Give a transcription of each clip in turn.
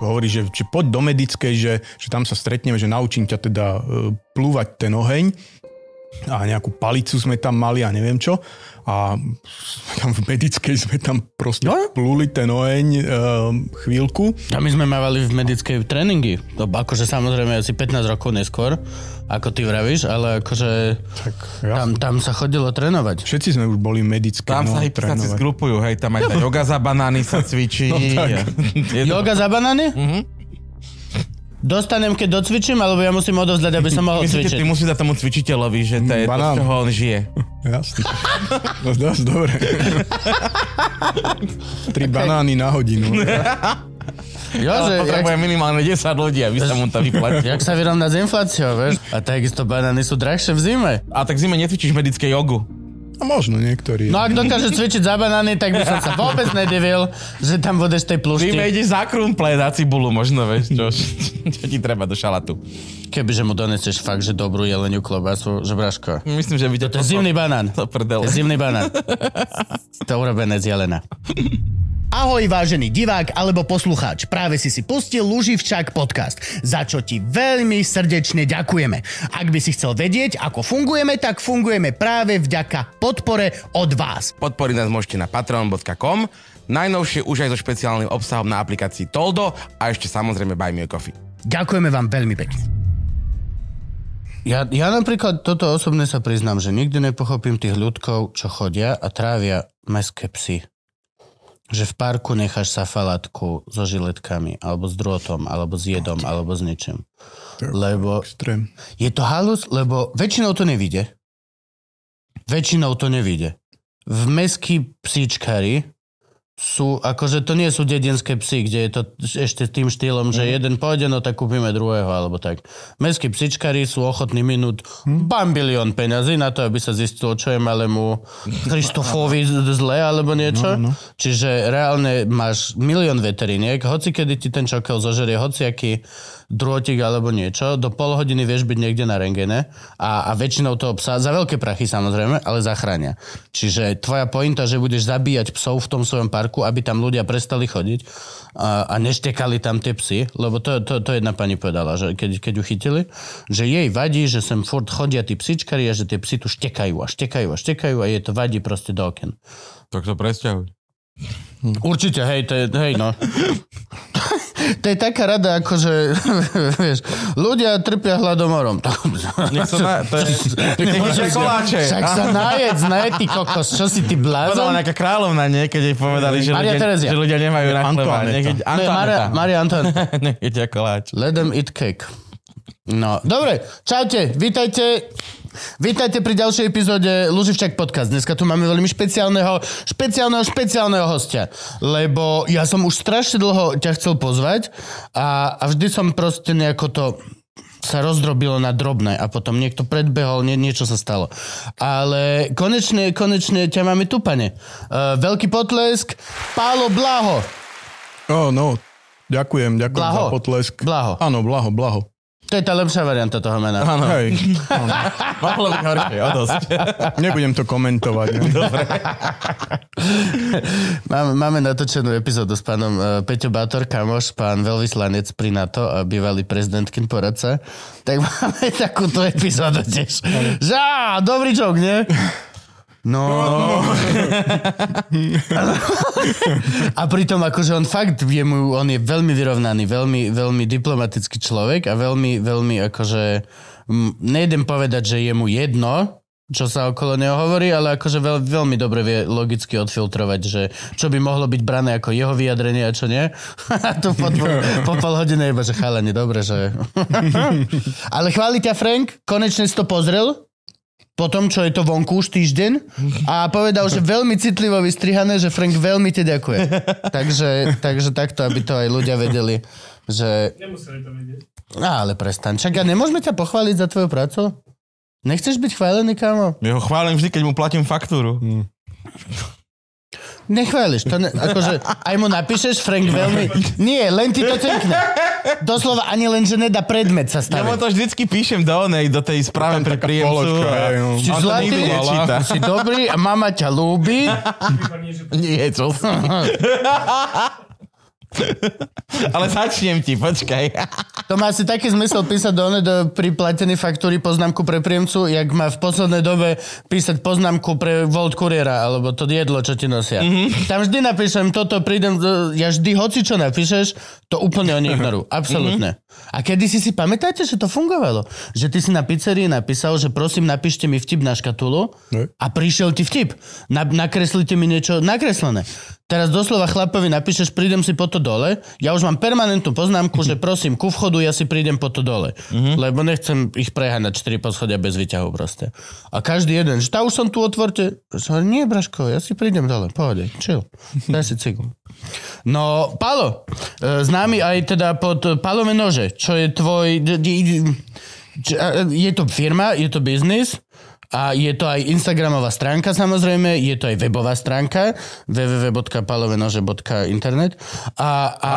hovorí, že či poď do medickej, že, že tam sa stretneme, že naučím ťa teda e, plúvať ten oheň a nejakú palicu sme tam mali a neviem čo a tam v medickej sme tam proste no? pluli ten oheň e, chvíľku. A my sme mávali v medickej tréningy. To akože samozrejme asi 15 rokov neskôr, ako ty vravíš, ale akože tak, tam, tam sa chodilo trénovať. Všetci sme už boli medické. Tam no, sa hypnotáci zgrupujú, hej, tam aj tá yoga za banány sa cvičí. No, tak. yoga za banány? Mhm. Dostanem, keď docvičím, alebo ja musím odovzdať, aby som mohol Myslíte, cvičiť? ty musíš dať tomu cvičiteľovi, že to je Banán. to, z čoho on žije. Jasne. No, dosť dobre. Tri okay. banány na hodinu. Jo, že potrebuje jak... minimálne 10 ľudí, aby sa mu to vyplatilo. Jak sa vyrovnať s infláciou, vieš? A takisto banány sú drahšie v zime. A tak v zime necvičíš medické jogu. A možno niektorí. No ak dokáže cvičiť za banány, tak by som sa vôbec nedivil, že tam budeš tej plušti. Ty ideš za krumple a cibulu možno, vieš, čo, čo ti treba do šalatu. Kebyže mu doneseš fakt, že dobrú jeleniu klobasu, že braško. Myslím, že by to... To je zimný banán. To prdele. To je zimný banán. to urobené z jelena. Ahoj vážený divák alebo poslucháč, práve si si pustil Luživčak podcast, za čo ti veľmi srdečne ďakujeme. Ak by si chcel vedieť, ako fungujeme, tak fungujeme práve vďaka podpore od vás. Podporiť nás môžete na patreon.com, najnovšie už aj so špeciálnym obsahom na aplikácii Toldo a ešte samozrejme Buy Me a Coffee. Ďakujeme vám veľmi pekne. Ja, ja napríklad toto osobne sa priznám, že nikdy nepochopím tých ľudkov, čo chodia a trávia meské psy že v parku necháš safalatku so žiletkami, alebo s drôtom, alebo s jedom, alebo s niečím. Lebo extrém. je to halus, lebo väčšinou to nevíde. Väčšinou to nevíde. V meský psíčkari sú, akože to nie sú dedinské psy, kde je to ešte tým štýlom, že mm. jeden pôjde, no tak kúpime druhého, alebo tak. Mestskí psičkari sú ochotní minúť mm. bambilión peňazí na to, aby sa zistilo, čo je malému Kristofovi zle, alebo niečo. No, no. Čiže reálne máš milión veteriniek, hoci kedy ti ten čokel zožerie, hociaký drôtik alebo niečo, do pol hodiny vieš byť niekde na rengene a, a väčšinou toho psa, za veľké prachy samozrejme, ale zachránia. Čiže tvoja pointa, že budeš zabíjať psov v tom svojom parku, aby tam ľudia prestali chodiť a, a neštekali tam tie psy, lebo to, to, to jedna pani povedala, že keď, keď ju chytili, že jej vadí, že sem furt chodia tí psičkari a že tie psy tu štekajú a štekajú a štekajú a jej to vadí proste do oken. Tak to presťahuj. Určite, hej, to je, hej, no. to je taká rada, ako že, vieš, ľudia trpia hladomorom. Nech sa na, to je, nech koláče. Však sa najedz, ne, ty kokos, čo si ty blázon? Bola nejaká kráľovna, nie, keď jej povedali, že, Maria ľudia, že ľudia nemajú na chleba. Nech Maria, Maria Antoaneta. nech koláč. Let them eat cake. No, dobre, čaute, vítajte. Vítajte pri ďalšej epizóde Luživčak podcast. Dneska tu máme veľmi špeciálneho, špeciálneho, špeciálneho hostia. Lebo ja som už strašne dlho ťa chcel pozvať a, a vždy som proste nejako to sa rozdrobilo na drobné a potom niekto predbehol, nie, niečo sa stalo. Ale konečne, konečne ťa máme tu, pane. Uh, veľký potlesk, Pálo Blaho. Oh, no, ďakujem, ďakujem blaho. za potlesk. Blaho. Áno, Blaho, Blaho. To je tá lepšia varianta toho mena. Áno. Hej. Mohlo byť horšie, o dosť. Nebudem to komentovať. Ne? Dobre. máme, máme natočenú epizódu s pánom uh, Peťo Bátor, kamoš, pán veľvyslanec pri NATO a bývalý prezidentkin poradca. Tak máme takúto epizódu tiež. Žá, dobrý joke, nie? No. no. a pritom akože on fakt je mu, on je veľmi vyrovnaný, veľmi, veľmi diplomatický človek a veľmi, veľmi akože nejdem povedať, že je mu jedno, čo sa okolo neho hovorí, ale akože veľ, veľmi dobre vie logicky odfiltrovať, že čo by mohlo byť brané ako jeho vyjadrenie a čo nie. A tu po, po, po pol hodine iba, že chalani, dobre, že... ale chváli ťa Frank, konečne si to pozrel? Po tom, čo je to vonku už týždeň a povedal, že veľmi citlivo vystrihané, že Frank veľmi ti ďakuje. takže, takže takto, aby to aj ľudia vedeli, že... Nemuseli to vedieť. Á, ale prestaň. Čak, ja nemôžeme ťa pochváliť za tvoju prácu? Nechceš byť chválený, kámo? Ja ho chválim vždy, keď mu platím faktúru. Hmm. Nechváliš. To ne, akože, aj mu napíšeš, Frank veľmi... Nie, len ti to cenkne. Doslova ani len, že nedá predmet sa staviť. Ja mu to vždycky píšem do onej, do tej správy pre príjemcu. No. Si zlatý, si dobrý a mama ťa lúbi. Nie, čo Ale začnem ti, počkaj. To má asi taký zmysel písať do, do pri platení faktúry poznámku pre príjemcu, jak má v poslednej dobe písať poznámku pre Volt Kuriera, alebo to jedlo, čo ti nosia. Mm-hmm. Tam vždy napíšem toto, prídem, ja vždy, hoci čo napíšeš, to úplne oni ignorujú. Absolútne. A kedy si si pamätáte, že to fungovalo? Že ty si na pizzerii napísal, že prosím, napíšte mi vtip na škatulu a prišiel ti vtip. Na, nakreslite mi niečo nakreslené. Teraz doslova chlapovi napíšeš, prídem si po to dole. Ja už mám permanentnú poznámku, že prosím, ku vchodu ja si prídem po to dole. Lebo nechcem ich preháňať 4 poschodia bez výťahu proste. A každý jeden, že tá už som tu, otvorte. Že, nie, Braško, ja si prídem dole. Pohode, chill. Daj si cigu. No, Palo, e, známy aj teda pod e, Palové nože, čo je tvoj... a, Je to firma, je to biznis a je to aj Instagramová stránka samozrejme, je to aj webová stránka www.palovenože.internet a, a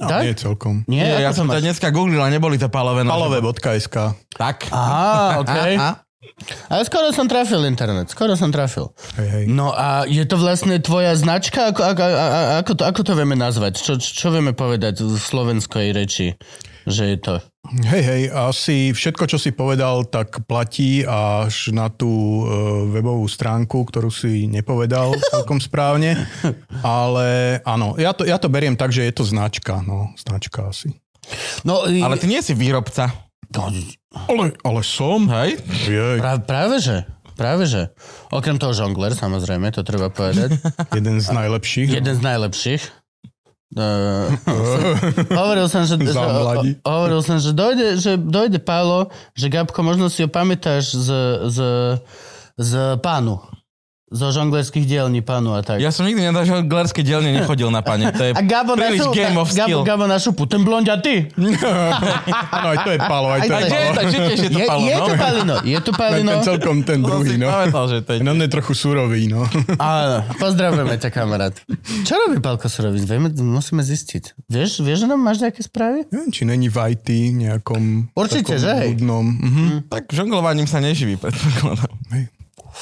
No, Tak? nie celkom. nie, Nie, ja som to dneska googlil a neboli to palové nože. Palové.sk Tak. Aha, okej. A, a? Ale skoro som trafil internet, skoro som trafil. Hej, hej. No a je to vlastne tvoja značka? Ako, ako, ako, ako, to, ako to vieme nazvať? Čo, čo vieme povedať v slovenskej reči? Že je to... Hej, hej, asi všetko, čo si povedal, tak platí až na tú e, webovú stránku, ktorú si nepovedal celkom správne. Ale áno, ja to, ja to beriem tak, že je to značka, no, značka asi. No, Ale ty nie si výrobca. no, Ale, ale som? Hej? Jej, pra, práve že. Práve že. Okrem toho žongler, samozrejme, to treba povedať. jeden z najlepších. Jeden z najlepších. Uh, hovoril som, že, že, hovoril som, že dojde, že dojde Pálo, že Gabko, možno si ho pamätáš z, z, z pánu. Zo žonglerských dielní pánu a tak. Ja som nikdy na žonglerské dielne nechodil na pane. To je A Gabo na, príliš šupu, game of Gabo, skill. Gabo na šupu, ten blondiatý. Áno, aj to je palo, aj to Aj je to- palo. že tiež je to Je, palo, je no? to palino, je to palino. ten celkom ten To druhý, no. pamätal, že to je... Ten on je trochu surový, no. Áno, pozdravujeme ťa, kamarát. Čo robí Palko Surovic? Vieme, musíme zistiť. Vieš, vieš, že nám máš nejaké správy? Neviem, či není v IT nejakom Určite, že hej. ľudnom. Mhm. Tak žonglovaním sa neživí, predpokladám.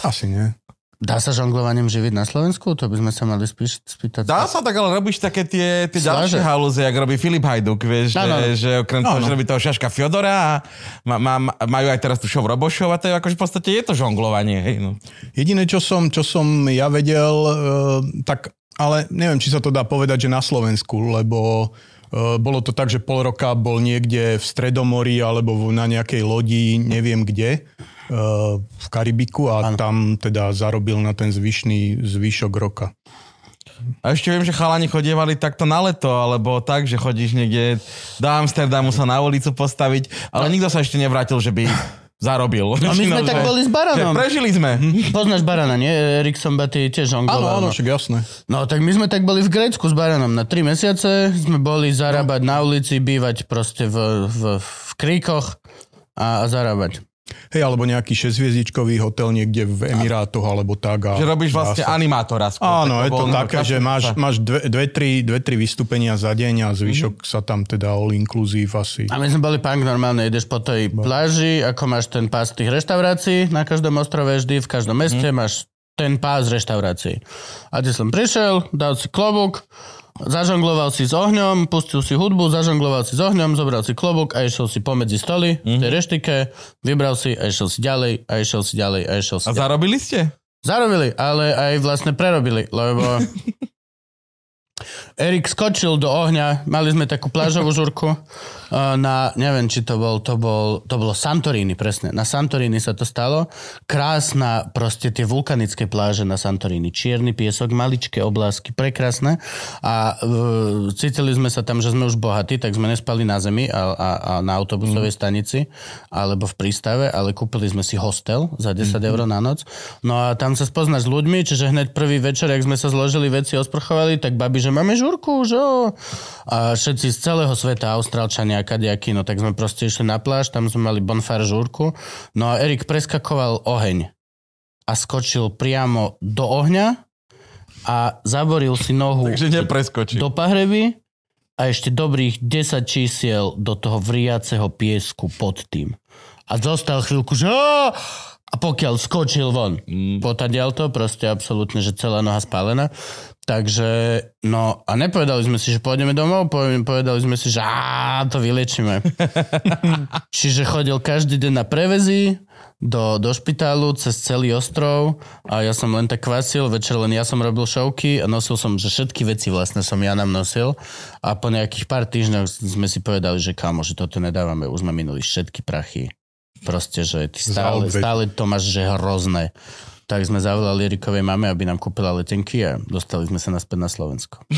Asi nie. Dá sa žonglovaním živiť na Slovensku? To by sme sa mali spíš, spýtať. Dá sa tak, ale robíš také tie, tie Sláže. ďalšie halúze, jak robí Filip Hajduk, vieš, Áno, áno. že, že okrem toho, Áno. že robí toho šaška Fiodora a má, má, majú aj teraz tu show Robošov a to je akože v podstate je to žonglovanie, hej, no. Jediné, čo som, čo som ja vedel, e, tak, ale neviem, či sa to dá povedať, že na Slovensku, lebo bolo to tak, že pol roka bol niekde v Stredomorí alebo na nejakej lodi, neviem kde, e, v Karibiku a Áno. tam teda zarobil na ten zvyšný zvyšok roka. A ešte viem, že chalani chodievali takto na leto, alebo tak, že chodíš niekde do Amsterdamu sa na ulicu postaviť, ale nikto sa ešte nevrátil, že by zarobil. No my sme tak boli s Baranom. Prežili sme. Poznáš Barana, nie? Erikson Baty tiež Áno, žongloval. áno, no. však jasné. No tak my sme tak boli v Grécku s Baranom. Na tri mesiace sme boli zarábať na ulici, bývať proste v, v, v kríkoch a, a zarábať. Hej, alebo nejaký šesťhviezdičkový hotel niekde v Emirátoch alebo tak. A Že robíš vlastne sa- animátora skôr. Áno, Tak je to také, že máš, máš dve, dve, tri, dve, tri vystúpenia za deň a zvyšok sa tam teda all inclusive asi. A my sme boli punk normálne, ideš po tej pláži, ako máš ten pás tých reštaurácií, na každom ostrove vždy, v každom meste máš ten pás reštaurácií. A ty som prišiel, dal si klobúk, zažongloval si s ohňom, pustil si hudbu, zažongloval si s ohňom, zobral si klobúk a išiel si pomedzi stoly v tej reštike, vybral si a išiel si ďalej a išiel si ďalej a išiel si A ďalej. zarobili ste? Zarobili, ale aj vlastne prerobili, lebo Erik skočil do ohňa, mali sme takú plážovú žurku na, neviem, či to bol, to bol, to bolo Santorini, presne. Na Santorini sa to stalo. Krásna, proste tie vulkanické pláže na Santorini. Čierny piesok, maličké oblásky, prekrásne. A uh, cítili sme sa tam, že sme už bohatí, tak sme nespali na zemi a, a, a na autobusovej stanici alebo v prístave, ale kúpili sme si hostel za 10 eur na noc. No a tam sa spoznáš s ľuďmi, čiže hneď prvý večer, ak sme sa zložili veci, osprchovali, tak babi, že máme žurku, že? A všetci z celého sveta, Austrálčania, kadejakí, no tak sme proste išli na pláž, tam sme mali bonfár žúrku. No a Erik preskakoval oheň a skočil priamo do ohňa a zaboril si nohu Takže do pahreby a ešte dobrých 10 čísiel do toho vriaceho piesku pod tým. A zostal chvíľku, že a pokiaľ skočil von, mm. potadial to, proste absolútne, že celá noha spálená. Takže, no a nepovedali sme si, že pôjdeme domov, povedali, sme si, že á, to vyliečíme. Čiže chodil každý deň na prevezy do, do špitálu cez celý ostrov a ja som len tak kvasil, večer len ja som robil šovky a nosil som, že všetky veci vlastne som ja nám nosil a po nejakých pár týždňoch sme si povedali, že kamo, že toto nedávame, už sme minuli všetky prachy. Proste, že ty stále, stále to máš, že hrozné. Tak sme zavolali Erikovej mame, aby nám kúpila letenky a dostali sme sa naspäť na Slovensko.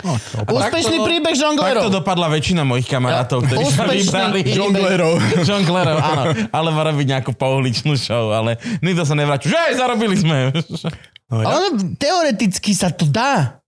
No, to- Úspešný takto- príbeh Takto žonglerov. dopadla väčšina mojich kamarátov, ktorí sa vybrali. Žonglerov. Žonglerov, áno. Alebo robiť nejakú pouličnú show, ale nikto sa nevrátil. Že aj zarobili sme. No, ja, Ale teoreticky sa to dá.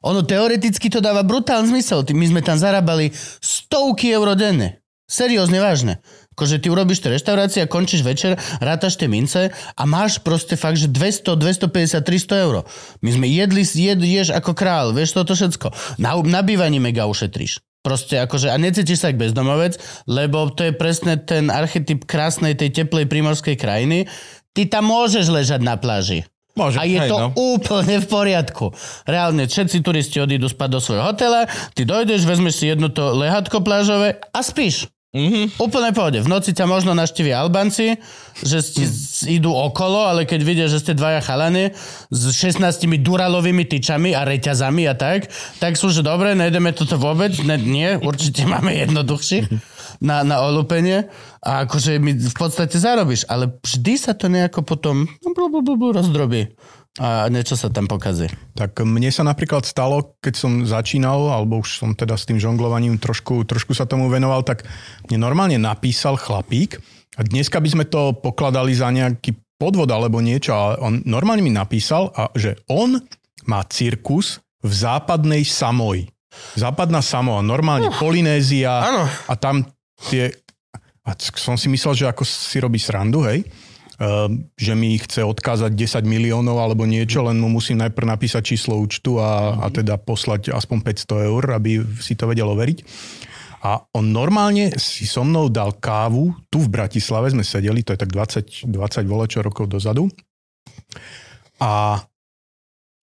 Ono teoreticky to dáva brutálny zmysel. My sme tam zarábali stovky eur denne. Seriózne, vážne. Akože ty urobíš tie reštaurácie a končíš večer, rátaš tie mince a máš proste fakt, že 200, 250, 300 eur. My sme jedli, jed, ješ ako král, vieš toto všetko. Na, na bývaní mega ušetríš. Proste akože, a necítiš sa ako bezdomovec, lebo to je presne ten archetyp krásnej tej teplej primorskej krajiny. Ty tam môžeš ležať na pláži. Môže, A je hej, to no. úplne v poriadku. Reálne, všetci turisti odídu spať do svojho hotela, ty dojdeš, vezmeš si jedno to lehatko plážové a spíš. Mm-hmm. Úplne pohode. V noci ťa možno naštívia Albanci, že ti s- idú okolo, ale keď vidia, že ste dvaja chalany s 16 duralovými tyčami a reťazami a tak, tak sú, že dobre, nejdeme toto vôbec. Ne, nie, určite máme jednoduchší na, na olúpenie a akože mi v podstate zarobíš, ale vždy sa to nejako potom no, rozdrobí a niečo sa tam pokazí. Tak mne sa napríklad stalo, keď som začínal, alebo už som teda s tým žonglovaním trošku, trošku sa tomu venoval, tak mne normálne napísal chlapík a dneska by sme to pokladali za nejaký podvod alebo niečo, ale on normálne mi napísal, a, že on má cirkus v západnej Samoji. Západná Samoa, normálne Polynézia Áno. a tam tie... A som si myslel, že ako si robí srandu, hej? Ehm, že mi chce odkázať 10 miliónov alebo niečo, len mu musím najprv napísať číslo účtu a, a teda poslať aspoň 500 eur, aby si to vedel overiť. A on normálne si so mnou dal kávu, tu v Bratislave sme sedeli, to je tak 20, 20 volečo rokov dozadu. A,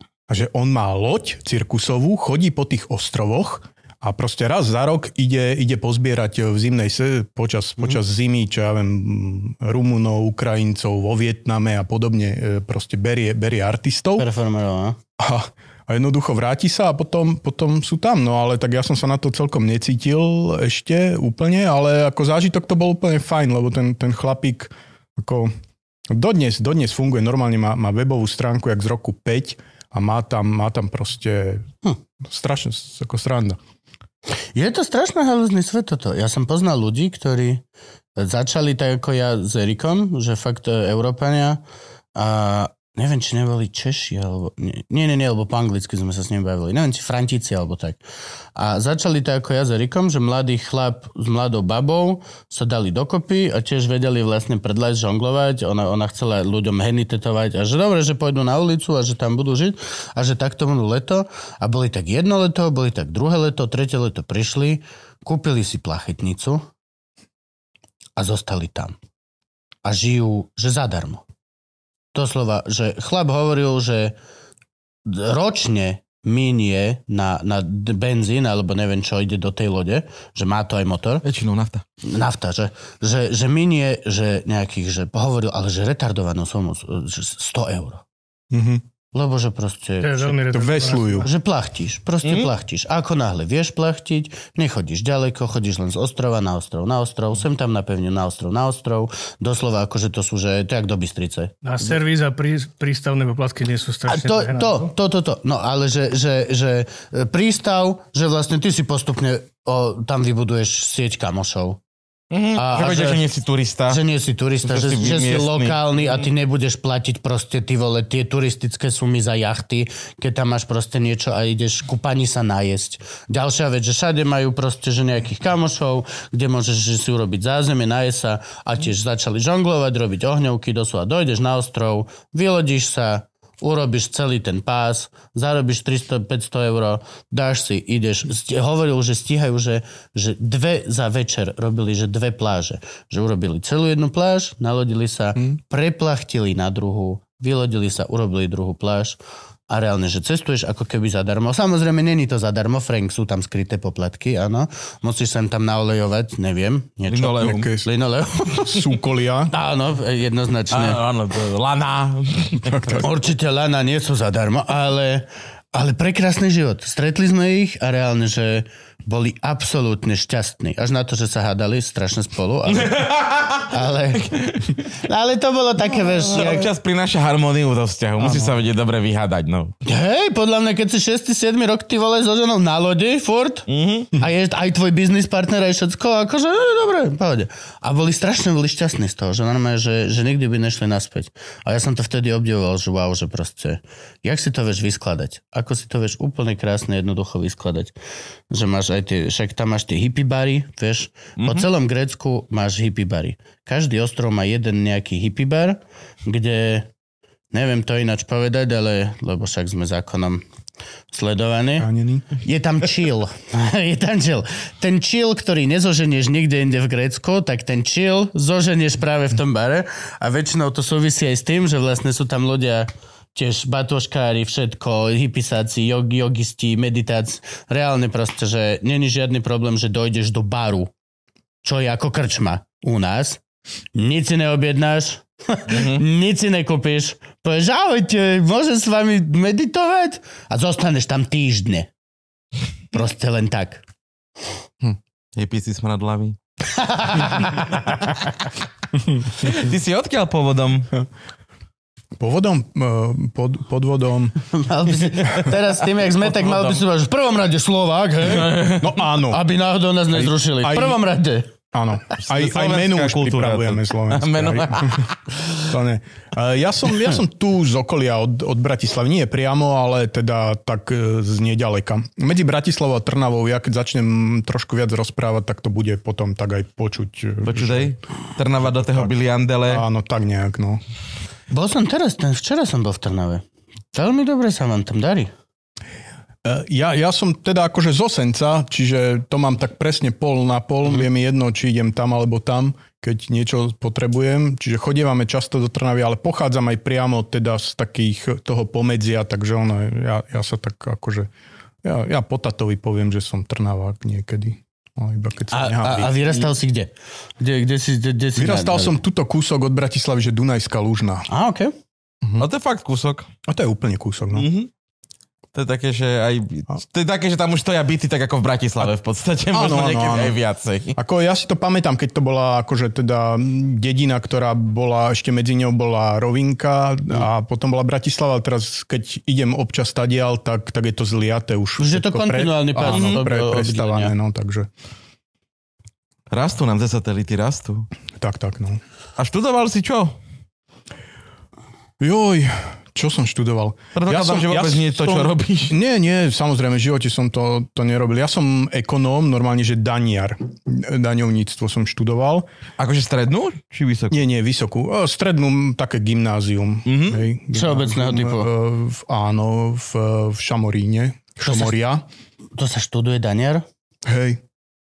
a že on má loď cirkusovú, chodí po tých ostrovoch a proste raz za rok ide, ide pozbierať v zimnej počas, počas zimy, čo ja viem, Rumunov, Ukrajincov vo Vietname a podobne, e, proste berie, berie artistov Performerov, no? a, a jednoducho vráti sa a potom, potom sú tam. No ale tak ja som sa na to celkom necítil ešte úplne, ale ako zážitok to bol úplne fajn, lebo ten, ten chlapík ako dodnes, dodnes funguje, normálne má, má webovú stránku jak z roku 5 a má tam, má tam proste hm, strašne ako sranda. Je to strašne halúzny svet toto. Ja som poznal ľudí, ktorí začali tak ako ja s Erikom, že fakt e, Európania a neviem, či neboli Češi, alebo... Nie, nie, nie, lebo po anglicky sme sa s ním bavili. Neviem, či Frantíci, alebo tak. A začali tak ako ja s Erikom, že mladý chlap s mladou babou sa dali dokopy a tiež vedeli vlastne predlať žonglovať. Ona, ona chcela ľuďom heny tetovať a že dobre, že pôjdu na ulicu a že tam budú žiť a že takto budú leto. A boli tak jedno leto, boli tak druhé leto, tretie leto prišli, kúpili si plachetnicu a zostali tam. A žijú, že zadarmo. Doslova, že chlap hovoril, že ročne minie na, na benzín, alebo neviem čo, ide do tej lode, že má to aj motor, Väčšinou nafta. nafta, že, že, že minie, že nejakých, že hovoril, ale že retardovanú sumu, že 100 eur. Mhm. Lebo že proste... To je veľmi To veslujú. Že plachtíš, proste mm. plachtíš. A ako náhle vieš plachtiť, nechodíš ďaleko, chodíš len z ostrova na ostrov na ostrov, sem tam na na ostrov na ostrov. Doslova akože to sú, že to je jak do Bystrice. A servis a prí, prístavné poplatky nie sú A strašne to, drahé na to, to, to, to. No ale že, že, že e, prístav, že vlastne ty si postupne o, tam vybuduješ sieť kamošov. Mhm. A- že a vedia, že- že nie si turista. Že nie si turista, že, Že si že si lokálny a ty nebudeš platiť proste ty vole tie turistické sumy za jachty, keď tam máš proste niečo a ideš ku pani sa najesť. Ďalšia vec, že všade majú proste že nejakých kamošov, kde môžeš že si urobiť zázemie, najesť sa a tiež začali žonglovať, robiť ohňovky, doslova dojdeš na ostrov, vylodíš sa, urobíš celý ten pás, zarobíš 300-500 eur, dáš si, ideš. Sti- hovoril, že stíhajú, že, že dve za večer robili, že dve pláže. Že urobili celú jednu pláž, nalodili sa, preplachtili na druhú, vylodili sa, urobili druhú pláž. A reálne, že cestuješ ako keby zadarmo. Samozrejme, není to zadarmo, Frank, sú tam skryté poplatky, áno. Musíš sem tam naolejovať, neviem, niečo. Linoleum. Linoleum. súkolia. áno, jednoznačne. Áno, áno, lana. Určite lana nie sú zadarmo, ale, ale prekrásny život. Stretli sme ich a reálne, že boli absolútne šťastní. Až na to, že sa hádali strašne spolu. Ale, ale, ale to bolo také, vieš, jak, Občas prináša harmóniu do vzťahu. Musí sa vedieť dobre vyhádať, no. Hej, podľa mňa, keď si 6. 7. rok ty vole so ženou na lodi, furt, mm-hmm. a je aj tvoj biznis partner, aj všetko, akože, no, dobre, pohode. A boli strašne boli šťastní z toho, že normálne, že, že nikdy by nešli naspäť. A ja som to vtedy obdivoval, že wow, že proste, jak si to vieš vyskladať? Ako si to vieš úplne krásne, jednoducho vyskladať? Že máš aj tie, však tam máš tie hippie bary, vieš, mm-hmm. po celom Grécku máš hippie bary. Každý ostrov má jeden nejaký hippie bar, kde Neviem to ináč povedať, ale lebo však sme zákonom sledovaní. Je tam chill. je tam chill. Ten chill, ktorý nezoženieš nikde inde v Grécku, tak ten chill zoženieš práve v tom bare a väčšinou to súvisí aj s tým, že vlastne sú tam ľudia tiež batoškári, všetko, hypisáci, jog, jogisti, meditáci. Reálne proste, že není žiadny problém, že dojdeš do baru, čo je ako krčma u nás. Nic si neobjednáš, nic si nekúpiš, povieš, ahojte, môžem s vami meditovať? A zostaneš tam týždne. Proste len tak. Hippie si smrad hlavy. Ty si odkiaľ pôvodom? Povodom, eh, pod, podvodom. Mal by si, teraz tým, jak sme, tak mal by si v prvom rade Slovák, hej? No áno, Aby náhodou nás nezrušili. V aj- prvom rade. áno. Aj, aj menu už kultúra pripravujeme to. slovenské. Menu. To ne. Ja som, ja som tu z okolia od, od Bratislavy. Nie priamo, ale teda tak eh, z nedaleka. Medzi Bratislavou a Trnavou, ja keď začnem trošku viac rozprávať, tak to bude potom tak aj počuť. eh, Počuj, Trnava do toho biliandele. Áno, tak nejak, no. Bol som teraz, ten, včera som bol v Trnave. Veľmi dobre sa vám tam darí. Eh, Ja, ja som teda akože z Osenca, čiže to mám tak presne pol na pol, mm. mi jedno, či idem tam alebo tam, keď niečo potrebujem. Čiže chodievame často do Trnavy, ale pochádzam aj priamo teda z takých toho pomedzia, takže ono, ja, ja sa tak akože, ja, ja po tatovi poviem, že som Trnavák niekedy. Ale iba keď A, sa a, nehambím. a vyrastal si kde? Kde, kde si, kde, kde si Vyrastal na- som tuto kúsok od Bratislavy, že Dunajská Lužná. A, okej. No to je fakt kúsok. A to je úplne kúsok, no. Mhm. To je také, že aj... To je také, že tam už stoja byty tak ako v Bratislave v podstate. Áno, Možno áno, niekedy áno. aj viacej. Ako ja si to pamätám, keď to bola akože teda dedina, ktorá bola, ešte medzi ňou bola Rovinka a potom bola Bratislava. Teraz keď idem občas tadiaľ, tak, tak je to zliaté už. Už je to všetko kontinuálny pás Áno, pre, obdelenia. no, takže Rastú nám tie satelity, rastú. tak, tak, no. A študoval si čo? Joj, čo som študoval? Predpokladám, že vôbec nie je to, čo robíš. Nie, nie, samozrejme, v živote som to, to nerobil. Ja som ekonóm, normálne, že daniar. Daňovníctvo som študoval. Akože strednú? Či vysokú? Nie, nie, vysokú. O, Strednú, také gymnázium. Mhm. Hej, Všeobecného gymnázium, typu. e, V, áno, v, v Šamoríne. To sa- Šamoria. To sa študuje Daniar? Hej,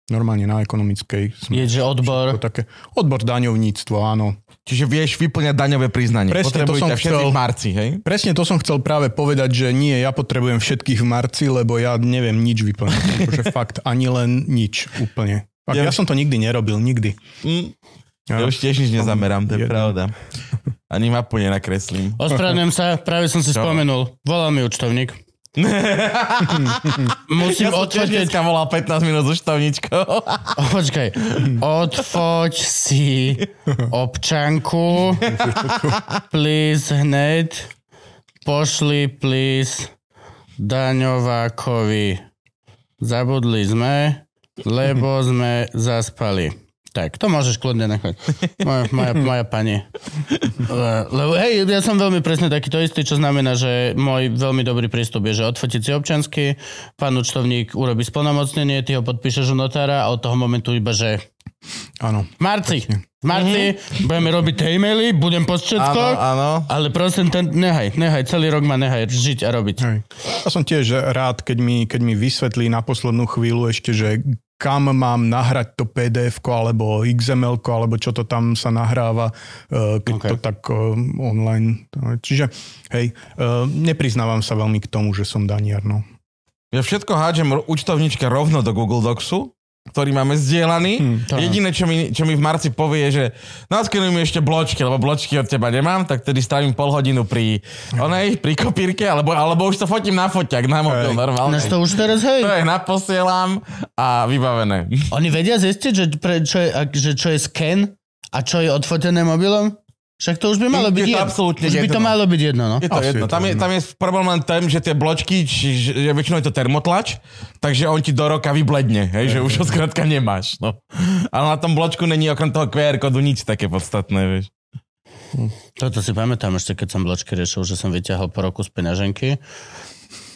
normálne na ekonomickej. Som, Je, že odbor... také, odbor daňovníctvo, áno. Čiže vieš vyplňať daňové priznanie. Presne, to som chcel. v marci, hej? Presne to som chcel práve povedať, že nie, ja potrebujem všetkých v marci, lebo ja neviem nič vyplniť. Akože fakt, ani len nič úplne. Fakt, Ja- ja som to nikdy nerobil, nikdy. Mm. Ja už tiež nič nezamerám, to je Jedno. pravda. Ani mapu nenakreslím. Ospravedlňujem sa, práve som si Čo? spomenul. Volal mi účtovník. Musím Ja odfotiť... dneska volal 15 minút s účtovničkou. Počkaj. Odfoť si občanku. Please hneď. Pošli please daňovákovi. Zabudli sme, lebo sme zaspali. Tak, to môžeš kľudne nechať. Moja, moja, moja pani. Le- Lebo hej, ja som veľmi presne takýto istý, čo znamená, že môj veľmi dobrý prístup je, že odfotiť si občansky, pán účtovník urobí splnomocnenie, ty ho podpíšeš u notára a od toho momentu iba, že Áno. marci, marci budeme robiť tie e-maily, budem post všetko, Áno, áno. ale prosím, ten, nehaj, nehaj, celý rok ma nehaj žiť a robiť. Hej. Ja som tiež rád, keď mi, keď mi vysvetlí na poslednú chvíľu ešte, že kam mám nahrať to pdf alebo xml alebo čo to tam sa nahráva, e, keď Okay. to tak e, online. Čiže hej, e, nepriznávam sa veľmi k tomu, že som daniar. No. Ja všetko hádžem účtovničke rovno do Google Docsu, ktorý máme zdieľaný. Hm, to- Jediné, čo mi, čo mi v marci povie, je, že naskenuj mi ešte bločky, lebo bločky od teba nemám, tak tedy strávim pol hodinu pri onej, pri kopírke, alebo, alebo už to fotím na foťak, na mobil Hej. normálne. To už teraz, hej. To je naposielam a vybavené. Oni vedia zistiť, že, pre, čo, je, že čo je scan a čo je odfotené mobilom? Však to už by malo Je byť to jedno. absolútne Už by to jedno. malo byť jedno, no. Je to Asi jedno. je to Tam je, jedno. tam je problém len tým, že tie bločky, či, že väčšinou je to termotlač, takže on ti do roka vybledne, hej, že už ho skrátka nemáš. No. Ale na tom bločku není okrem toho QR kódu nič také podstatné, vieš. Toto si pamätám ešte, keď som bločky riešil, že som vyťahol po roku z peňaženky.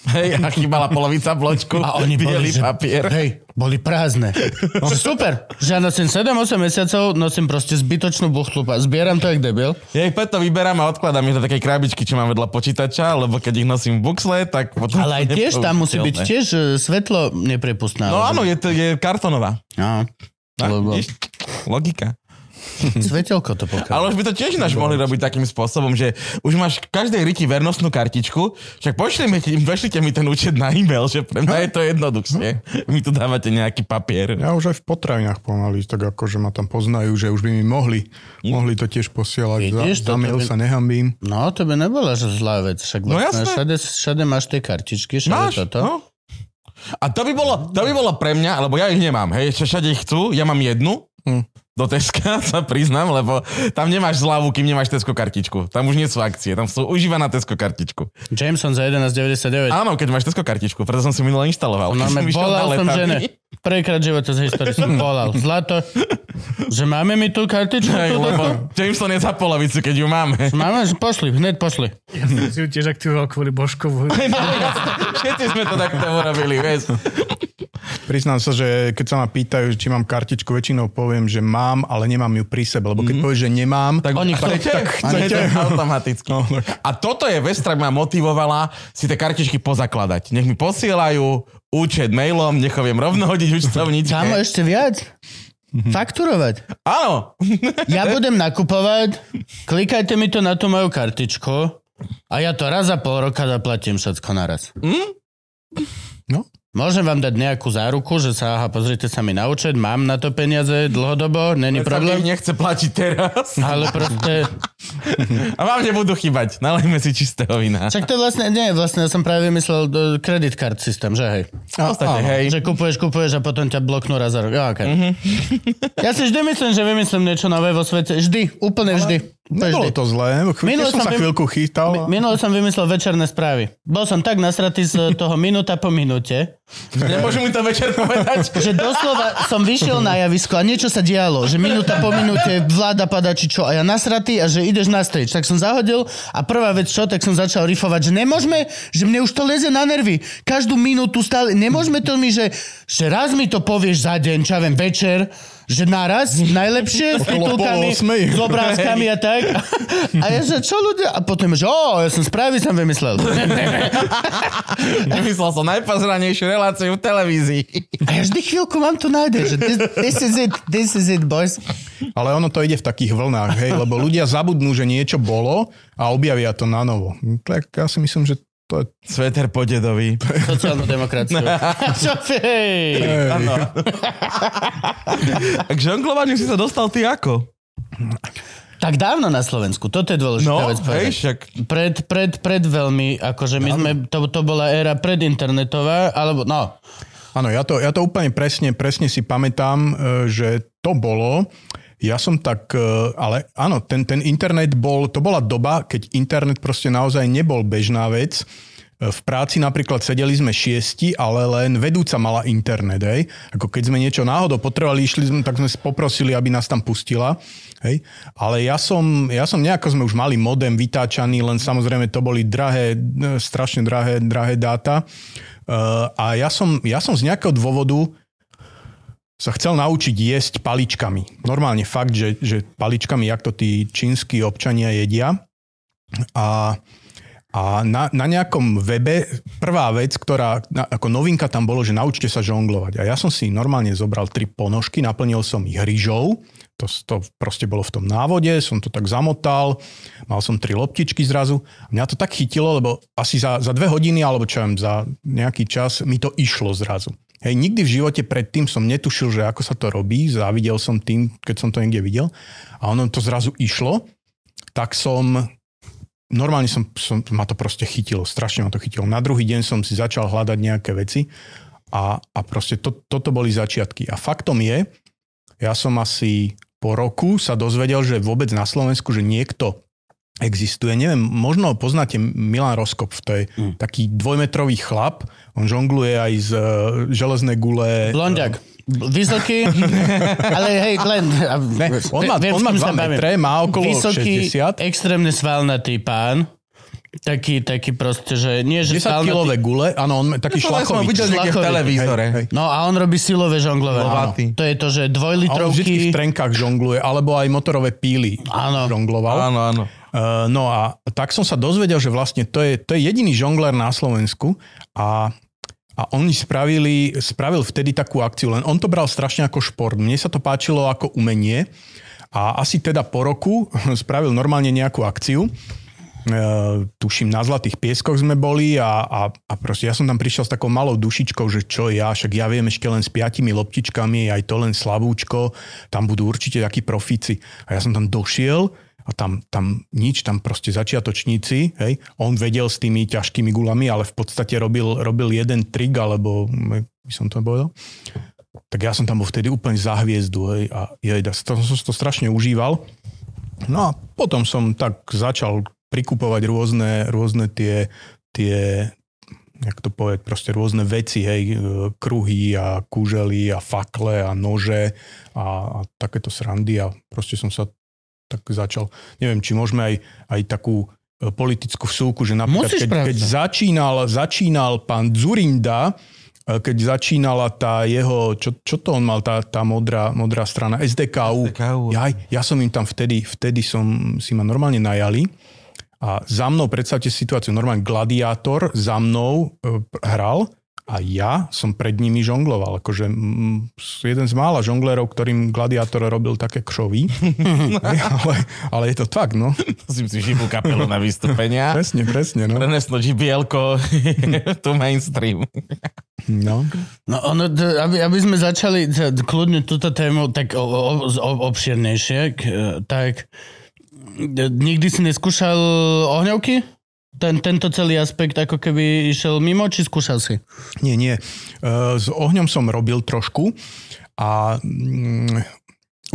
Hej, a chýbala polovica bločku, A oni boli, bielý že, papier. hej, boli prázdne. Že super, že ja nosím 7-8 mesiacov, nosím proste zbytočnú buchtlu, a zbieram to jak debil. Ja ich preto vyberám a odkladám ich do takej krabičky, čo mám vedľa počítača, lebo keď ich nosím v buxle, tak potom... Ale aj tiež tam musí byť tiež e, svetlo neprepustné. No áno, je, to, je kartonová. No, lebo vidíš? Logika. svetelko to pokiaľ. Ale už by to tiež ináč mohli robiť takým spôsobom, že už máš každej riti vernostnú kartičku, však pošlite, pošlite mi ten účet na e-mail, že pre mňa je to jednoduchšie. Vy tu dávate nejaký papier. Ja už aj v potravinách pomaly, tak ako, že ma tam poznajú, že už by mi mohli, mohli to tiež posielať. Vidíš, za, za mail by- sa nehambím. No, to by nebola že zlá vec. Však No vlastne všade, všade máš tie kartičky, všade Máš, toto. no. A to by, bolo, to by bolo pre mňa, lebo ja ich nemám, hej, všade ich chcú, ja mám jednu, Hm. Do Teska sa priznám, lebo tam nemáš zľavu, kým nemáš Tesco kartičku. Tam už nie sú akcie, tam sú užívaná Tesco kartičku. Jameson za 11,99. Áno, keď máš Tesco kartičku, preto som si minule inštaloval. Keď som volal som žene. Prvýkrát živote z histórie som volal. Zlato, že máme mi tú kartičku? Hej, lebo? Jameson je za polovicu, keď ju máme. Máme, že pošli, hneď pošli. Ja som si ju tiež aktivoval kvôli Božkovu. Všetci sme to takto urobili, vieš. Priznám sa, že keď sa ma pýtajú, či mám kartičku, väčšinou poviem, že mám, ale nemám ju pri sebe. Lebo keď mm. povieš, že nemám, Tak Oni chcete? chcú- Tak chcete? Automaticky. No, tak. A toto je vec, ktorá ma motivovala si tie kartičky pozakladať. Nech mi posielajú účet mailom, nech ho viem rovno hodiť účtovničke. Kámo, ešte viac? Mhm. Fakturovať. Áno. Ja budem nakupovať, klikajte mi to na tú moju kartičku a ja to raz za pol roka zaplatím všetko naraz. No. Môžem vám dať nejakú záruku, že sa, aha, pozrite sa mi na účet, mám na to peniaze dlhodobo, není mi problém. nechce platiť teraz. Ale proste, A vám nebudú chýbať. Nalejme si čistého vína. však to vlastne, nie, vlastne ja som práve vymyslel credit card systém, že hej. V podstate, hej. Že kupuješ, kupuješ a potom ťa bloknú raz za rok. Ja, okay. ja si vždy myslím, že vymyslím niečo nové vo svete. Vždy, úplne vždy. Nebolo to zlé. Minule som som sa vym- chvíľku chytal. Mi- Minule som vymyslel večerné správy. Bol som tak nasratý z toho minúta po minúte, Nemôžu mi to večer povedať. že doslova som vyšiel na javisko a niečo sa dialo, že minúta po minúte vláda pada či čo a ja nasratý a že ideš na stage. Tak som zahodil a prvá vec čo, tak som začal rifovať, že nemôžeme, že mne už to leze na nervy. Každú minútu stále, nemôžeme to mi, že, že raz mi to povieš za deň, čo ja viem, večer, že naraz, najlepšie, s titulkami, s obrázkami a tak. A ja že, čo ľudia? A potom, že o, ja som správy som vymyslel. Nemyslel som najpozranejšiu reláciu v televízii. A ja vždy chvíľku mám tu nájde, že this, this is it, this is it, boys. Ale ono to ide v takých vlnách, hej, lebo ľudia zabudnú, že niečo bolo a objavia to na novo. Tak ja si myslím, že to je... Sveter po dedovi. Sociálnu demokraciu. Čo hej? Áno. A k žonglovaniu si sa dostal ty ako? Tak dávno na Slovensku, toto je dôležitá No, vec hej, povedať. však Pred, pred, pred veľmi, akože my sme, to, to bola éra predinternetová, alebo no, Áno, ja to, ja to úplne presne, presne si pamätám, e, že to bolo. Ja som tak, e, ale áno, ten, ten internet bol, to bola doba, keď internet proste naozaj nebol bežná vec. E, V práci napríklad sedeli sme šiesti, ale len vedúca mala internet, hej. Ako keď sme niečo náhodou potrebovali, išli sme, tak sme poprosili, aby nás tam pustila, hej. Ale ja som, ja som nejako sme už mali modem vytáčaný, len samozrejme to boli drahé, e, strašne drahé, drahé dáta. A ja som, ja som z nejakého dôvodu sa chcel naučiť jesť paličkami. Normálne fakt, že, že paličkami, jak to tí čínsky občania jedia. A, A na, na nejakom webe prvá vec, ktorá na, ako novinka tam bolo, že naučte sa žonglovať. A ja som si normálne zobral tri ponožky, naplnil som ich rýžou, to, to proste bolo v tom návode, som to tak zamotal, mal som tri loptičky zrazu. Mňa to tak chytilo, lebo asi za, za dve hodiny, alebo čo viem, za nejaký čas mi to išlo zrazu. Hej, nikdy v živote predtým som netušil, že ako sa to robí, závidel som tým, keď som to niekde videl a ono to zrazu išlo, tak som normálne som, som, ma to proste chytilo, strašne ma to chytilo. Na druhý deň som si začal hľadať nejaké veci a, a proste to, toto boli začiatky. A faktom je, ja som asi po roku sa dozvedel, že vôbec na Slovensku, že niekto existuje. Neviem, možno poznáte Milan Roskop, to je mm. taký dvojmetrový chlap, on žongluje aj z uh, železnej gule. Blondiak. Vysoký, ale hej, Glenn. Ne, on má, on má 2 metre, má okolo Vysoký, 60. extrémne svalnatý pán. Taký, taký proste, že nie, že 10 kilové gule, áno, on taký To som šlachový. videl v televízore. Hej, hej. No a on robí silové žonglovanie. Lovatý. To je to, že A on vždy v dvojlitrovky. trenkách žongluje, alebo aj motorové píly Áno. žongloval. Áno, áno. Uh, no a tak som sa dozvedel, že vlastne to je, to je jediný žongler na Slovensku a, a oni spravili, spravil vtedy takú akciu, len on to bral strašne ako šport. Mne sa to páčilo ako umenie a asi teda po roku spravil normálne nejakú akciu. Uh, tuším, na Zlatých pieskoch sme boli a, a, a proste ja som tam prišiel s takou malou dušičkou, že čo ja, však ja viem ešte len s piatimi loptičkami, aj to len slabúčko, tam budú určite takí profíci. A ja som tam došiel a tam, tam nič, tam proste začiatočníci, hej, on vedel s tými ťažkými gulami, ale v podstate robil, robil jeden trik, alebo jak by som to povedal, tak ja som tam bol vtedy úplne za hviezdu, hej, a jej, to som to strašne užíval. No a potom som tak začal prikupovať rôzne, rôzne tie, tie jak to povedať, proste rôzne veci, hej, e, kruhy a kúžely a fakle a nože a, a takéto srandy a proste som sa tak začal, neviem, či môžeme aj, aj takú e, politickú vsúku, že napríklad, Musíš, keď, pravda. keď začínal, začínal pán Zurinda, e, keď začínala tá jeho, čo, čo to on mal, tá, tá modrá, modrá strana, SDKU. SDKU. Ja, ja som im tam vtedy, vtedy som si ma normálne najali a za mnou, predstavte si situáciu, normálne gladiátor za mnou e, hral a ja som pred nimi žongloval. Akože jeden z mála žonglerov, ktorým gladiátor robil také kšovy. ale, ale je to tak, no. To si živú kapelu na vystúpenia. Presne, presne, no. Preneslo GBL-ko tu mainstream. no. No ono, aby, aby sme začali kľudne túto tému tak o, o, o, obširnejšie, k, tak nikdy si neskúšal ohňovky? Ten, tento celý aspekt ako keby išiel mimo, či skúšal si? Nie, nie. E, S ohňom som robil trošku a mm,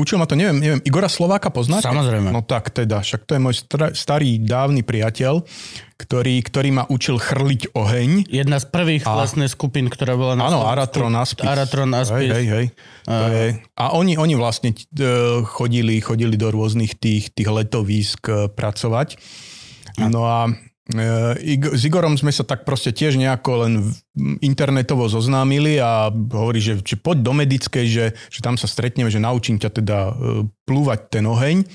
učil ma to, neviem, neviem, Igora Slováka poznáte? Samozrejme. No tak teda, však to je môj starý, dávny priateľ, ktorý, ktorý ma učil chrliť oheň. Jedna z prvých A- vlastne skupín, ktorá bola na Áno. Aratron Aspis. Aratron Aspis. Hej, hej, hej. To je, a oni, oni vlastne e, chodili, chodili do rôznych tých, tých letovísk e, pracovať. No a s Igorom sme sa tak proste tiež nejako len internetovo zoznámili a hovorí, že, že poď do medickej, že, že tam sa stretneme, že naučím ťa teda e, plúvať ten oheň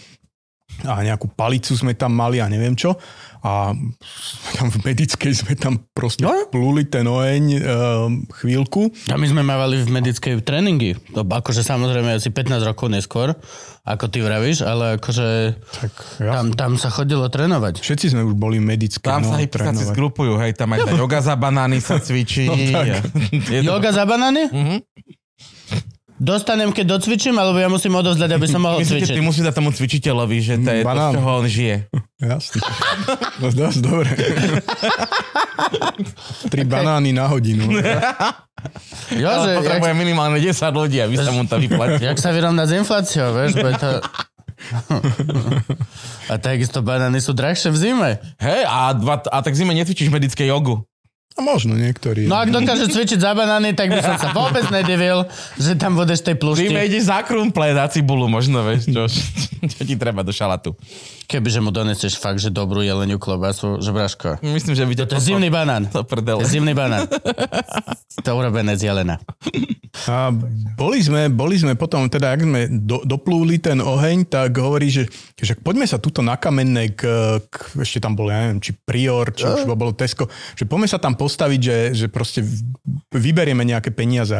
a nejakú palicu sme tam mali a neviem čo. A tam v medickej sme tam proste No. plúli ten oheň e, chvíľku. A my sme mávali v medickej tréningy. To akože samozrejme asi 15 rokov neskôr, ako ty vravíš, ale akože Tak, tam, tam sa chodilo trénovať. Všetci sme už boli medické. Tam no, sa trénovať. zgrupujú, hej, tam aj tá yoga za banány sa cvičí. No tak. Je to- Yoga za banány? Mhm. Dostanem, keď docvičím, alebo ja musím odovzdať, aby som mohol Myslíte, cvičiť? ty musíš dať tomu cvičiteľovi, že to je to, z Banán. čoho on žije. Jasne. No dosť dobre. Tri banány na hodinu. Jo, Ale že, jak, potrebuje minimálne 10 ľudí, aby sa mu to vyplatilo. jak sa vyrovnať s infláciou, vieš? Bude to... A takisto banány sú drahšie v zime. Hej, a, dva, a tak zime necvičíš medické jogu. A možno niektorí. No ak dokážeš cvičiť za banány, tak by som sa vôbec nedivil, že tam budeš tej plušti. zime ideš za krumple, za cibulu možno, vieš, čo, čo ti treba do šalatu. Kebyže mu doneseš fakt, že dobrú jeleniu klobasu, že Braško. Myslím, že by ťa To je zimný banán. To To je zimný banán. To urobené z jelena. A boli sme, boli sme potom, teda ak sme do, doplúli ten oheň, tak hovorí, že, že poďme sa tuto na kamenné k, k ešte tam bol, ja neviem, či Prior, či už bolo Tesco, že poďme sa tam postaviť, že, že proste vyberieme nejaké peniaze.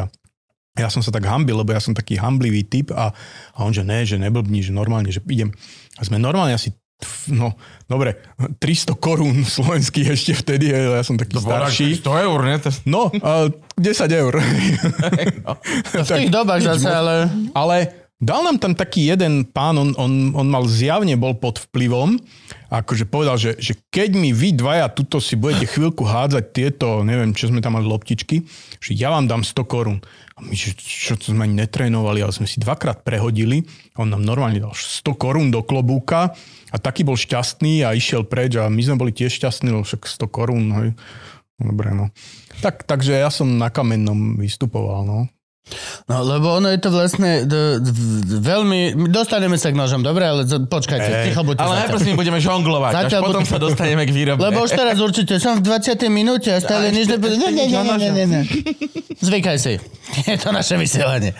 Ja som sa tak hambil, lebo ja som taký hamblivý typ a, a on, že ne, že neblbni, že normálne, že idem. A sme normálne asi no, dobre, 300 korún slovenských ešte vtedy, ja som taký To starší. 100 eur, ne? To... No, a 10 eur. V tých dobách zase, ale... Ale dal nám tam taký jeden pán, on, on, on mal zjavne bol pod vplyvom, akože povedal, že, že keď mi vy dvaja tuto si budete chvíľku hádzať tieto, neviem, čo sme tam mali loptičky, že ja vám dám 100 korún. A my, že čo to sme ani netrénovali, ale sme si dvakrát prehodili. On nám normálne dal 100 korún do klobúka a taký bol šťastný a išiel preč a my sme boli tiež šťastní, lebo však 100 korún. Hej. Dobre, no. Tak, takže ja som na kamennom vystupoval, no. No, lebo ono je to vlastne d- d- veľmi... Dostaneme sa k nožom, dobre, ale z- počkajte, Ej, ticho buďte Ale zatiaľ. najprv s ním budeme žonglovať, až Zatiaľ potom sa dostaneme k výrobe. Lebo už teraz určite som v 20. minúte a stále nič. Nie, nie, nie, no, nie, nie, nie. Zvykaj si. Je to naše vysielanie.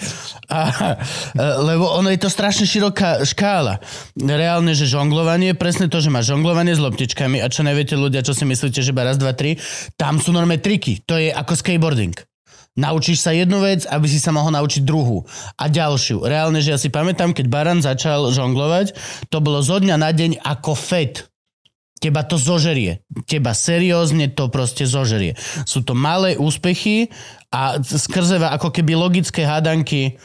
A, e, lebo ono je to strašne široká škála. Reálne, že žonglovanie, presne to, že máš žonglovanie s loptičkami a čo neviete ľudia, čo si myslíte, že iba raz, dva, tri, tam sú normálne triky. To je ako skateboarding. Naučíš sa jednu vec, aby si sa mohol naučiť druhú. A ďalšiu. Reálne, že ja si pamätám, keď Baran začal žonglovať, to bolo zo dňa na deň ako fet. Teba to zožerie. Teba seriózne to proste zožerie. Sú to malé úspechy a skrze ako keby logické hádanky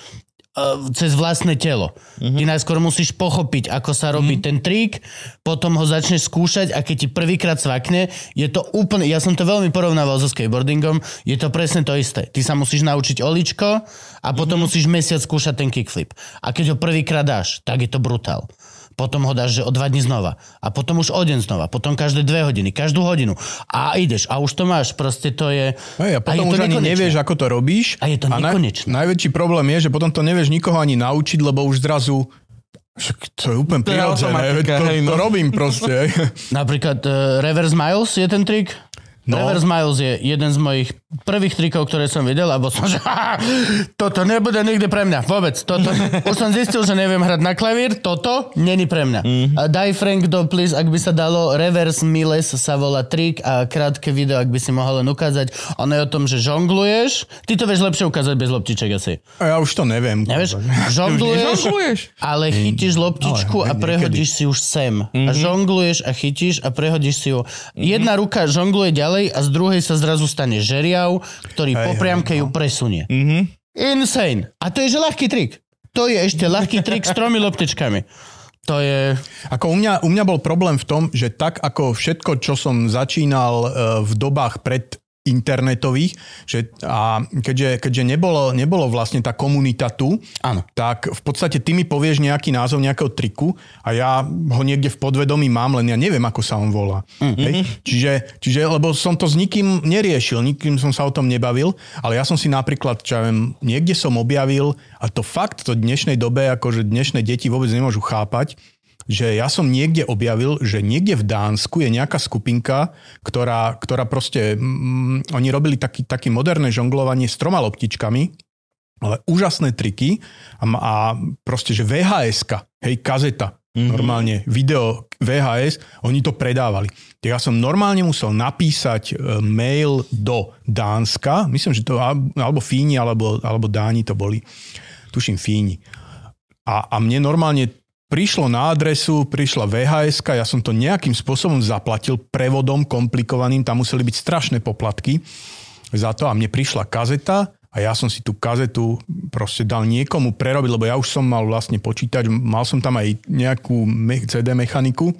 cez vlastné telo. Mm-hmm. Ty najskôr musíš pochopiť, ako sa robí mm-hmm. ten trik, potom ho začneš skúšať a keď ti prvýkrát svakne, je to úplne, ja som to veľmi porovnával so skateboardingom, je to presne to isté. Ty sa musíš naučiť oličko a potom mm-hmm. musíš mesiac skúšať ten kickflip. A keď ho prvýkrát dáš, tak je to brutál. Potom ho dáš že o dva dní znova. A potom už o deň znova. Potom každé dve hodiny, každú hodinu. A ideš. A už to máš. Proste to je... Hej, a potom je to už ani nekonečné. nevieš, ako to robíš. A je to nekonečné. Naj, najväčší problém je, že potom to nevieš nikoho ani naučiť, lebo už zrazu však to je úplne To je prirodzené, to, hej, to no. robím proste. Napríklad uh, Reverse Miles je ten trik. No. No. Reverse Miles je jeden z mojich prvých trikov, ktoré som videl a bol som, že "Haha, toto nebude nikdy pre mňa. Vôbec. Toto, už som zistil, že neviem hrať na klavír. Toto není pre mňa. Mm-hmm. A daj Frank do, please, ak by sa dalo. Reverse Miles sa volá trik a krátke video, ak by si mohol len ukázať. Ono je o tom, že žongluješ. Ty to vieš lepšie ukázať bez loptiček asi. A ja už to neviem. Nevieš? Žongluješ, ale chytíš loptičku ale a prehodíš si už sem. A žongluješ a chytíš a prehodíš si ju. Jedna ruka žongluje ďalej a z druhej sa zrazu stane žeriav, ktorý Hej, po priamke hej, ju presunie. Insane. A to je že ľahký trik. To je ešte ľahký trik s tromi loptičkami. To je... Ako u mňa, u mňa bol problém v tom, že tak ako všetko, čo som začínal e, v dobách pred internetových, že a keďže, keďže nebolo, nebolo vlastne tá komunita tu, Áno. tak v podstate ty mi povieš nejaký názov nejakého triku a ja ho niekde v podvedomí mám, len ja neviem, ako sa on volá. Mm-hmm. Hej? Čiže, čiže, lebo som to s nikým neriešil, nikým som sa o tom nebavil, ale ja som si napríklad, čo ja viem, niekde som objavil, a to fakt to dnešnej dobe, akože dnešné deti vôbec nemôžu chápať, že ja som niekde objavil, že niekde v Dánsku je nejaká skupinka, ktorá, ktorá proste, mm, oni robili taký, taký moderné žonglovanie s troma loptičkami, ale úžasné triky a, a proste, že vhs hej, kazeta, mm-hmm. normálne video VHS, oni to predávali. Tak ja som normálne musel napísať e, mail do Dánska, myslím, že to al- alebo Fíni, alebo, alebo Dáni to boli, tuším Fíni. A, a mne normálne prišlo na adresu, prišla vhs ja som to nejakým spôsobom zaplatil prevodom komplikovaným, tam museli byť strašné poplatky za to a mne prišla kazeta a ja som si tú kazetu proste dal niekomu prerobiť, lebo ja už som mal vlastne počítač, mal som tam aj nejakú CD mechaniku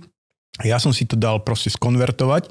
ja som si to dal proste skonvertovať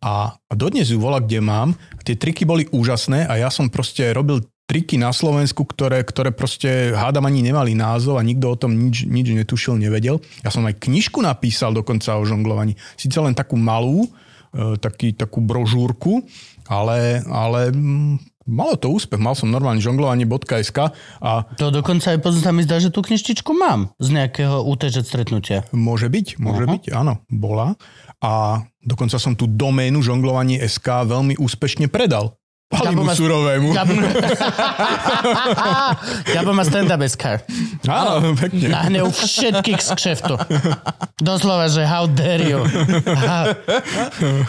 a dodnes ju volá, kde mám. Tie triky boli úžasné a ja som proste robil triky na Slovensku, ktoré, ktoré proste hádam ani nemali názov a nikto o tom nič, nič netušil, nevedel. Ja som aj knižku napísal dokonca o žonglovaní. Sice len takú malú, e, taký, takú brožúrku, ale, ale mm, malo to úspech. Mal som normálne žonglovanie.sk a To dokonca aj sa mi zdá, že tú knižtičku mám z nejakého UTŽ stretnutia. Môže byť, môže Aha. byť, áno, bola. A dokonca som tú doménu žonglovanie SK veľmi úspešne predal. Palimu má- surovému. Gabo, Gabo má stand-up SK. Áno, pekne. Nahnev všetkých z kšeftu. Doslova, že how dare you. How...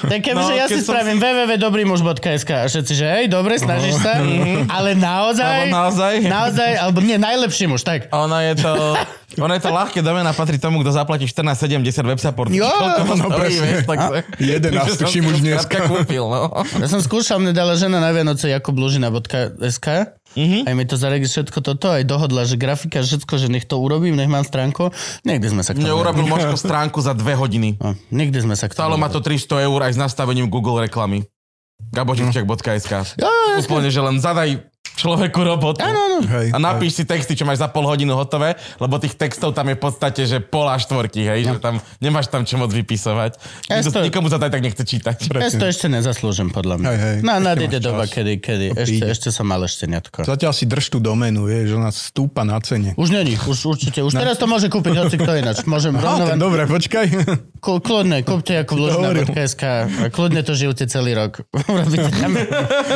Tak kebyže No, ja si spravím www.dobrýmuž.sk a všetci, že hej, dobre, snažíš sa, ale naozaj, Alebo naozaj? naozaj, alebo nie, najlepší muž, tak. Ono je to, ono je to ľahké domena, patrí tomu, kto zaplatí 14,70 web support. Jo, no presne. vieš, tak A, sa- 11 že som tuším už to dneska. kúpil, no. Ja som skúšal, mne dala žena na Vianoce jakoblužina.sk Mhm. aj mi to zaregistruje všetko toto, aj dohodla, že grafika, všetko, že nech to urobím, nech mám stránku. Nikdy sme sa k tomu... urobil možno stránku za dve hodiny. No, nikdy sme sa k tomu... Stálo ma to 300 eur aj s nastavením Google reklamy. gaboživčak.sk Jo, jo, Úplne, že len zadaj človeku robotu. Áno, áno. Hej, A napíš si texty, čo máš za pol hodinu hotové, lebo tých textov tam je v podstate, že pol a štvorky, hej, že tam nemáš tam čo moc vypisovať. Ja Nikto, to- nikomu sa to aj tak nechce čítať. Ja to ešte nezaslúžim, podľa mňa. Hej, hej, No, nadejde doba, kedy, kedy. Ešte, ešte som mal šteniatko. Zatiaľ si drž tú doménu, vieš, že ona stúpa na cene. Už není, už určite. Už teraz to môže kúpiť hoci kto ináč. Môžem Á, rovno tak vám... dobre, počkaj. Kl- Kľudne, kúpte ako vložina.sk a kľudne to žijúte celý rok. Urobíte tam...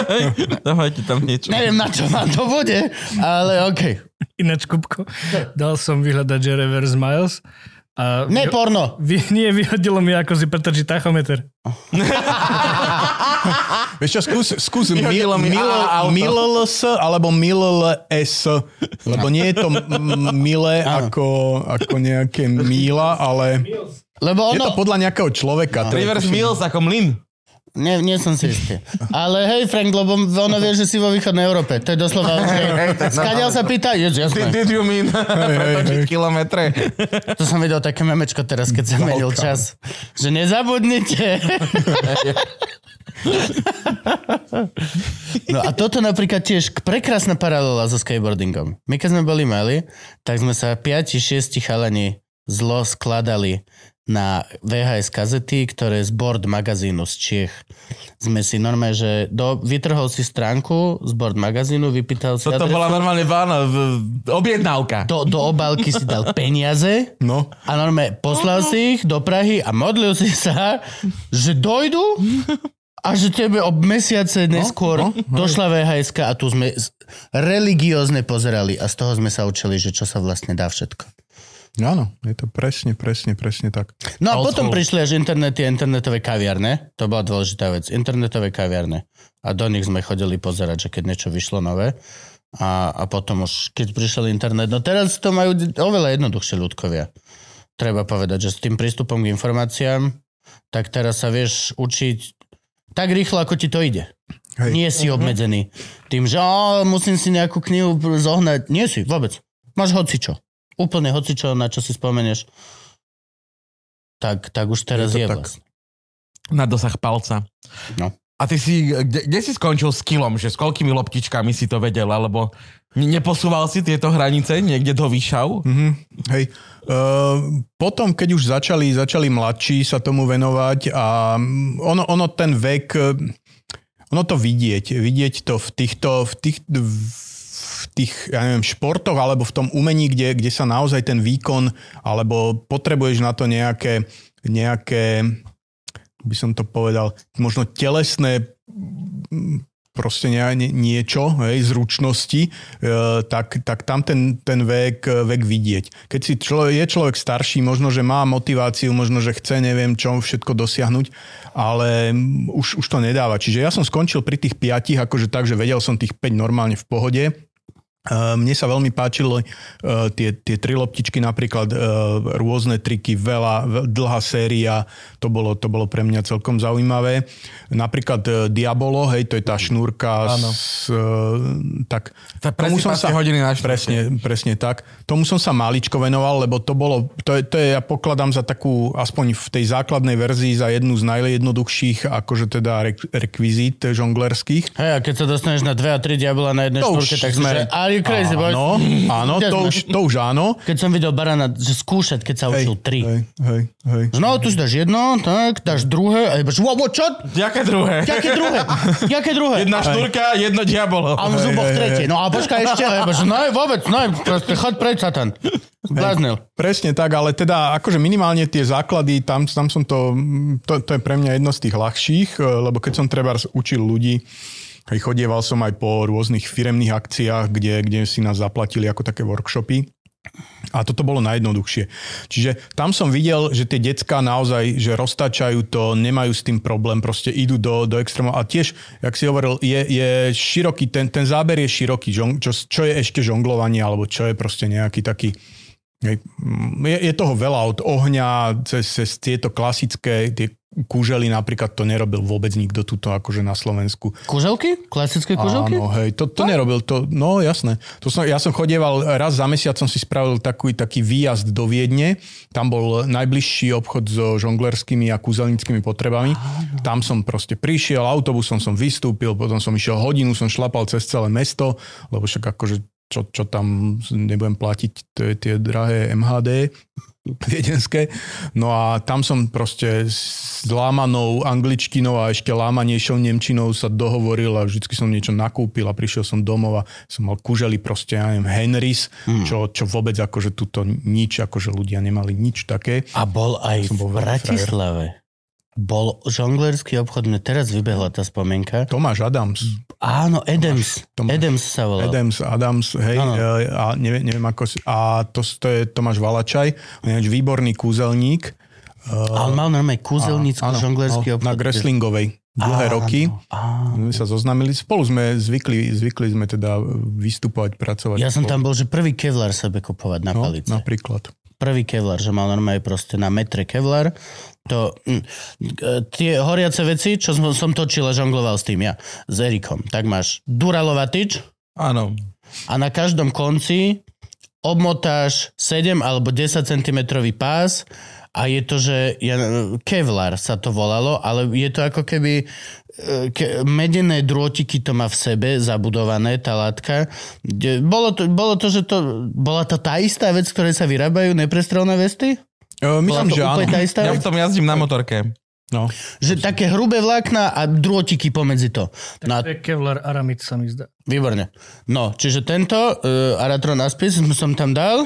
Dávajte tam niečo. Neviem, na čo vám to bude, ale okej. Ináč, Kupko, dal som vyhľadať, že reverse miles. A Ne porno. vy, nie, vyhodilo mi, ako si pretočí tachometer. Vieš čo, skús, skús mil, mil, mills alebo mills, lebo nie je to m- milé ako, ako nejaké míla, ale Lebo je to ono... podľa nejakého človeka. Reverse Mills ako mlin. Nie, nie som si istý. Ale hej, Frank, lebo ono vie, že si vo východnej Európe. To je doslova... že- Skadiaľ sa pýta? Je, Did, jasné. did you mean pretočiť kilometre? To som videl také memečko teraz, keď sa menil čas. Že nezabudnite. No a toto napríklad tiež prekrásna paralela so skateboardingom. My keď sme boli mali, tak sme sa 5-6 chalani zlo skladali na VHS kazety, ktoré z board magazínu z Čiech. Sme si normálne, že do, vytrhol si stránku z board magazínu, vypýtal si Toto adresu, bola normálne vána, objednávka. do, do obálky si dal peniaze No, a normálne poslal si ich do Prahy a modlil si sa, že dojdu a že tebe ob mesiace neskôr no, no. došla vhs a tu sme religiózne pozerali a z toho sme sa učili, že čo sa vlastne dá všetko. Áno, je to presne, presne, presne tak. No a Old potom school. prišli až internety a internetové kaviarne. To bola dôležitá vec. Internetové kaviarne. A do nich sme chodili pozerať, že keď niečo vyšlo nové. A, a potom už, keď prišiel internet, no teraz to majú oveľa jednoduchšie ľudkovia. Treba povedať, že s tým prístupom k informáciám, tak teraz sa vieš učiť tak rýchlo, ako ti to ide. Hej. Nie si obmedzený tým, že ó, musím si nejakú knihu zohnať. Nie si, vôbec. Máš hocičo. Úplne hocičo, na čo si spomeneš. Tak, tak už teraz Je to je, tak. vlastne. Na dosah palca. No. A ty si, kde, kde si skončil s kilom? Že s koľkými loptičkami si to vedel? Alebo ne- neposúval si tieto hranice niekde do výšav? Mhm, hej. Uh, potom, keď už začali, začali mladší sa tomu venovať a mm, ono, ono ten vek, eh, ono to vidieť, vidieť to v týchto, v tých, v tých, ja neviem, športoch alebo v tom umení, kde, kde sa naozaj ten výkon, alebo potrebuješ na to nejaké, nejaké, by som to povedal, možno telesné mm, proste nie, nie, niečo, hej, zručnosti, e, tak, tak tam ten, ten vek, vek vidieť. Keď si člo, je človek starší, možno, že má motiváciu, možno, že chce, neviem čo, všetko dosiahnuť, ale už, už to nedáva. Čiže ja som skončil pri tých piatich, akože tak, že vedel som tých 5 normálne v pohode, Mne sa veľmi páčilo e, tie, tie tri loptičky, napríklad e, rôzne triky, veľa, veľ, dlhá séria, to bolo, to bolo pre mňa celkom zaujímavé. Napríklad e, Diabolo, hej, to je tá šnúrka, Áno. s, tak To je presypacie hodiny na presne, presne tak. Tomu som sa maličko venoval, lebo to bolo, to je, to je, ja pokladám za takú, aspoň v tej základnej verzii, za jednu z najjednoduchších, akože teda rek, rekvizít žonglerských. Hej, a keď sa dostaneš na 2 a 3 diabla na jednej šnúrke, tak sme... Že, you crazy, boy? Áno, áno, to už, to už áno. Keď som videl Barana, že skúšať, keď sa učil 3. hej, hej, hej. No, tu si dáš jedno, tak, dáš druhé, a iba, že, wow, čo? Jaké druhé? Jaké druhé? Jaké druhé? Jedna štúrka, jedno diabolo. A v zuboch hej, tretie. No a počkaj ešte, a iba, že no, vôbec, no, proste chod preč, satan. Zbláznil. Presne tak, ale teda akože minimálne tie základy, tam, tam som to, to, to je pre mňa jedno z tých ľahších, eh, lebo keď som treba učil ľudí, Hej, chodieval som aj po rôznych firemných akciách, kde, kde si nás zaplatili ako také workshopy. A toto bolo najjednoduchšie. Čiže tam som videl, že tie decka naozaj, že roztačajú to, nemajú s tým problém, proste idú do, do extrémov. A tiež, jak si hovoril, je, je široký, ten, ten záber je široký, čo, čo je ešte žonglovanie, alebo čo je proste nejaký taký Je, je toho veľa od ohňa cez, cez tieto klasické, tie kúžely napríklad to nerobil vôbec nikto tuto akože na Slovensku. Kuželky? Klasické kuželky? Áno, hej, to, to nerobil, to, no jasné. To som, ja som chodieval, raz za mesiac som si spravil taký, taký výjazd do Viedne, tam bol najbližší obchod so žonglerskými a kúzelnickými potrebami. Áno. Tam som proste prišiel, autobusom som vystúpil, potom som išiel hodinu, som šlapal cez celé mesto, lebo však akože čo, čo tam nebudem platiť, to je tie drahé MHD viedenské. No a tam som proste s lámanou angličtinou a ešte lámanejšou nemčinou sa dohovoril a vždycky som niečo nakúpil a prišiel som domov a som mal kuželi proste, ja neviem, Henrys, hmm. čo, čo vôbec akože tuto nič, akože ľudia nemali nič také. A bol aj v Bratislave bol žonglerský obchod, mne teraz vybehla tá spomienka. Tomáš Adams. Áno, Adams. Tomáš, Adams sa volal. Adams, Adams, hej, ano. E, a neviem, neviem ako si, a to, to je Tomáš Valačaj, výborný kúzelník. A on mal normálne kúzelnícky žonglerský obchod. Na Greslingovej dlhé áno, roky. Áno. My sa zoznamili. Spolu sme zvykli, zvykli sme teda vystupovať, pracovať. Ja som tam bol, že prvý Kevlar sebe kupovať na no, palice. Napríklad prvý kevlar, že mal normálne proste na metre kevlar. To, hm, tie horiace veci, čo som, som točil a žongloval s tým ja, s Erikom. Tak máš duralová tyč. Áno. A na každom konci obmotáš 7 alebo 10 cm pás a je to, že ja, Kevlar sa to volalo, ale je to ako keby e, ke, medené drôtiky to má v sebe zabudované, tá látka. Bolo to, bolo to, že to, bola to tá istá vec, ktoré sa vyrábajú neprestrelné vesty? Uh, myslím, že áno. Tá istá ja v tom jazdím na motorke. No. Že také hrubé vlákna a drôtiky pomedzi to. Tak no, to je Kevlar Aramid sa mi zdá. Výborne. No, čiže tento uh, Aratron Aspis som tam dal,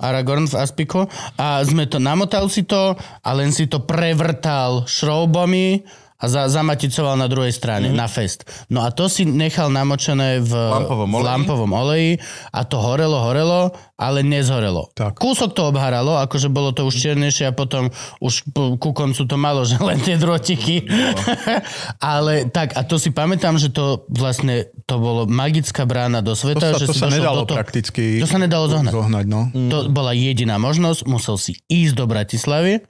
Aragorn v Aspiku a sme to, namotal si to a len si to prevrtal šroubami a za, zamaticoval na druhej strane, mm-hmm. na fest. No a to si nechal namočené v lampovom oleji. v lampovom oleji a to horelo, horelo, ale nezhorelo. Tak. Kúsok to obharalo, akože bolo to už čiernejšie a potom už ku koncu to malo, že len tie drotiky. No. ale tak, a to si pamätám, že to vlastne, to bolo magická brána do sveta. To sa, že to si sa nedalo to, prakticky To sa nedalo zohnať. zohnať no. To bola jediná možnosť, musel si ísť do Bratislavy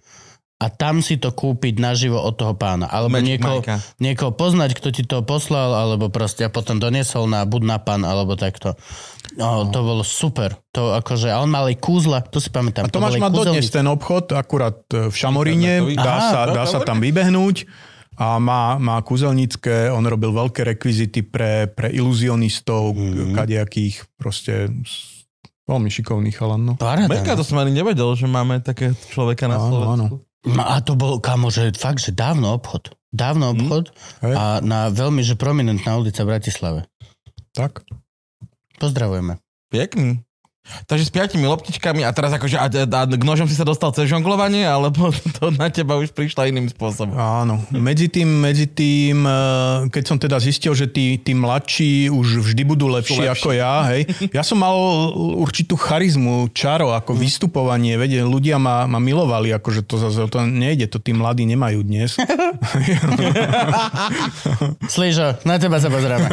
a tam si to kúpiť naživo od toho pána. Alebo niekoho, niekoho poznať, kto ti to poslal, alebo proste a potom doniesol na buď na pán, alebo takto. No, no. To bolo super. To akože, a on mal aj kúzla, to si pamätám. A Tomáš má dodnes ten obchod, akurát e, v Šamoríne, dá, sa, dá sa tam vybehnúť a má, má kúzelnícke, on robil veľké rekvizity pre, pre iluzionistov, mm. kadejakých proste veľmi šikovný chalan. No. Meka, to som ani nevedel, že máme také človeka na áno, Slovensku. Áno. No a to bol, kamo, že fakt, že dávno obchod. Dávno mhm. obchod mm. a na veľmi, že prominentná ulica v Bratislave. Tak. Pozdravujeme. Pekný. Takže s piatimi loptičkami a teraz akože a, a k nožom si sa dostal cez žonglovanie, alebo to na teba už prišla iným spôsobom? Áno. Medzi tým, medzi tým, eh, keď som teda zistil, že tí, tí mladší už vždy budú lepší, lepší ako ja, hej. Ja som mal určitú charizmu, čaro, ako hmm. vystupovanie, vedie, ľudia ma, ma milovali, akože to zase to nejde, to tí mladí nemajú dnes. Slížo, na teba sa pozrieme.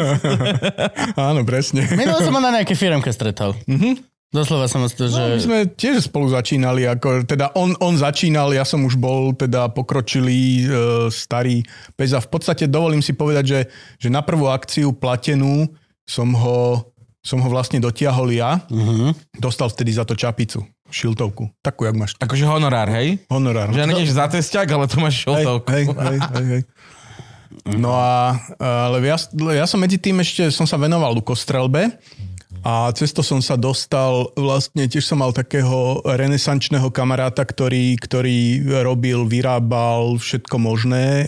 Áno, presne. Minul som ma na nejaké firmke stretol. Mm-hmm. Doslova som to, že... No, my sme tiež spolu začínali, ako, teda on, on začínal, ja som už bol teda pokročilý e, starý pes a v podstate dovolím si povedať, že, že na prvú akciu platenú som ho, som ho vlastne dotiahol ja. Uh-huh. Dostal vtedy za to čapicu, šiltovku. Takú, jak máš. Akože honorár, hej? Honorár. Že nejdeš za cestiak, ale tu máš šiltovku. Hej, hej, hej, hej. No a, ale ja, ja som medzi tým ešte, som sa venoval lukostrelbe a cez to som sa dostal, vlastne tiež som mal takého renesančného kamaráta, ktorý, ktorý robil, vyrábal všetko možné e,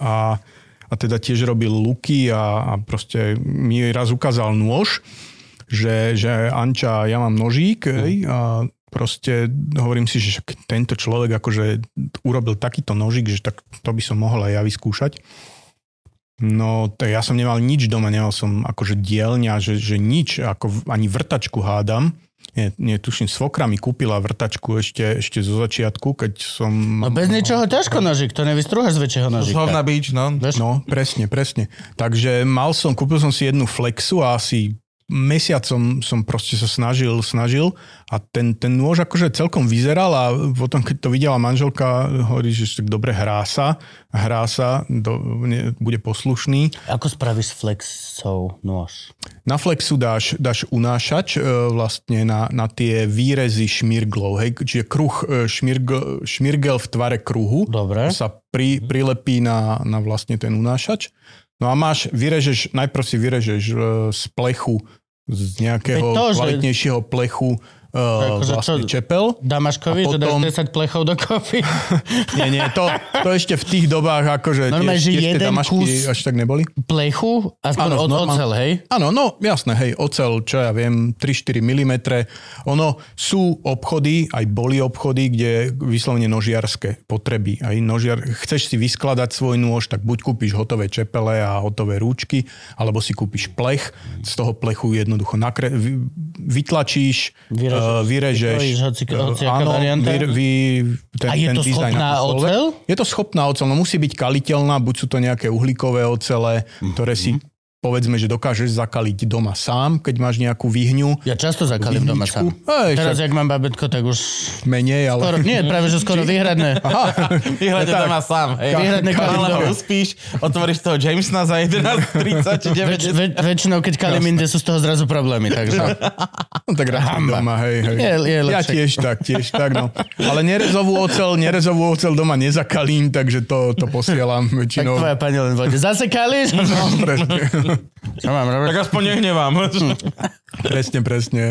a, a teda tiež robil luky a, a proste mi raz ukázal nôž, že, že Anča, ja mám nožík hej, a proste hovorím si, že tento človek akože urobil takýto nožík, že tak to by som mohol aj ja vyskúšať. No, tak ja som nemal nič doma, nemal som akože dielňa, že, že nič, ako ani vrtačku hádam. Nie, nie, tuším, svokra mi kúpila vrtačku ešte, ešte zo začiatku, keď som... No bez ničoho ťažko nožík, to nevystruhaš z väčšieho nožíka. Hovna bič, no. No, presne, presne. Takže mal som, kúpil som si jednu flexu a asi mesiac som, proste sa snažil, snažil a ten, ten nôž akože celkom vyzeral a potom, keď to videla manželka, hovorí, že tak dobre hrá sa, hrá sa, do, ne, bude poslušný. Ako spravíš s flexou nôž? Na flexu dáš, dáš unášač e, vlastne na, na tie výrezy šmirglov, hej, čiže kruh e, šmirgl, šmirgel v tvare kruhu Dobre. sa pri, prilepí na, na vlastne ten unášač. No a máš, vyrežeš, najprv si vyrežeš e, z plechu, z nejakého to, že- kvalitnejšieho plechu e, Akože vlastne čo- čepel. Damaškovi, A že dáš potom- 10 plechov do kofy. Nie, nie, to, to ešte v tých dobách akože Normálne, tiež, že tiež tie jeden kus- až tak neboli. Plechu, aspoň od normálne. ocel, hej? Áno, no jasné, hej, ocel, čo ja viem, 3-4 mm. Ono sú obchody, aj boli obchody, kde vyslovene nožiarské potreby. Aj nožiar, chceš si vyskladať svoj nôž, tak buď kúpiš hotové čepele a hotové rúčky, alebo si kúpiš plech, z toho plechu jednoducho nakre, vy, vytlačíš, Vyrežeš. Uh, vyrežeš. Vykrojíš hoci- eh, áno, varianta? vy, vy, ten, A je ten to schopná oceľ? Je to schopná oceľ, no musí byť kaliteľná, buď sú to nejaké uhlíkové ocele, ktoré si povedzme, že dokážeš zakaliť doma sám, keď máš nejakú výhňu. Ja často zakalím doma sám. Hej, Teraz, však jak mám babetko, tak už... menej, ale... Skoro, nie, práve, že skoro výhradné. Tak. doma sám. Hej. Výhradné Ale kalím doma. uspíš, otvoríš toho Jamesona za 11, 30, či Väč, 90. väč, väčšinou, keď kalím inde, sú z toho zrazu problémy, takže... No, tak rád doma, hej, hej. Je- je ja tiež tak, tiež tak, no. Ale nerezovú ocel, nerezovú ocel doma nezakalím, takže to, to posielam Tak väčšinou. tvoja pani len vode. Zase kalíš? No, presne, Čo mám robiť? Tak aspoň nehnevám. presne, presne.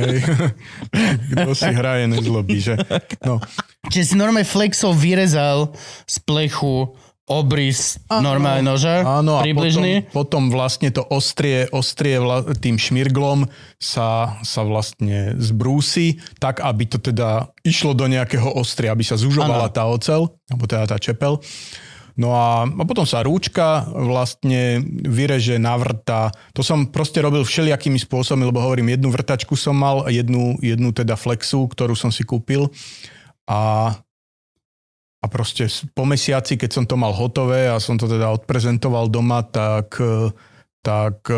Kto si hraje, nezlobí, že? No. Čiže si normálne flexov vyrezal z plechu obrys normálne noža, Áno, a približný. potom, potom vlastne to ostrie, ostrie vla, tým šmirglom sa, sa vlastne zbrúsi, tak aby to teda išlo do nejakého ostria, aby sa zužovala Áno. tá ocel, alebo teda tá čepel. No a, a potom sa rúčka vlastne vyreže, navrta. To som proste robil všelijakými spôsobmi, lebo hovorím, jednu vrtačku som mal, jednu, jednu teda flexu, ktorú som si kúpil. A a proste po mesiaci, keď som to mal hotové a som to teda odprezentoval doma, tak, tak e,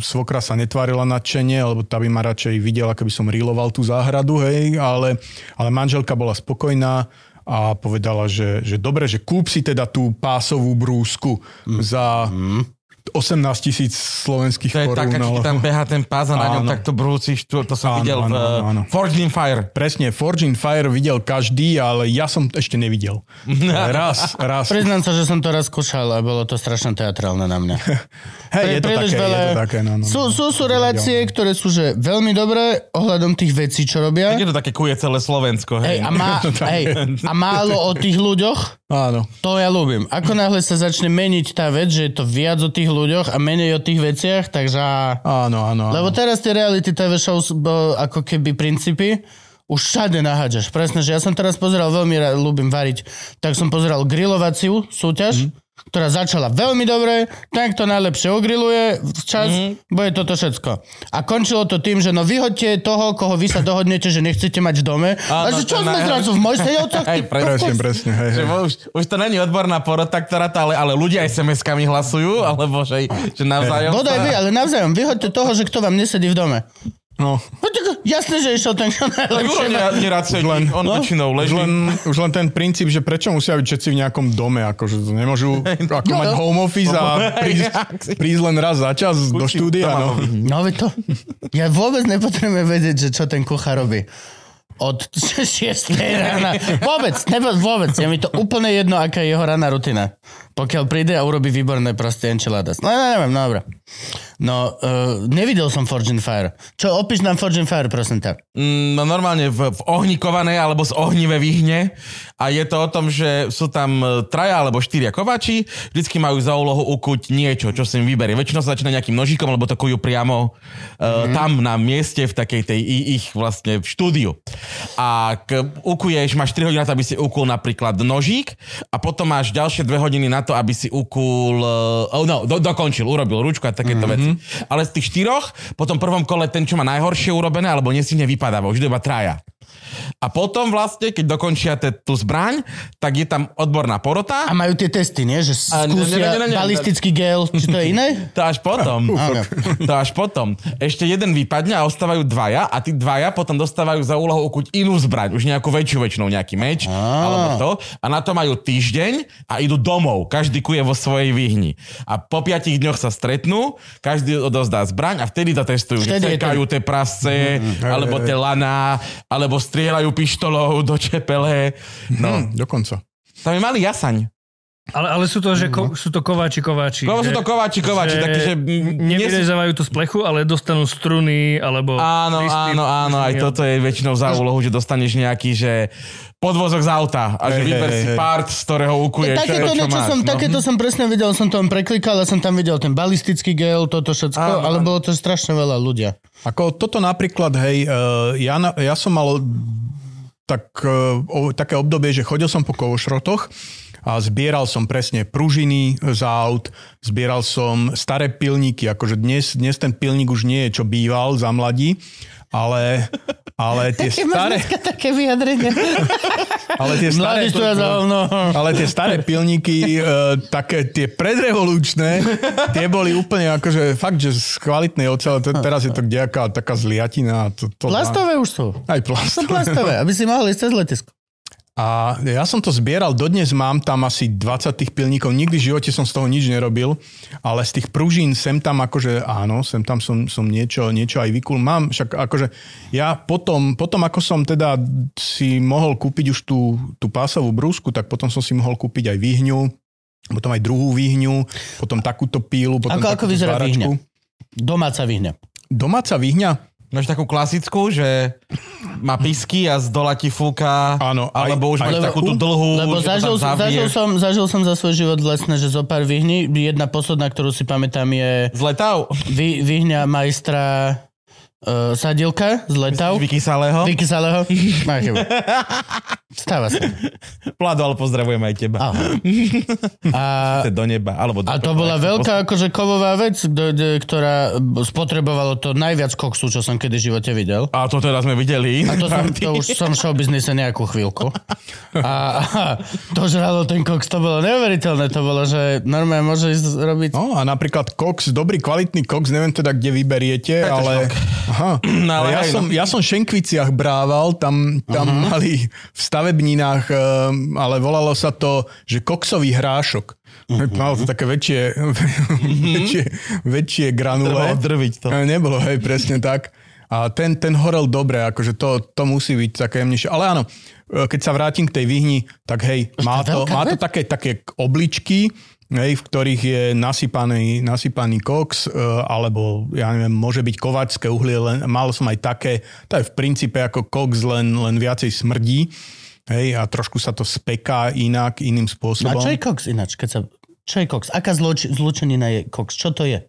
svokra sa netvárila nadšenie, lebo tá by ma radšej videla, keby som riloval tú záhradu, hej, ale, ale manželka bola spokojná a povedala, že, že dobre, že kúp si teda tú pásovú brúsku mm. za 18 tisíc slovenských To je korún. taká, keď ale- tam beha ten pás a na ňom Áno. takto brúciš, to, to som Áno, videl áno, v áno, áno. Forged in Fire. Presne, Forge in Fire videl každý, ale ja som ešte nevidel. Raz, raz. Priznám sa, že som to raz skúšal a bolo to strašne teatrálne na mňa. Hej, je to Príliš také, je to také, no, no. Sú, sú, sú relácie, ktoré sú že veľmi dobré ohľadom tých vecí, čo robia. Tak je to také kuje celé Slovensko. Hej, Hej. a, má, hej, a málo o tých ľuďoch, Áno. to ja ľúbim. Ako náhle sa začne meniť tá vec, že je to viac o tých ľuďoch a menej o tých veciach, takže... Áno, áno. áno. Lebo teraz tie reality TV shows, bo, ako keby princípy, už všade nahádžaš. Presne, že ja som teraz pozeral, veľmi rád, ľúbim variť, tak som pozeral grilovaciu súťaž, mm. Ktorá začala veľmi dobre, ten, kto najlepšie ogriluje včas, Mhm. mm. bude toto všetko. A končilo to tým, že no vyhoďte toho, koho vy sa dohodnete, že nechcete mať v dome. a Áno, že čo sme naj- zrazu v Mojsejovcoch? Hej, presne, Presne, hej, hej. už, už to není odborná porota, ktorá to, ale, ale ľudia SMS-kami hlasujú, alebo že, že navzájom Bodaj sa... vy, ale navzájom, vyhoďte toho, že kto vám nesedí v dome. No, No tak jasné, že išiel ten, ne- nerád sedí, Len- on no. väčšinou leží. už len, už len ten princíp, že prečo musia byť všetci v nejakom dome, akože to nemôžu ako No, mať no. home office a prísť, Jak si- prísť len raz za čas do Kuchni štúdia. No. ho- No to, ja vôbec nepotrebujem vedieť, že čo ten kuchár robí. Od 6 rána. Vôbec, nebo, vôbec. Je mi to úplne jedno, aká je jeho ranná rutina. Pokiaľ príde a urobí výborné proste enchiladas. No, no neviem, no dobre. No, uh, nevidel som in Fire. Čo, opíš nám in Fire, prosím ťa. Mm, No normálne v, v ohnikovanej alebo z ohnivé výhne a je to o tom, že sú tam e, traja alebo štyria kovači, vždycky majú za úlohu ukuť niečo, čo si im vyberie. Väčšinou sa začína nejakým nožikom, lebo to kujú priamo uh, tam na mieste v takej tej ich vlastne v štúdiu. A k, ukuješ, máš 3 hodiny to, aby si ukul napríklad nožík a potom máš ďalšie 2 hodiny na to, aby si ukul, uh, oh, no, do, dokončil, urobil ručku a takéto mm-hmm. veci. Ale z tých štyroch, po tom prvom kole ten, čo má najhoršie urobené, alebo nestihne vypadáva, už iba traja. A potom vlastne, keď dokončia te, tú zbraň, tak je tam odborná porota. A majú tie testy, nie? Že A ne- skúsia ne- ne- ne- balistický gel, či to je iné? To až potom. Áno. To až potom. Ešte jeden vypadne a ostávajú dvaja a tí dvaja potom dostávajú za úlohu ukuť inú zbraň, už nejakú väčšiu väčšinou, nejaký meč alebo to. A na to majú týždeň a idú domov. Každý kuje vo svojej výhni. A po piatich dňoch sa stretnú, každý odozdá zbraň a vtedy to testujú. Že Vtedy to- cekajú tie prasce, alebo tie laná, alebo strieľajú pištolou do čepele. No, Hm, dokonca. tam je malý jasaň. Ale, ale sú to, že ko, sú to kováči, kováči. Kovo sú to kováči, kováči, že takí, že... nie sú- Nevyrezávajú tú splechu, ale dostanú struny, alebo... Áno, listy, áno, áno, aj toto je väčšinou za úlohu, že dostaneš nejaký, že podvozok z auta a že vyber si hej. part, z ktorého ukuješ, čo, Takéto, čo niečo máš. som, no. takéto som presne videl, som to len preklikal a som tam videl ten balistický gel, toto všetko, Áno, ale bolo to strašne veľa ľudia. Ako toto napríklad, hej, uh, ja, ja som mal tak, o, také obdobie, že chodil som po kovošrotoch a zbieral som presne pružiny z aut, zbieral som staré pilníky, akože dnes, dnes ten pilník už nie je, čo býval za mladí, ale, ale tie staré, také vyjadrenie. ale tie staré, ale tie staré pilníky, uh, také tie predrevolučné, tie boli úplne akože fakt, že z kvalitnej ocele, teraz je to kdejaká taká zliatina. To, to Plastové už sú. Aj Sú plastové. plastové, aby si mohli ísť cez letisko. A ja som to zbieral, dodnes mám tam asi 20 tých pilníkov, nikdy v živote som z toho nič nerobil, ale z tých pružín sem tam akože áno, sem tam som, som niečo, niečo aj vykul. Mám však akože ja potom, potom ako som teda si mohol kúpiť už tú, tú pásovú brúsku, tak potom som si mohol kúpiť aj výhňu, potom aj druhú výhňu, potom takúto pílu, potom Ako- ako takúto vyzerá zváračku. výhňa? Domáca vyhňa. Domáca výhňa? Máš takú klasickú, že má pisky a z dola ti fúka, Áno, aj- alebo už máš aj- takú tú dlhú, Lebo že to zažil, tam zažil, som, zažil som za svoj život lesné, že zo pár vyhní. Jedna posledná, ktorú si pamätám, je Z letav? vy, vyhňa majstra uh, Sadilka z Letav. Vykysalého? Vykysalého. Má chybu. Stáva sa. Plado, ale pozdravujem aj teba. A, do neba, alebo do a to bola veľká akože kovová vec, kdo- de- ktorá spotrebovalo to najviac koksu, čo som kedy v živote videl. A to teda sme videli. A to, som, to už som v showbiznise nejakú chvíľku. A, a to žralo ten koks, to bolo neuveriteľné. To bolo, že normálne môže ísť robiť... No a napríklad koks, dobrý kvalitný koks, neviem teda, kde vyberiete, ale... Aha, No, ale ja, hej, som, no. ja som v Šenkviciach brával, tam, tam uh-huh. mali v stavebninách, um, ale volalo sa to, že koksový hrášok. Uh-huh. Malo to také väčšie, väčšie, väčšie granule. Trebalo drviť to. E, Nebolo, hej, presne tak. A ten, ten horel dobre, akože to, to musí byť také jemnejšie. Ale áno, e, keď sa vrátim k tej vyhni, tak hej, má to, má to také, také obličky, hej, v ktorých je nasypaný, nasypaný koks, e, alebo ja neviem, môže byť kovačské uhlie, len, mal som aj také, to je v princípe ako koks, len, len viacej smrdí, hej, a trošku sa to speká inak, iným No a spôsobom. čo je koks ináč? Keď sa... Čo je koks? Aká zloč, zlučenina je koks? Čo to je?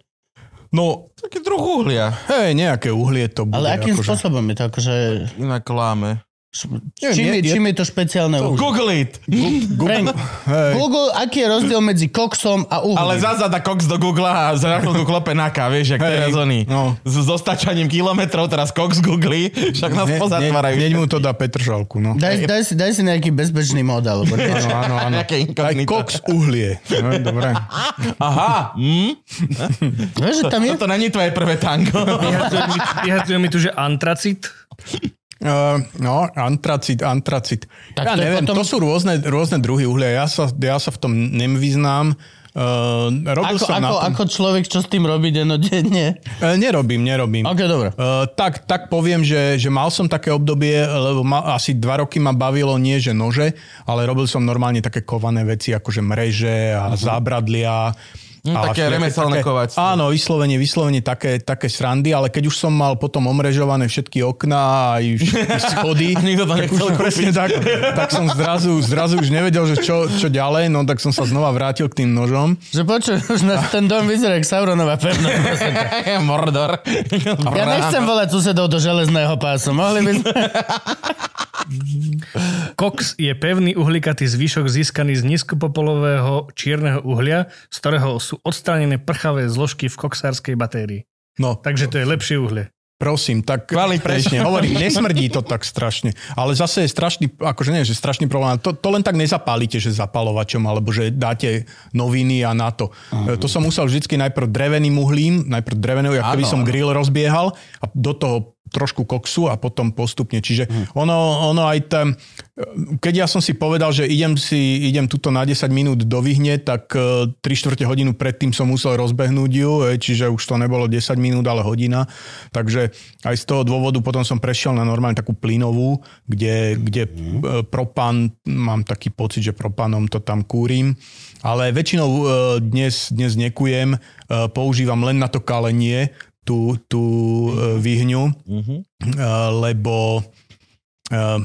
No, Taký druh uhlia. hej, nejaké uhlie to bude. Ale akým akože, spôsobom je to akože... Inak láme. Neviem, Čím je, je- čím je to špeciálne uhlie? Google it. Hej. Google, aký je rozdiel medzi koksom a uhlím? Ale zazada Cox do Google a za chvíľku klope naka, vieš, jak Hej, teraz oni. no. S dostačaním kilometrov, teraz Cox googli, však nás Ne- pozatvárajú. ne- Hneď mu to dá Petržalku, no. Daj, daj, si, daj si nejaký bezpečný model. Lebo Áno, áno, áno. Aj koks uhlie. No, dobre. Aha, hm? vieš, že tam je... toto není tvoje prvé tango. Vyhadzuje mi, mi tu, že antracit. Uh, no, antracit, antracit. Tak ja to neviem, potom- to sú rôzne, rôzne druhy uhlia. Ja sa, ja sa v tom nevyznám. Uh, robil Ako, som ako, ako človek, čo s tým robí denodenne? Uh, nerobím, nerobím. Ok, dobre. Uh, tak, tak poviem, že, že mal som také obdobie, lebo ma, asi dva roky ma bavilo nie, že nože, ale robil som normálne také kované veci, akože mreže a uh-huh. zábradlia. Hm, také remeselné kováctvo. Áno, vyslovene, vyslovene také, také srandy, ale keď už som mal potom omrežované všetky okná aj všetky schody, A nikto to tak už presne tak, tak som zrazu, zrazu už nevedel, že čo, čo ďalej, no tak som sa znova vrátil k tým nožom. Že počuj, už na ten dom vyzerá jak Sauronová pevnosť. Mordor. Ja nechcem volať susedov do železného pásu. Mohli by sme... Koks je pevný uhlikatý zvyšok získaný z nízkopopolového čierneho uhlia, z ktorého sú odstránené prchavé zložky v koksárskej batérii. No, Takže to je lepšie uhlie. prosím, tak Kvalitnejšie. presne, hovorím, nesmrdí to tak strašne. Ale zase je strašný, akože nie, že strašný problém. To, to len tak nezapálite, že zapalovačom, alebo že dáte noviny a na to. Uh-huh. To som musel vždycky najprv dreveným uhlím, najprv drevenou, jak keby som grill rozbiehal a do toho trošku koksu a potom postupne. Čiže ono, ono aj tam, keď ja som si povedal, že idem si, idem tuto na 10 minút do Vyhne, tak 3 čtvrte hodinu predtým som musel rozbehnúť ju, hej, čiže už to nebolo 10 minút, ale hodina. Takže aj z toho dôvodu potom som prešiel na normálne takú plynovú, kde, kde e, propán, mám taký pocit, že propánom to tam kúrim. Ale väčšinou e, dnes, dnes nekujem, e, používam len na to kalenie, tú, tú e, Mhm. Eh, lebo eh,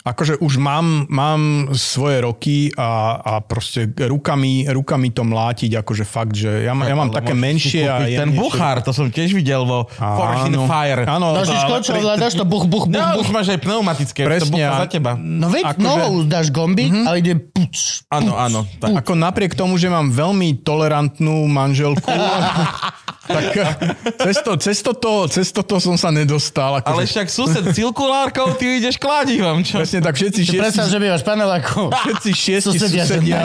akože už mám, mám svoje roky a, a proste rukami, rukami to mlátiť, akože fakt, že ja, ja mám Ale také menšie a Ten buchár, to som tiež videl vo Forge in Áno. Fire. Áno, Dáš ale skočo, pri- ovládaš to buch, buch, buch, No, buch. už máš aj pneumatické, Presne, to Presne, buchá a- za teba. No veď, Akože- novou dáš gombík a ide puč. Áno, áno. Tak. Ako napriek tomu, že mám veľmi tolerantnú manželku, tak cez, to, cez, toto, cez toto som sa nedostal. Ale Akože, však sused cirkulárkou, ty ideš kladivom, čo? presne tak, všetci šiesti, predstav, že bývaš paneláku. všetci šiesti Susedia, susedia,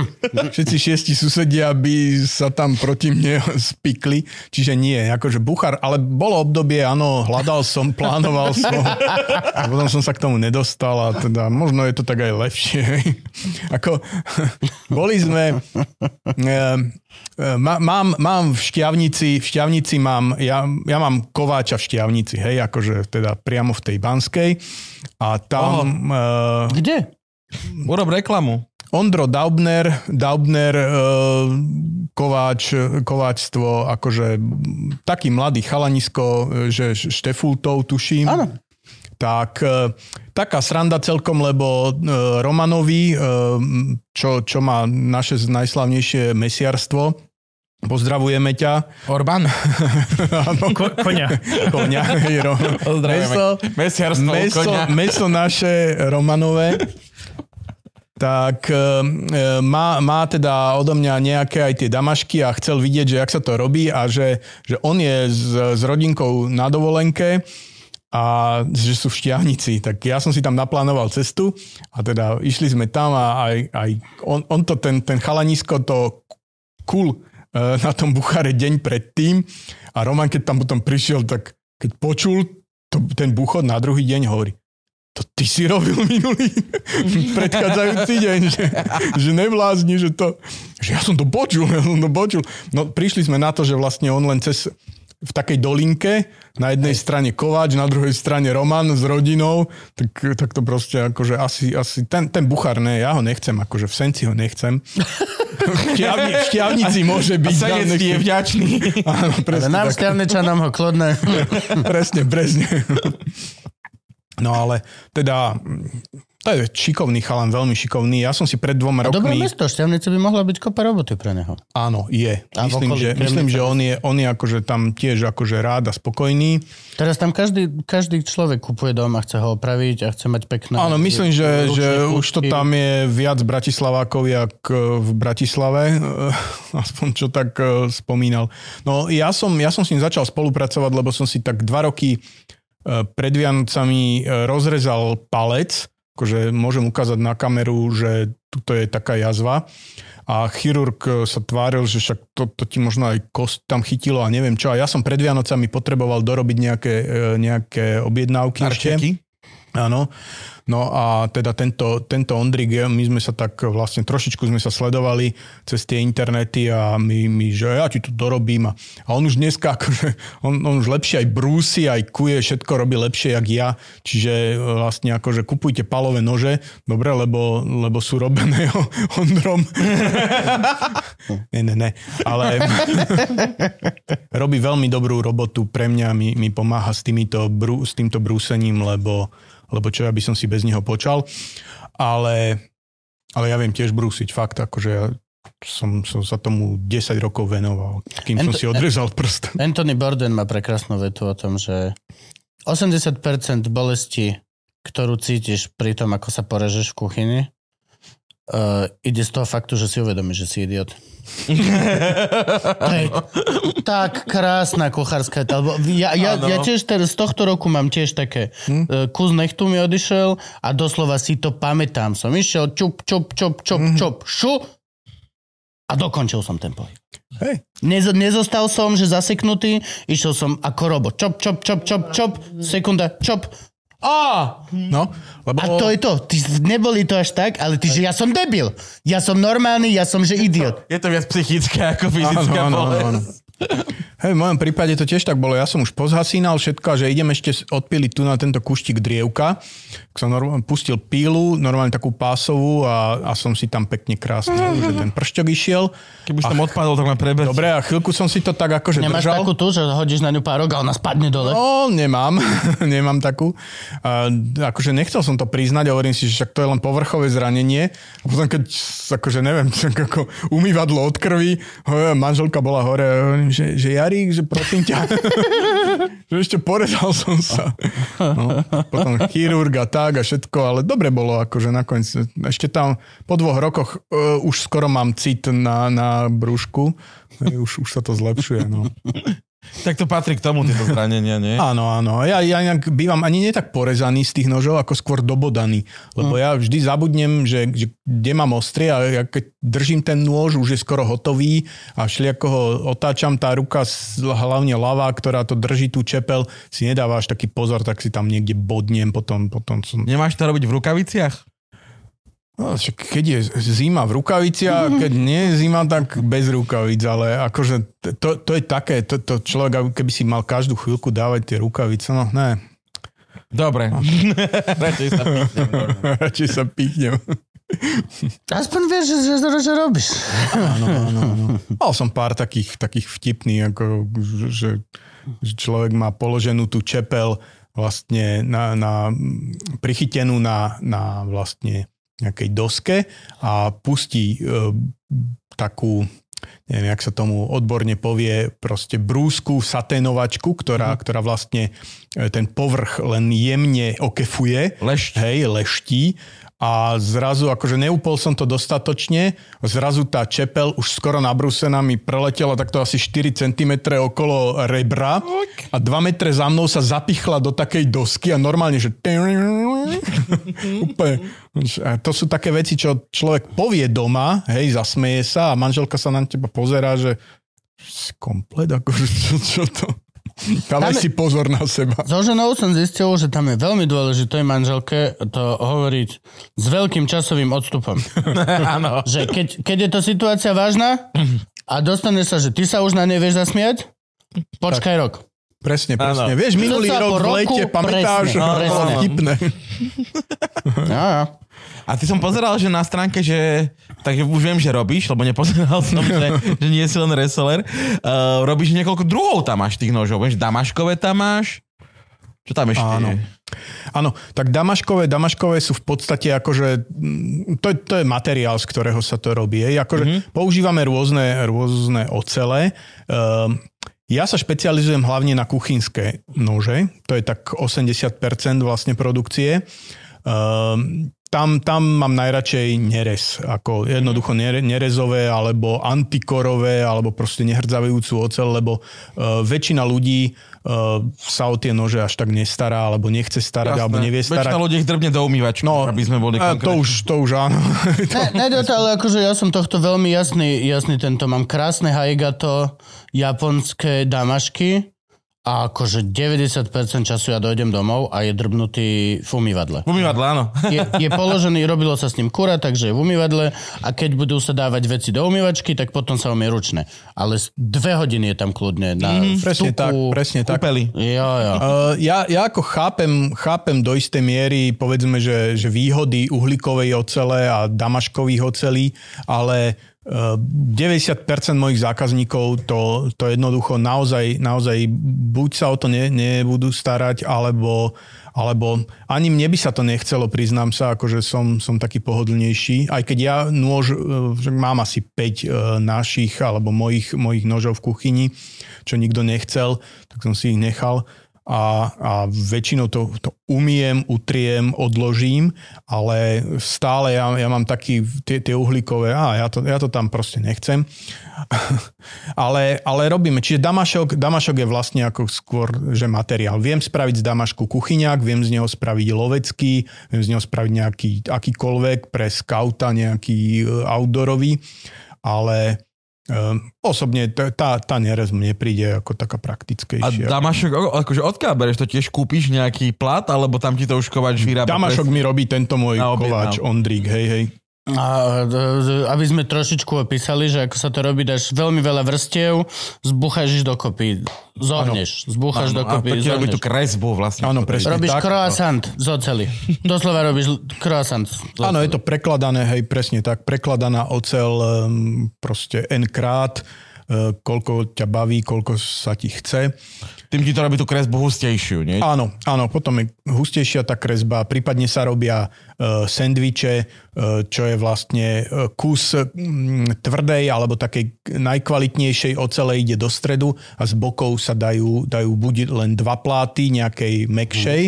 všetci šiesti susedia by sa tam proti mne spikli, čiže nie, akože buchar, ale bolo obdobie, áno, hľadal som, plánoval som a potom som sa k tomu nedostal a teda možno je to tak aj lepšie. Ako, boli sme, e, má- mám, mám v Šťavnici, v Šťavnici mám, ja, ja mám kováča v Šťavnici, hej, akože teda priamo v tej Banskej a tam... E, Kde? Urob reklamu. Ondro Daubner, Daubner e, kováč, kováčstvo, akože taký mladý chalanisko, e, že Štefultov tuším. Áno. Tak e, taká sranda celkom, lebo e, Romanovi, e, čo, čo má naše najslavnejšie mesiarstvo, pozdravujeme ťa. Orbán. Áno, Ko- konia. Ro- Pozdravujeme. Meso, Mesiarstvo meso, koňa. meso naše Romanové. Tak e, má, má teda odo mňa nejaké aj tie damašky a chcel vidieť, že jak sa to robí a že, že on je s, s rodinkou na dovolenke a že sú v Štiavnici. Tak ja som si tam naplánoval cestu a teda išli sme tam a aj, aj on, on to, ten, ten chalanisko to kul e, na tom Buchare deň predtým a Roman, keď tam potom prišiel, tak keď počul to, ten buchod na druhý deň, hovorí, to ty si robil minulý predchádzajúci deň, že, že nevlázni, že to, že ja som to počul, ja som to počul. No prišli sme na to, že vlastne on len cez v takej dolinke, na jednej strane Kováč, na druhej strane Roman s rodinou, tak, tak to proste akože asi, asi ten, ten buchár, ne, ja ho nechcem, akože v Senci ho nechcem. V, šťavni, v šťavnici môže byť. ho Senec je nechcem. vďačný. Áno, Ale presne nám tak. šťavnečanom ho klodné. presne, presne. No ale teda, to je šikovný chalan, veľmi šikovný. Ja som si pred dvoma A dobré rokmi... mesto, šťavnice by mohla byť kopa roboty pre neho. Áno, je. A Myslím, že, Kremnica. myslím, že on je, on je akože tam tiež akože rád a spokojný. Teraz tam každý, každý človek kupuje dom a chce ho opraviť a chce mať pekné... Áno, myslím, že, ručné že už to tam je viac Bratislavákov, jak eh, v Bratislave. Aspoň čo tak eh, spomínal. No ja som, ja som s ním začal spolupracovať, lebo som si tak dva roky eh, pred Vianocami rozrezal palec, akože môžem ukázať na kameru, že tuto je taká jazva a chirurg eh, sa tváril, že však to, to ti možno aj kost tam chytilo a neviem čo. A ja som pred Vianocami potreboval dorobiť nejaké, eh, nejaké objednávky. Arčeky. Áno. No a teda tento, tento Ondrik, my sme sa tak vlastne trošičku sme sa sledovali cez tie internety a my, my že ja ti to dorobím a, a on už dneska akože, on, on už lepšie aj brúsi, aj kuje, všetko robí lepšie jak ja, čiže vlastne akože kupujte palové nože, dobre, lebo, lebo sú robené Ondrom. ne, ne, ne, ale robí veľmi dobrú robotu pre mňa, mi, mi pomáha s, týmito, s týmto brúsením, lebo, lebo čo ja by som si bez neho počal. Ale, ale ja viem tiež brúsiť, fakt, akože ja som, som sa tomu 10 rokov venoval, kým som Ento- si odrezal prst. Anthony Borden má prekrásnu vetu o tom, že 80% bolesti, ktorú cítiš pri tom, ako sa porežeš v kuchyni, uh, ide z toho faktu, že si uvedomíš, že si idiot. je tak krásna kuchárska. Alebo ja, ja, ja tiež teraz z tohto roku mám tiež také hm? uh, kus nechtu mi odišiel a doslova si to pamätám. Som išiel čup, čup, čup, čup, mm-hmm. čup, šu a dokončil som ten pohyb. Hej. Nez, nezostal som, že zaseknutý, išiel som ako robot. Čop, čop, čop, čop, čop, sekunda, čop. Á! No, lebo... A to je to. Ty, neboli to až tak, ale ty, že ja som debil. Ja som normálny, ja som, že idiot. Je to viac psychické ako fyzická Áno, áno, áno, áno. Hej, v mojom prípade to tiež tak bolo. Ja som už pozhasínal všetko, že idem ešte odpíliť tu na tento kuštík drievka. Som normálne pustil pílu, normálne takú pásovú a, a som si tam pekne krásne, mm-hmm. že ten pršťok išiel. Keby som odpadol, tak len preber. Dobre, a chvíľku som si to tak akože Nemáš držal. takú tu, že hodíš na ňu párok a ona spadne dole? No, nemám. nemám takú. A, akože nechcel som to priznať a hovorím si, že však to je len povrchové zranenie. A potom keď, akože neviem, ako umývadlo od krvi, manželka bola hore hovorím, že, že Jarík, že prosím ťa, že ešte porezal som sa. No, potom chirurg a tak a všetko, ale dobre bolo, akože nakoniec, ešte tam po dvoch rokoch uh, už skoro mám cit na, na brúšku, už, už sa to zlepšuje. No. Tak to patrí k tomu, tieto zranenia, nie? Áno, áno. Ja, ja inak bývam ani nie tak porezaný z tých nožov, ako skôr dobodaný. Lebo mm. ja vždy zabudnem, že, že kde mám ostrie a ja keď držím ten nôž, už je skoro hotový a všelijako ho otáčam, tá ruka, hlavne ľavá, ktorá to drží tú čepel, si nedáva až taký pozor, tak si tam niekde bodnem, potom, potom som... Nemáš to robiť v rukaviciach? No, keď je zima v rukaviciach, keď nie je zima, tak bez rukavic, ale akože to, to je také, to, to človek, keby si mal každú chvíľku dávať tie rukavice, no ne. Dobre. No. Radšej sa píchnem. Radšej sa píchnem. Aspoň vieš, že, že, že, že robíš. Áno, áno, áno. Mal som pár takých, takých vtipných, ako, že, že človek má položenú tú čepel vlastne na, na, prichytenú na, na vlastne nejakej doske a pustí e, takú, neviem, jak sa tomu odborne povie, proste brúsku saténovačku, ktorá, mm. ktorá vlastne e, ten povrch len jemne okefuje. Lešť. Hej, leští a zrazu, akože neupol som to dostatočne, zrazu tá čepel už skoro nabrúsená mi preletela takto asi 4 cm okolo rebra a 2 metre za mnou sa zapichla do takej dosky a normálne, že úplne. To sú také veci, čo človek povie doma, hej, zasmeje sa a manželka sa na teba pozerá, že komplet, akože čo, čo to... Dávaj si pozor na seba. So ženou som zistil, že tam je veľmi dôležité manželke to hovoriť s veľkým časovým odstupom. Áno. že keď, keď je to situácia vážna a dostane sa, že ty sa už na nej vieš zasmiať, počkaj tak. rok. Presne, presne. Ano. Vieš, minulý rok v lete, pamätáš, presne, no, presne. vtipné. ja, ja. A ty som pozeral, že na stránke, že takže už viem, že robíš, lebo nepozeral som, že, že nie si len reseller. Uh, robíš niekoľko druhov tam máš tých nožov, vieš, damaškové tam máš. Čo tam ešte Áno. je? Áno, tak damaškové, damaškové sú v podstate akože, mm, to, to je materiál, z ktorého sa to robí. Je. Akože mm-hmm. používame rôzne, rôzne ocele. Uh, ja sa špecializujem hlavne na kuchynské nože, to je tak 80% vlastne produkcie. Uh, tam, tam mám najradšej nerez, ako jednoducho nerezové, alebo antikorové, alebo proste nehrdzavujúcu ocel, lebo uh, väčšina ľudí uh, sa o tie nože až tak nestará, alebo nechce starať, Jasné. alebo nevie starať. Väčšina ľudí ich drbne do umývačky, no, aby sme boli konkrétni. To už, to už áno. ne, ne, to, ale akože ja som tohto veľmi jasný, jasný tento. Mám krásne haigato, japonské damašky, a akože 90% času ja dojdem domov a je drbnutý v umývadle. V umývadle, áno. Je, je položený, robilo sa s ním kura, takže je v umývadle a keď budú sa dávať veci do umývačky, tak potom sa umie ručne. Ale dve hodiny je tam kľudne na mm, Presne tak, presne tak. Jo, jo. Uh, ja, ja ako chápem, chápem do istej miery, povedzme, že, že výhody uhlíkovej ocele a damaškových ocelí, ale 90% mojich zákazníkov to, to jednoducho naozaj, naozaj buď sa o to ne, nebudú starať, alebo, alebo ani mne by sa to nechcelo, priznám sa, akože som, som taký pohodlnejší. Aj keď ja nôž, že mám asi 5 e, našich alebo mojich, mojich nožov v kuchyni, čo nikto nechcel, tak som si ich nechal a, a väčšinou to, to umiem, utriem, odložím, ale stále ja, ja mám taký tie, tie uhlíkové, a ja to, ja to tam proste nechcem. ale, ale robíme. Čiže damašok, damašok je vlastne ako skôr, že materiál. Viem spraviť z damašku kuchyňák, viem z neho spraviť lovecký, viem z neho spraviť nejaký akýkoľvek pre skauta, nejaký e, outdoorový, ale Um, osobne t- tá, tá nerez mne príde ako taká A praktickejšia. Damašok, o- akože odkiaľ bereš to tiež kúpiš nejaký plat, alebo tam ti to už kovač vyrába? Damašok mi robí tento môj kováč Ondrík, hej, hej. A, aby sme trošičku opísali, že ako sa to robí, dáš veľmi veľa vrstiev, zbúchaš ich dokopy, zohneš, zbúchaš Áno, a dokopy, to ti robí tú zohneš. kresbu vlastne. Áno, presne. Robíš tak. croissant z oceli. Doslova robíš croissant. Áno, je to prekladané, hej, presne tak. Prekladaná ocel um, proste n krát, koľko ťa baví, koľko sa ti chce. Tým ti to robí tú kresbu hustejšiu, nie? Áno, áno, potom je hustejšia tá kresba, prípadne sa robia uh, sendviče, uh, čo je vlastne kus mm, tvrdej alebo takej najkvalitnejšej ocele ide do stredu a z bokov sa dajú, dajú buď len dva pláty nejakej mekšej,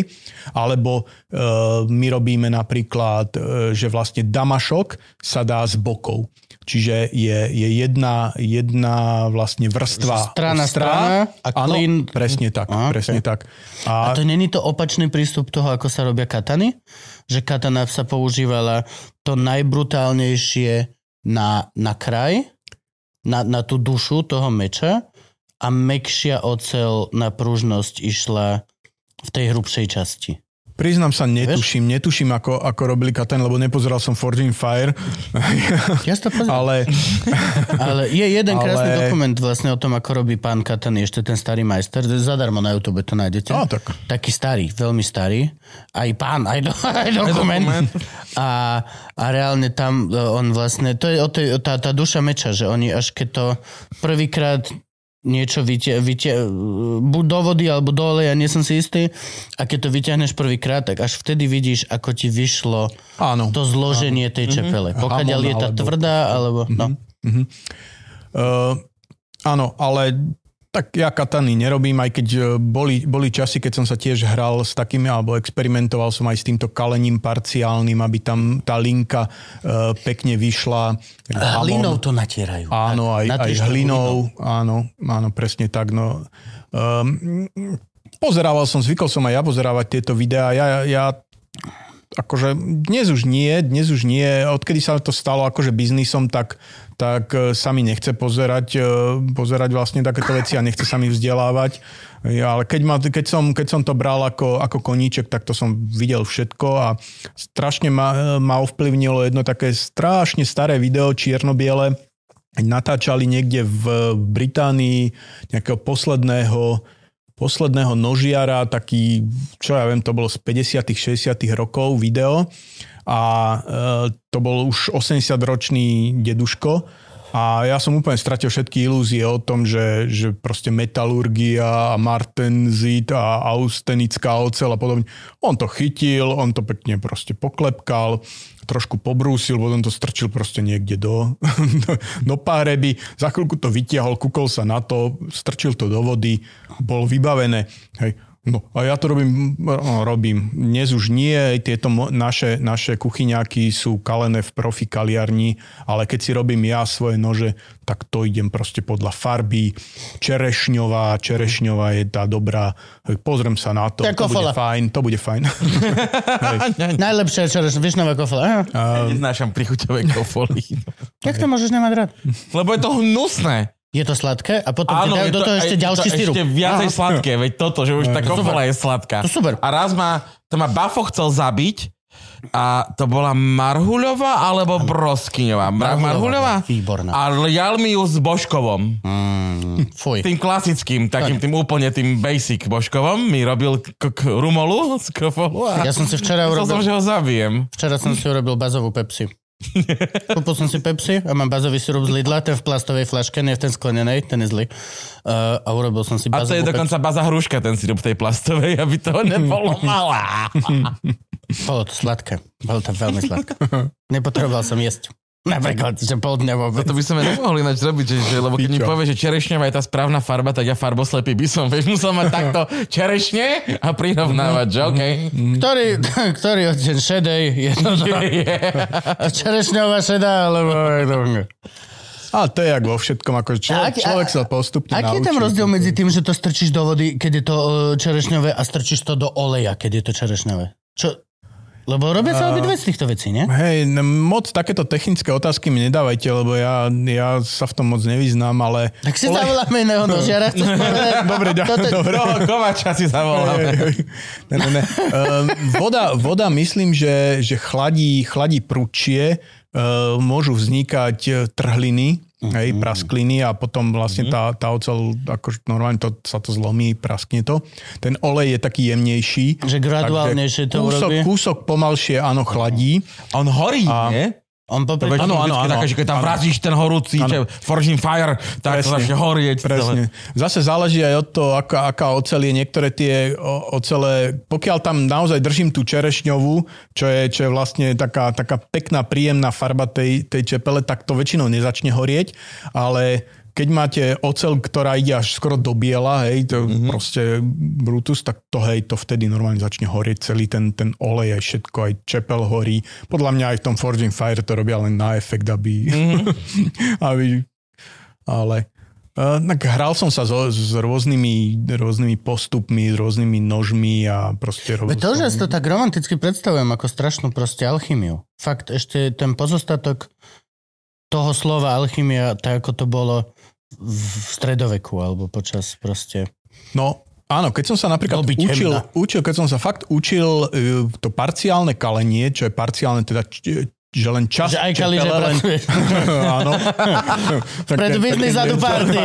alebo uh, my robíme napríklad, uh, že vlastne damašok sa dá z bokov. Čiže je, je jedna, jedna vlastne vrstva Strana, strana a Áno, klin- presne tak, Á, presne tak. A to není to opačný prístup toho, ako sa robia katany? Že katana sa používala to najbrutálnejšie na, na kraj, na, na tú dušu toho meča a mekšia ocel na pružnosť išla v tej hrubšej časti. Priznám sa, netuším, netuším, ako, ako robili Katan, lebo nepozeral som Forging Fire, Ja to pozriem. ale Ale je jeden Ale- krásny dokument vlastne o tom, ako robí pán Katany, ešte ten starý majster. Zadarmo na YouTube to nájdete. No, tak. Taký starý, veľmi starý. Aj pán, aj, do, aj dokument. dokument. A, a reálne tam e, on vlastne, to je o tej, tá, tá duša meča, že oni až keď to prvýkrát niečo vytia, vytia, buď do vody alebo do oleja, nie som si istý. A keď to vyťahneš prvýkrát, tak až vtedy vidíš, ako ti vyšlo áno. to zloženie tej čepele. Pokiaľ Hamon je tá alebo- tvrdá, alebo... No. Uh, áno, ale tak ja katany nerobím, aj keď uh, boli, boli časy, keď som sa tiež hral s takými, alebo experimentoval som aj s týmto kalením parciálnym, aby tam tá linka uh, pekne vyšla. Hlinou to natierajú. Áno, aj, aj to hlinou, áno, áno, presne tak. No. Um, pozerával som, zvykol som aj ja pozerávať tieto videá. Ja, ja akože dnes už nie, dnes už nie. Odkedy sa to stalo akože biznisom, tak, tak e, sa mi nechce pozerať, e, pozerať vlastne takéto veci a nechce sa mi vzdelávať. Ja, ale keď, ma, keď, som, keď som to bral ako, ako koníček, tak to som videl všetko a strašne ma, ma ovplyvnilo jedno také strašne staré video, čierno-biele, natáčali niekde v Británii nejakého posledného posledného nožiara, taký, čo ja viem, to bolo z 50 60 rokov video a e, to bol už 80-ročný deduško a ja som úplne stratil všetky ilúzie o tom, že, že proste metalurgia a martenzit a austenická ocel a podobne. On to chytil, on to pekne proste poklepkal, trošku pobrúsil, potom to strčil proste niekde do, do, páreby, za chvíľku to vytiahol, kúkol sa na to, strčil to do vody, bolo vybavené. Hej. No a ja to robím, no, robím. Dnes už nie, tieto naše, naše kuchyňáky sú kalené v profi kaliarni, ale keď si robím ja svoje nože, tak to idem proste podľa farby. Čerešňová, čerešňová je tá dobrá. Pozriem sa na to, Jak to bude fajn, to bude fajn. Najlepšie je čereš, višňová kofola. Ja neznášam prichuťové kofoly. Jak to môžeš nemať rád? Lebo je to hnusné. Je to sladké a potom ti dajú je do toho ešte je ďalší to sirup. ešte viacej Aha. sladké, veď toto, že už tá kofola je sladká. To super. A raz ma, to ma Bafo chcel zabiť a to bola Marhuľová alebo Broskyňová? Mar- Marhuľová? Výborná. A lial mi ju s Božkovom. Mm, fuj. Tým klasickým, takým tým úplne tým basic Božkovom mi robil k- k- rumolu z kofolu a Ja som si včera myslel som, urobil, že ho zabijem. včera som si urobil bazovú Pepsi. Kúpil som si Pepsi a mám bazový sirup z Lidla, ten v plastovej flaške, nie v ten sklenenej, ten je zlý. Uh, a urobil som si A to je dokonca baza hruška, ten sirup tej plastovej, aby to nebolo malá. Pepsi. Bolo to sladké. Bolo to veľmi sladké. Nepotreboval som jesť. Napríklad, že pol dňa vôbec. To by sme nemohli ináč robiť, že, že, lebo keď mi povie, že čerešňová je tá správna farba, tak ja farboslepý by som, vieš, musel mať takto čerešne a prirovnávať, že okej. Ktorý, ktorý odteň šedej je to čerešňová šedá, alebo... A to je jak vo všetkom, ako človek, Aký- človek a- sa postupne Aký je tam rozdiel medzi tým, že to strčíš do vody, keď je to e, čerešňové a strčíš to do oleja, keď je to čerešňové? Čo? Lebo robia sa obidve z týchto vecí, nie? Hej, moc takéto technické otázky mi nedávajte, lebo ja, ja sa v tom moc nevyznám, ale... Tak si zavoláme iného nožiara, chceš? Dobre, ďakujem. Toto Dobre. Toho kovača si zavoláme. ne, ne, ne. Um, voda, voda myslím, že, že chladí, chladí prúčie, uh, môžu vznikať eh, trhliny, hej, praskliny a potom vlastne tá, tá ocel, akože normálne to, sa to zlomí, praskne to. Ten olej je taký jemnejší. Že graduálnejšie to kúsok, urobí? kúsok pomalšie, áno, chladí. On horí, nie? On To väčšinou Áno, áno, áno. také, že keď tam vrazíš ten horúci, že Forging Fire, tak to Presne. začne horieť. Presne. Zase záleží aj od toho, aká, aká ocel je. Niektoré tie ocele, pokiaľ tam naozaj držím tú čerešňovú, čo je, čo je vlastne taká, taká pekná, príjemná farba tej, tej čepele, tak to väčšinou nezačne horieť, ale keď máte ocel, ktorá ide až skoro do biela, hej, to mm-hmm. proste Brutus, tak to hej, to vtedy normálne začne horieť celý ten, ten olej, aj všetko, aj čepel horí. Podľa mňa aj v tom Forging Fire to robia len na efekt, aby, mm-hmm. aby ale uh, tak hral som sa so, s rôznymi, rôznymi postupmi, s rôznymi nožmi a proste Veď to, že si to tak romanticky predstavujem ako strašnú proste alchymiu. Fakt, ešte ten pozostatok toho slova alchymia, tak ako to bolo v stredoveku, alebo počas proste... No, áno, keď som sa napríklad učil, učil, keď som sa fakt učil uh, to parciálne kalenie, čo je parciálne teda, č- že len čas Že aj kali, že len... áno. Pred také a do party.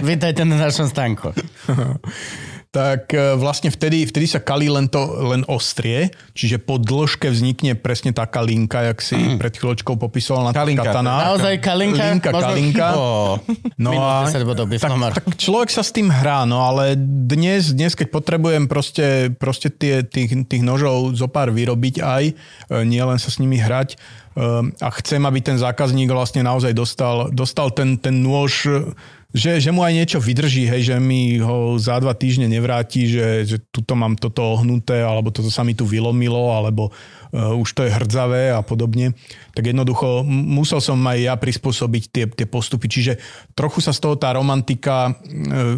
Vítajte na našom stánku. tak e, vlastne vtedy, vtedy sa kalí len to len ostrie, čiže po dĺžke vznikne presne taká linka, jak si Mhm. pred chvíľočkou popisoval na Kalinka. katana. Naozaj kalinka? Linka, Možno- kalinka. No a 10 bodov by tak, tak človek sa s tým hrá, no ale dnes, dnes keď potrebujem proste, proste tie, tých, tých nožov zo pár vyrobiť aj, e, nie len sa s nimi hrať e, a chcem, aby ten zákazník vlastne naozaj dostal, dostal ten, ten nôž, že, že mu aj niečo vydrží, hej, že mi ho za dva týždne nevráti, že, že tuto mám toto ohnuté, alebo toto sa mi tu vylomilo, alebo uh, už to je hrdzavé a podobne. Tak jednoducho musel som aj ja prispôsobiť tie, tie postupy. Čiže trochu sa z toho tá romantika uh,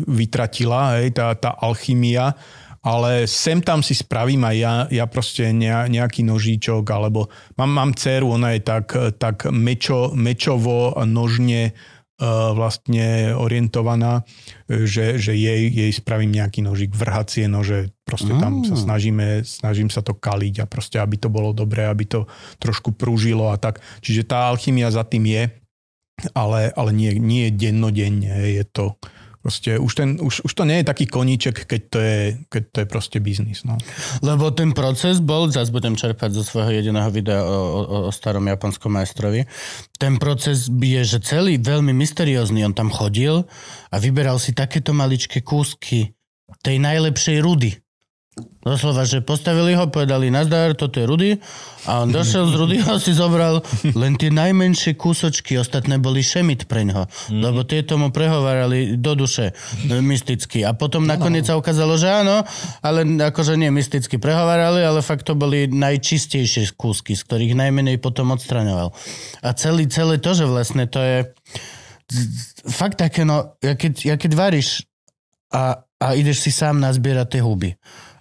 vytratila, hej, tá, tá alchymia, ale sem tam si spravím aj ja, ja proste ne, nejaký nožíčok, alebo mám, mám dceru, ona je tak, tak mečo, mečovo nožne vlastne orientovaná, že, že jej, jej spravím nejaký nožík, vrhacie nože, proste tam sa snažíme, snažím sa to kaliť a proste, aby to bolo dobré, aby to trošku prúžilo a tak. Čiže tá alchymia za tým je, ale, ale nie, nie dennodenne, je to proste, už, ten, už, už to nie je taký koníček, keď to je, keď to je proste biznis. No. Lebo ten proces bol, zase budem čerpať zo svojho jediného videa o, o, o starom japonskom majstrovi, ten proces je, že celý veľmi mysteriózny, on tam chodil a vyberal si takéto maličké kúsky tej najlepšej rudy. Doslova, že postavili ho, povedali nazdar, toto je Rudy. A on došiel z Rudyho, si zobral len tie najmenšie kúsočky, ostatné boli šemit pre ňoho, lebo tieto mu prehovárali do duše e, mysticky. A potom nakoniec sa ukázalo, že áno, ale akože nie mysticky prehovárali, ale fakt to boli najčistejšie kúsky, z ktorých najmenej potom odstraňoval. A celý, celé to, že vlastne to je fakt také, no, ja keď, ja keď varíš a, a ideš si sám nazbierať tie huby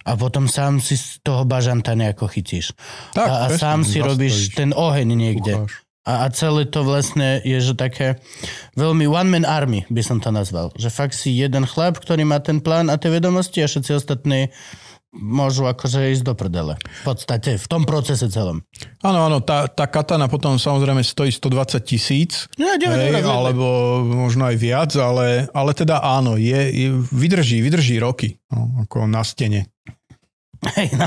a potom sám si z toho bažanta nejako chytíš. Tak, a, a presne, sám si zastojíš. robíš ten oheň niekde. A, a celé to vlastne je, že také veľmi one-man army by som to nazval. Že fakt si jeden chlap, ktorý má ten plán a tie vedomosti a všetci ostatní môžu akože ísť do prdele. V podstate, v tom procese celom. Áno, áno, tá, tá katana potom samozrejme stojí 120 tisíc, No, hej, alebo možno aj viac, ale, ale teda áno, je, je, vydrží, vydrží roky, no, ako na stene. Hej, no.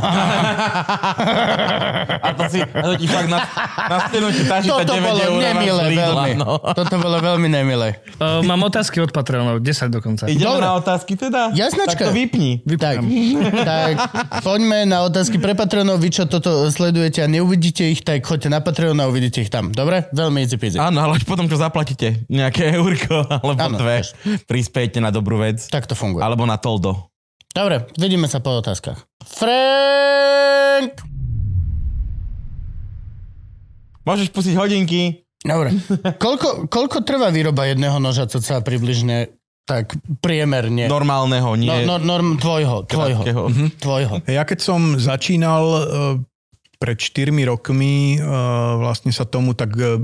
A to, si, a to ti fakt na, na stenu ti taží Toto 9 bolo eur nemilé veľmi. no. Toto bolo veľmi nemilé. Uh, mám otázky od Patreonov, 10 dokonca. Ideme Dobre. na otázky teda? Jasnačka. Tak to vypni. Tak, tak, poďme na otázky pre Patreonov. Vy, čo toto sledujete a neuvidíte ich, tak choďte na Patreon a uvidíte ich tam. Dobre? Veľmi easy peasy. Áno, ale až potom, čo zaplatíte nejaké eurko alebo Áno, dve, vieš. prispiejte na dobrú vec. Tak to funguje. Alebo na toldo. Dobre, vidíme sa po otázkach. Frank! Môžeš pustiť hodinky. Dobre. Koľko, koľko trvá výroba jedného noža, co sa približne tak priemerne? Normálneho, nie... No, no, norm, tvojho, tvojho, krátkeho. tvojho. Ja keď som začínal e, pred 4 rokmi e, vlastne sa tomu tak e,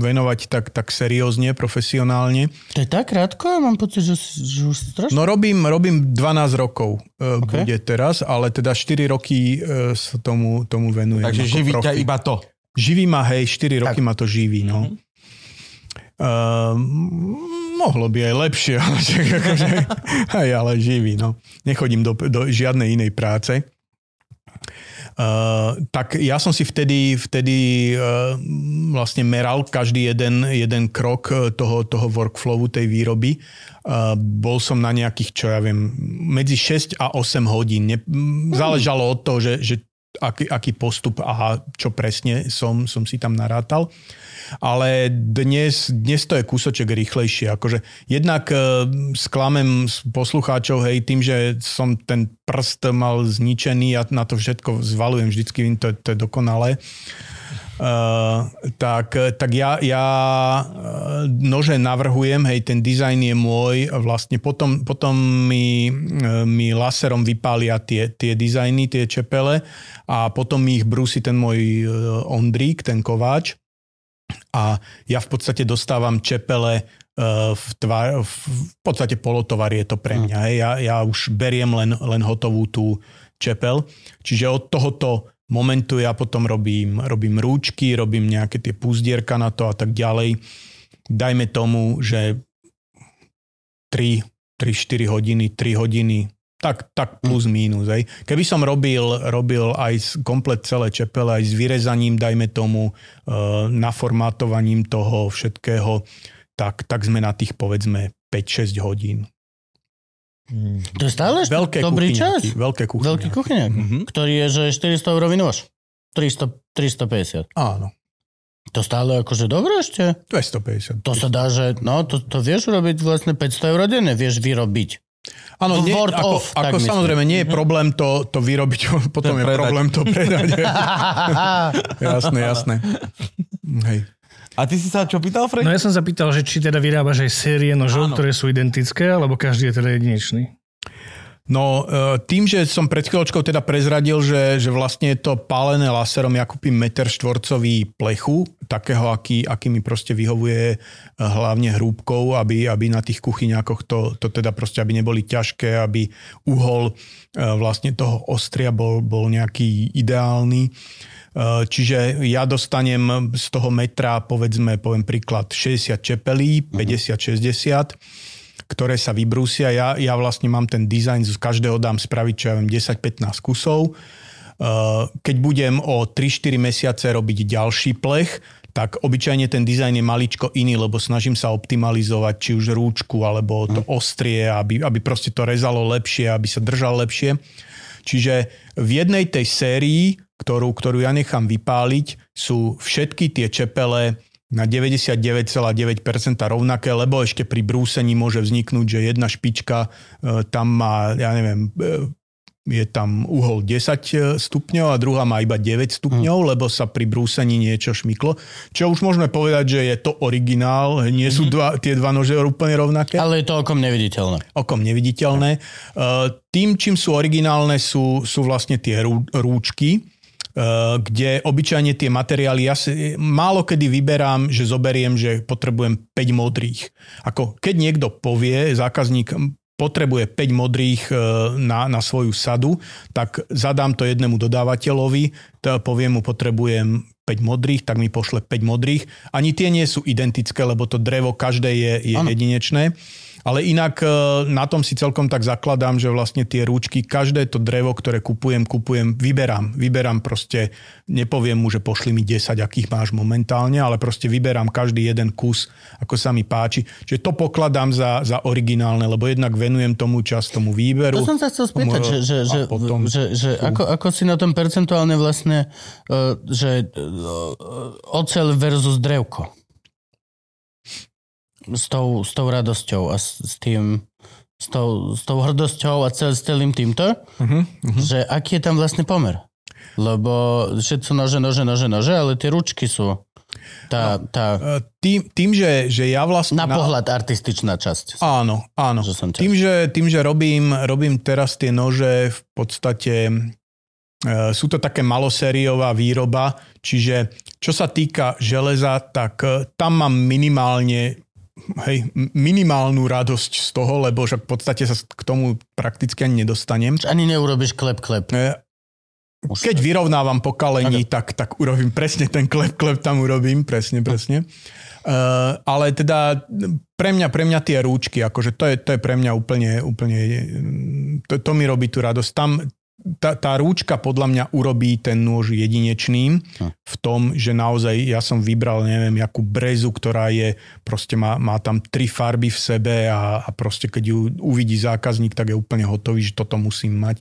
venovať tak, tak seriózne, profesionálne. To je tak krátko? Mám pocit, že, že už strašne... No robím, robím 12 rokov Ok. e, bude teraz, ale teda 4 roky sa tomu, tomu venujem. Takže živí ťa iba to. Živí ma, hej, 4 roky ma to živí, no. Mhm. Uh, mohlo by aj lepšie, ale, však akože, hej, ale živí, no. Nechodím do, do žiadnej inej práce. Uh, tak ja som si vtedy, vtedy uh, vlastne meral každý jeden, jeden krok eh, toho, toho workflowu tej výroby. Uh, bol som na nejakých, čo ja viem, medzi 6 a 8 hodín. Ne, mm. Záležalo od toho, že, že aký, aký postup a čo presne som, som si tam narátal. Ale dnes, dnes to je kúsoček rýchlejšie. Akože jednak e, sklamem poslucháčov, hej, tým, že som ten prst mal zničený a na to všetko zvalujem vždycky, to, to je dokonalé. Uh, tak, tak ja, ja uh, nože navrhujem, hej, ten dizajn je môj, vlastne potom, potom mi, mi laserom vypália tie, tie dizajny, tie čepele a potom mi ich brúsi ten môj Ondrík, ten kováč a ja v podstate dostávam čepele uh, v, tvár, v, v podstate polotovar je to pre mňa. Hej. Ja, ja už beriem len, len hotovú tú čepel, čiže od tohoto momentu ja potom robím, robím rúčky, robím nejaké tie púzdierka na to a tak ďalej. Dajme tomu, že 3, 3-4 hodiny, 3 hodiny, tak, tak plus mínus. Hej. Keby som robil, robil aj s- komplet celé čepele, aj s vyrezaním, dajme tomu, e, naformátovaním toho všetkého, tak, tak sme na tých povedzme 5-6 hodín. To je stále Veľké dobrý čas. kuchyňaky. Veľké kuchyňaky. Veľký kuchyňák, Mhm. ktorý je, že 400 eurový nôž. 300, 350. Áno, To stále akože dobre ešte. 250. To sa dá, že no, to, to vieš urobiť vlastne 500 eur denne, vieš vyrobiť. Áno, nie, Word ako, off, tak ako myslím. samozrejme nie je problém to, to vyrobiť, potom je predať. problém to predať. jasné, jasné. Hej. A ty si sa čo pýtal, Frank? No ja som sa pýtal, že či teda vyrábaš aj série nožov, Áno. ktoré sú identické, alebo každý je teda jedinečný. No e, tým, že som pred chvíľočkou teda prezradil, že, že vlastne je to pálené laserom, ja kúpim meter štvorcový plechu, takého, aký, aký mi proste vyhovuje e, hlavne hrúbkou, aby, aby na tých kuchyňákoch to, to teda proste, aby neboli ťažké, aby uhol e, vlastne toho ostria bol, bol nejaký ideálny. Čiže ja dostanem z toho metra, povedzme, poviem príklad, 60 čepelí, 50-60 ktoré sa vybrúsia. Ja, ja vlastne mám ten dizajn, z každého dám spraviť, čo ja viem, 10-15 kusov. Uh, Keď budem o 3-4 mesiace robiť ďalší plech, tak obyčajne ten dizajn je maličko iný, lebo snažím sa optimalizovať či už rúčku, alebo to ostrie, aby, aby proste to rezalo lepšie, aby sa držal lepšie. Čiže v jednej tej sérii, ktorú, ktorú ja nechám vypáliť, sú všetky tie čepele na 99,9% rovnaké, lebo ešte pri brúsení môže vzniknúť, že jedna špička e, tam má, ja neviem, e, je tam uhol 10 stupňov a druhá má iba 9 stupňov, Hm. lebo sa pri brúsení niečo šmyklo. Čo už môžeme povedať, že je to originál, nie sú dva, tie dva nože úplne rovnaké Ale je to okom neviditeľné. okom neviditeľné. Tým, čím sú originálne, sú, sú vlastne tie rú, rúčky, kde obyčajne tie materiály, ja si málo kedy vyberám, že zoberiem, že potrebujem 5 modrých. Ako keď niekto povie, zákazník potrebuje 5 modrých uh, na, na svoju sadu, tak zadám to jednému dodávateľovi, to poviem mu, potrebujem 5 modrých, tak mi pošle 5 modrých. Ani tie nie sú identické, lebo to drevo každé je, je jedinečné Ale inak e, na tom si celkom tak zakladám, že vlastne tie rúčky, každé to drevo, ktoré kupujem, kupujem, vyberám. Vyberám proste, nepoviem mu, že pošli mi 10, akých máš momentálne, ale proste vyberám každý jeden kus, ako sa mi páči. Čiže to pokladám za, za originálne, lebo jednak venujem tomu čas tomu výberu. To som sa chcel spýtať, Tomu- že, že, že, potom- že, že ako, ako si na tom percentuálne vlastne, uh, že uh, ocel versus drevko. S tou, s tou radosťou a s, s tým, s tou, s tou hrdosťou a cel, s celým týmto, Uh-huh, že aký je tam vlastne pomer. Lebo všetko nože, nože, nože, nože, ale tie ručky sú tá, tá E, Tým, tým že, že ja vlastne... na pohľad artističná časť. Áno, áno. Že som Tým, že, tým, že robím, robím teraz tie nože, v podstate e, sú to také malosériová výroba, čiže čo sa týka železa, tak e, tam mám minimálne hej, minimálnu radosť z toho, lebo že v podstate sa k tomu prakticky ani nedostanem. Ani neurobiš klep, klep. Už Keď vyrovnávam po kalení, tak, tak urobím presne ten klep, klep tam urobím, presne, presne. Uh, ale teda pre mňa, pre mňa tie rúčky, akože to je, to je pre mňa úplne, úplne to, to mi robí tú radosť. Tam tá, tá rúčka podľa mňa urobí ten nôž jedinečným v tom, že naozaj ja som vybral, neviem, jakú brezu, ktorá je, proste má, má tam tri farby v sebe a, a proste keď ju uvidí zákazník, tak je úplne hotový, že toto musím mať.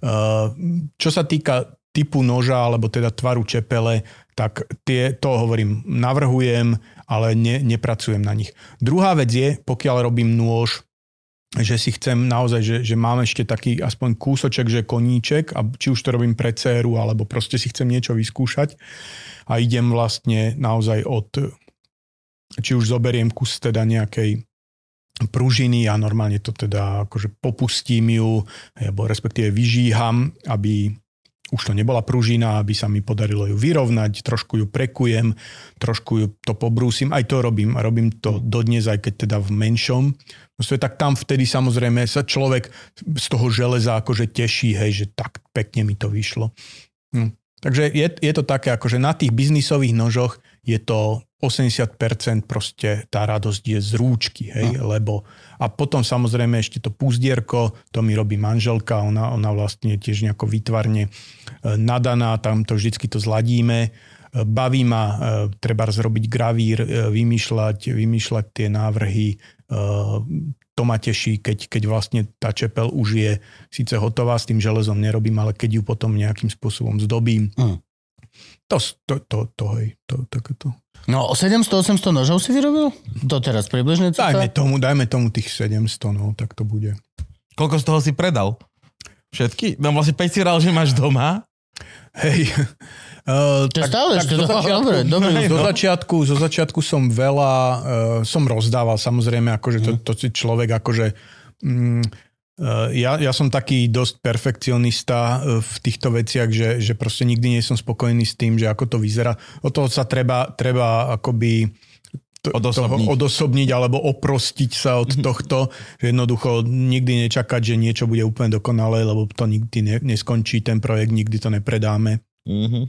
Uh, čo sa týka typu noža, alebo teda tvaru čepele, tak tie, to hovorím, navrhujem, ale ne, nepracujem na nich. Druhá vec je, pokiaľ robím nôž, že si chcem naozaj, že, že mám ešte taký aspoň kúsoček, že koníček, a či už to robím pre dceru, alebo proste si chcem niečo vyskúšať. A idem vlastne naozaj od, či už zoberiem kus teda nejakej pružiny a normálne to teda akože popustím ju, alebo respektíve vyžíham, aby už to nebola pružina, aby sa mi podarilo ju vyrovnať, trošku ju prekujem, trošku ju to pobrúsim, aj to robím. A robím to dodnes, aj keď teda v menšom. Proste tak tam vtedy samozrejme sa človek z toho železa akože teší, hej, že tak pekne mi to vyšlo. Hm. Takže je, je to také, akože na tých biznisových nožoch je to 80% proste tá radosť je z rúčky, hej, no. lebo a potom samozrejme ešte to púzdierko, to mi robí manželka, ona, ona vlastne tiež nejako výtvarne e, nadaná, tam to vždycky to zladíme. E, Baví ma e, treba zrobiť gravír, vymýšľať, vymýšľať tie návrhy, to ma teší, keď, keď vlastne tá čepel už je síce hotová, s tým železom nerobím, ale keď ju potom nejakým spôsobom zdobím, Mm. To, to, to, to, hej, to, takéto. No, 700-800 nožov si vyrobil? Doteraz približne? co Dajme tomu, dajme tomu tých 700, no, tak to bude. Koľko z toho si predal? Všetky? No vlastne pecieral, že máš doma. Hej. Uh, To je stále ešte, zo no, začiatku, dobre, dobre, zo, no. začiatku, zo začiatku som veľa, uh, som rozdával samozrejme, akože to, to si človek akože mm, uh, ja, ja som taký dosť perfekcionista uh, v týchto veciach, že, že proste nikdy nie som spokojný s tým, že ako to vyzerá. O toho sa treba, treba akoby to, Odosobniť. toho odosobniť alebo oprostiť sa od tohto, že jednoducho nikdy nečakať, že niečo bude úplne dokonalé, lebo to nikdy ne, neskončí ten projekt, nikdy to nepredáme. Mm-hmm.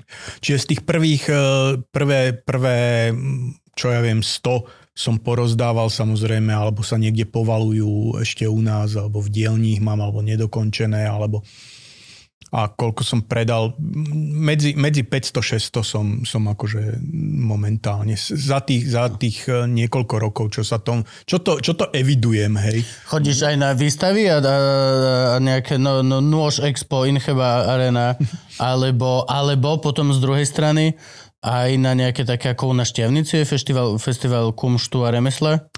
Čiže z tých prvých, eh, prvé, prvé, čo ja viem, 100 som porozdával samozrejme, alebo sa niekde povalujú ešte u nás, alebo v dielních mám, alebo nedokončené, alebo a koľko som predal, medzi, medzi 500-600 som, som akože momentálne, za tých, za tých eh, niekoľko rokov, čo sa tom, čo to, čo to evidujem, hej. Chodíš aj na výstavy a, a, a nejaké no, no, nôž Expo, Incheba Arena, alebo, alebo potom z druhej strany aj na nejaké také ako nás Štiavnici je festival, festival kumštu a remesla,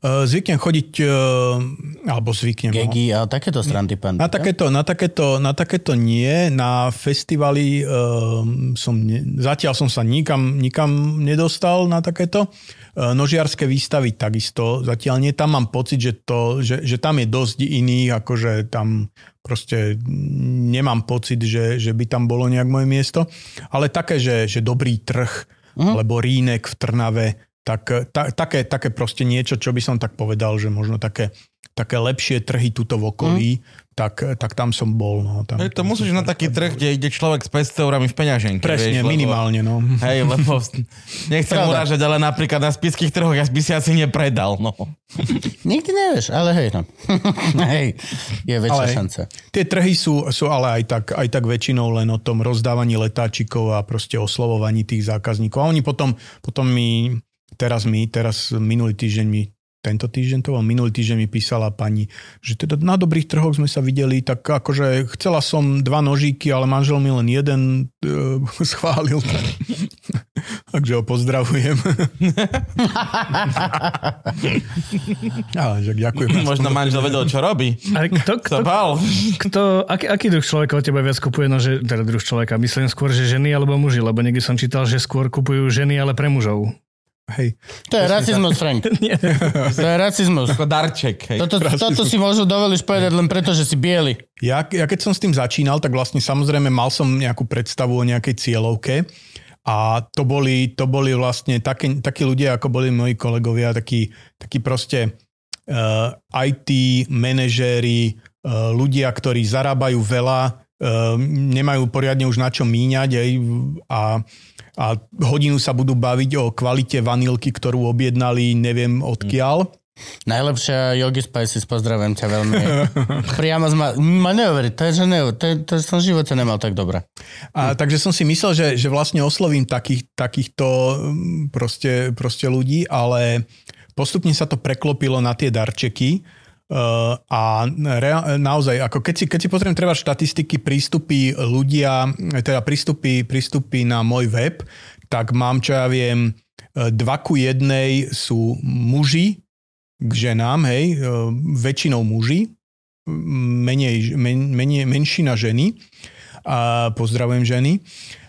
Eh, Zvyknem chodiť, eh, alebo zvyknem, no. Gegi a takéto strandy pán. Na takéto, na, takéto, na takéto nie. Na festivali um, som ne, zatiaľ som sa nikam, nikam nedostal na takéto. Uh, nožiarské výstavy takisto zatiaľ nie. Tam mám pocit, že, to, že, že tam je dosť iných, akože tam proste nemám pocit, že, že by tam bolo nejak moje miesto. Ale také, že, že dobrý trh, Mhm. alebo Rínek v Trnave, tak ta, také, také proste niečo, čo by som tak povedal, že možno také, také lepšie trhy tuto v okolí, mm. Tak, tak tam som bol. No, tam, Hej, to tam musíš na taký trh, kde ide človek s 500 eurami v peňaženke. Presne, vieš, lebo- minimálne. No. Hej, lebo nechcem Pravda. urážať, ale napríklad na spiských trhoch ja by si asi nepredal. No. Nikdy nevieš, ale hej, no. hej, je väčšia Ale- šanca. Tie trhy sú, sú ale aj tak, aj tak väčšinou len o tom rozdávaní letáčikov a proste oslovovaní tých zákazníkov. A oni potom, potom mi, teraz mi, teraz minulý týždeň mi tento týždeň to bol, minulý týždeň mi písala pani, že teda na dobrých trhoch sme sa videli, tak akože chcela som dva nožíky, ale manžel mi len jeden e, schválil. Tak. Takže ho pozdravujem. Ale že ďakujem. Možno manžel vedel, čo robí. A kto, kto, bál. kto, aký, aký druh človeka od teba viac kupuje? No, že, teda druh človeka. Myslím skôr, že ženy alebo muži, lebo niekde som čítal, že skôr kupujú ženy, ale pre mužov. Hej. To je racizmus, Frank. Nie. To je racizmus. Ako darček. Hej. Toto, toto si možno dovolíš povedať len preto, že si biely. Ja, ja keď som s tým začínal, tak vlastne samozrejme mal som nejakú predstavu o nejakej cieľovke a to boli, to boli vlastne takí, takí ľudia, ako boli moji kolegovia, takí, takí proste uh, IT manažéri, uh, ľudia, ktorí zarábajú veľa, uh, nemajú poriadne už na čo míňať aj, a, a hodinu sa budú baviť o kvalite vanilky, ktorú objednali neviem odkiaľ. Najlepšia Yogi Spices, pozdravujem ťa veľmi. Priamo ma... ma neuveriť, to je, že neuver, to, je, to som v živote nemal tak dobre. A, takže som si myslel, že, že vlastne oslovím takých, takýchto mm, proste, proste ľudí, ale postupne sa to preklopilo na tie darčeky a rea- naozaj, ako keď si, keď si pozriem treba štatistiky, prístupy ľudia, teda prístupy, prístupy na môj web, tak mám, čo ja viem, eh, dva ku jednej sú muži k ženám, hej, eh, väčšinou muži, menej, men, menej, menšina ženy. A pozdravujem ženy. A,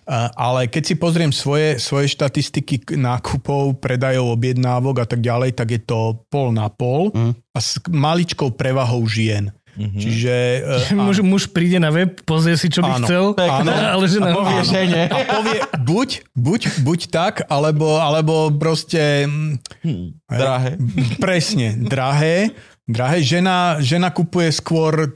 ale keď si pozriem svoje, svoje štatistiky nákupov, predajov, objednávok a tak ďalej, tak je to pol na pol Mm. a s maličkou prevahou žien. Mm-hmm. Čiže... e, áno. Muž, muž príde na web, pozrie si, čo by Áno. chcel, Áno. ale že na... Povie žene. A povie buď, buď, buď tak, alebo, alebo proste... mm, Drahé. Presne, drahé. Drahé. Žena, žena kupuje skôr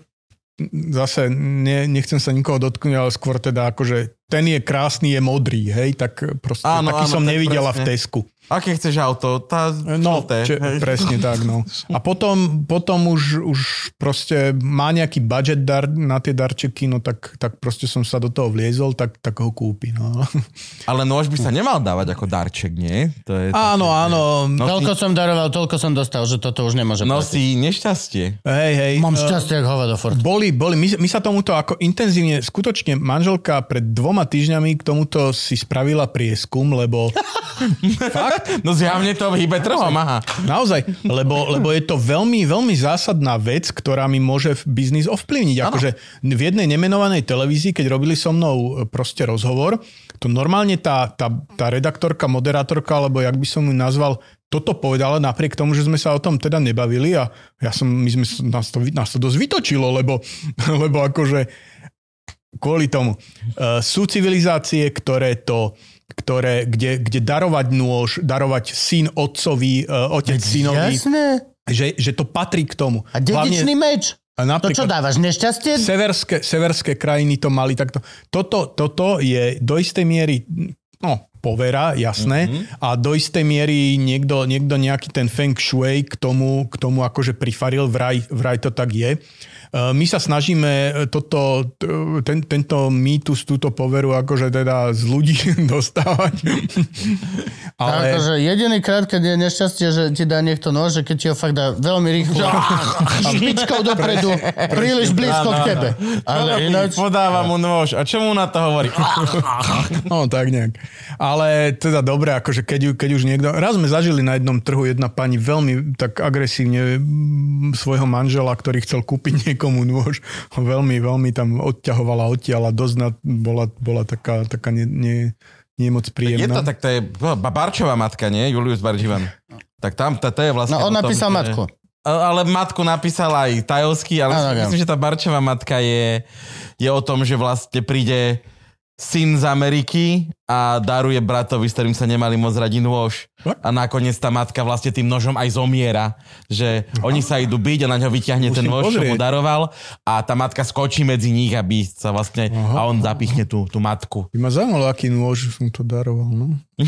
zase ne, nechcem sa nikoho dotknúť, ale skôr teda akože ten je krásny, je modrý, hej, tak proste Áno, taký áno, som nevidela presne. v Tesku. Aké chceš auto? Tá No, žlté, če, hej. presne tak, no. A potom, potom už, už proste má nejaký budget dar, na tie darčeky, no tak, tak proste som sa do toho vliezol, tak, tak ho kúpi, no. Ale nôž by sa nemal dávať ako darček, nie? To je Áno, áno, No, Toľko som daroval, toľko som dostal, že toto už nemôže platiť. Nosí nešťastie. hej, hej. Mám eh, šťastie, jak hovado furt. Boli, boli, my, my sa tomuto ako intenzívne, skutočne manželka pred dvoma týždňami k tomuto si spravila prieskum, lebo fakt, No zjavne to hýbe trhom, aha. naozaj, lebo, lebo je to veľmi, veľmi zásadná vec, ktorá mi môže v biznis ovplyvniť. Akože v jednej nemenovanej televízii, keď robili so mnou e, proste rozhovor, to normálne tá, tá, tá redaktorka, moderátorka, alebo jak by som ju nazval, toto povedala napriek tomu, že sme sa o tom teda nebavili a ja som, my sme, nás, to, nás to dosť vytočilo, lebo, lebo akože kvôli tomu. Uh, sú civilizácie, ktoré to ktoré, kde, kde darovať nôž, darovať syn otcovi, uh, otec synovi, Jasné. že, že to patrí k tomu. A dedičný meč? a To čo napríklad, dávaš, nešťastie? severské, severské krajiny to mali takto. Toto, toto je do istej miery no, povera, jasné, mm-hmm. a do istej miery niekto, niekto nejaký ten feng shui k tomu, k tomu akože prifaril, vraj, vraj to tak je. Uh, My sa snažíme toto, t- ten, tento mýtus, túto poveru akože teda z ľudí dostávať. Ale... Akože jediný krát, keď je nešťastie, že ti dá niekto nož, že keď ti ho fakt dá veľmi rýchlo špičkou dopredu, príliš blízko k tebe. Ale ináč... Podáva mu nôž. A čo mu na to hovorí? No, tak nejak. Ale teda dobre, akože keď, keď už niekto... Raz sme zažili na jednom trhu jedna pani veľmi tak agresívne svojho manžela, ktorý chcel kúpiť niekomu nôž. Veľmi, veľmi tam odťahovala odtiaľ a dosť na, bola, bola taká, taká nie, nie, nie moc Je príjemná. to tak, to je Ba- Barčová matka, nie? Julius Barživan. Tak tam, to, to je vlastne... No on tom, napísal matku. Ale matku napísal aj Tajovský, ale áno. myslím, že tá Barčová matka je, je o tom, že vlastne príde syn z Ameriky a daruje bratovi, s ktorým sa nemali moc radi nôž. A nakoniec tá matka vlastne tým nožom aj zomiera. Že oni sa idú byť a na ňo vyťahne ten Musím nôž, čo mu pozrieť. daroval a tá matka skočí medzi nich, aby sa vlastne... A on zapichne tú, tú matku. By ma zaujímalo, aký nôž som to daroval. No.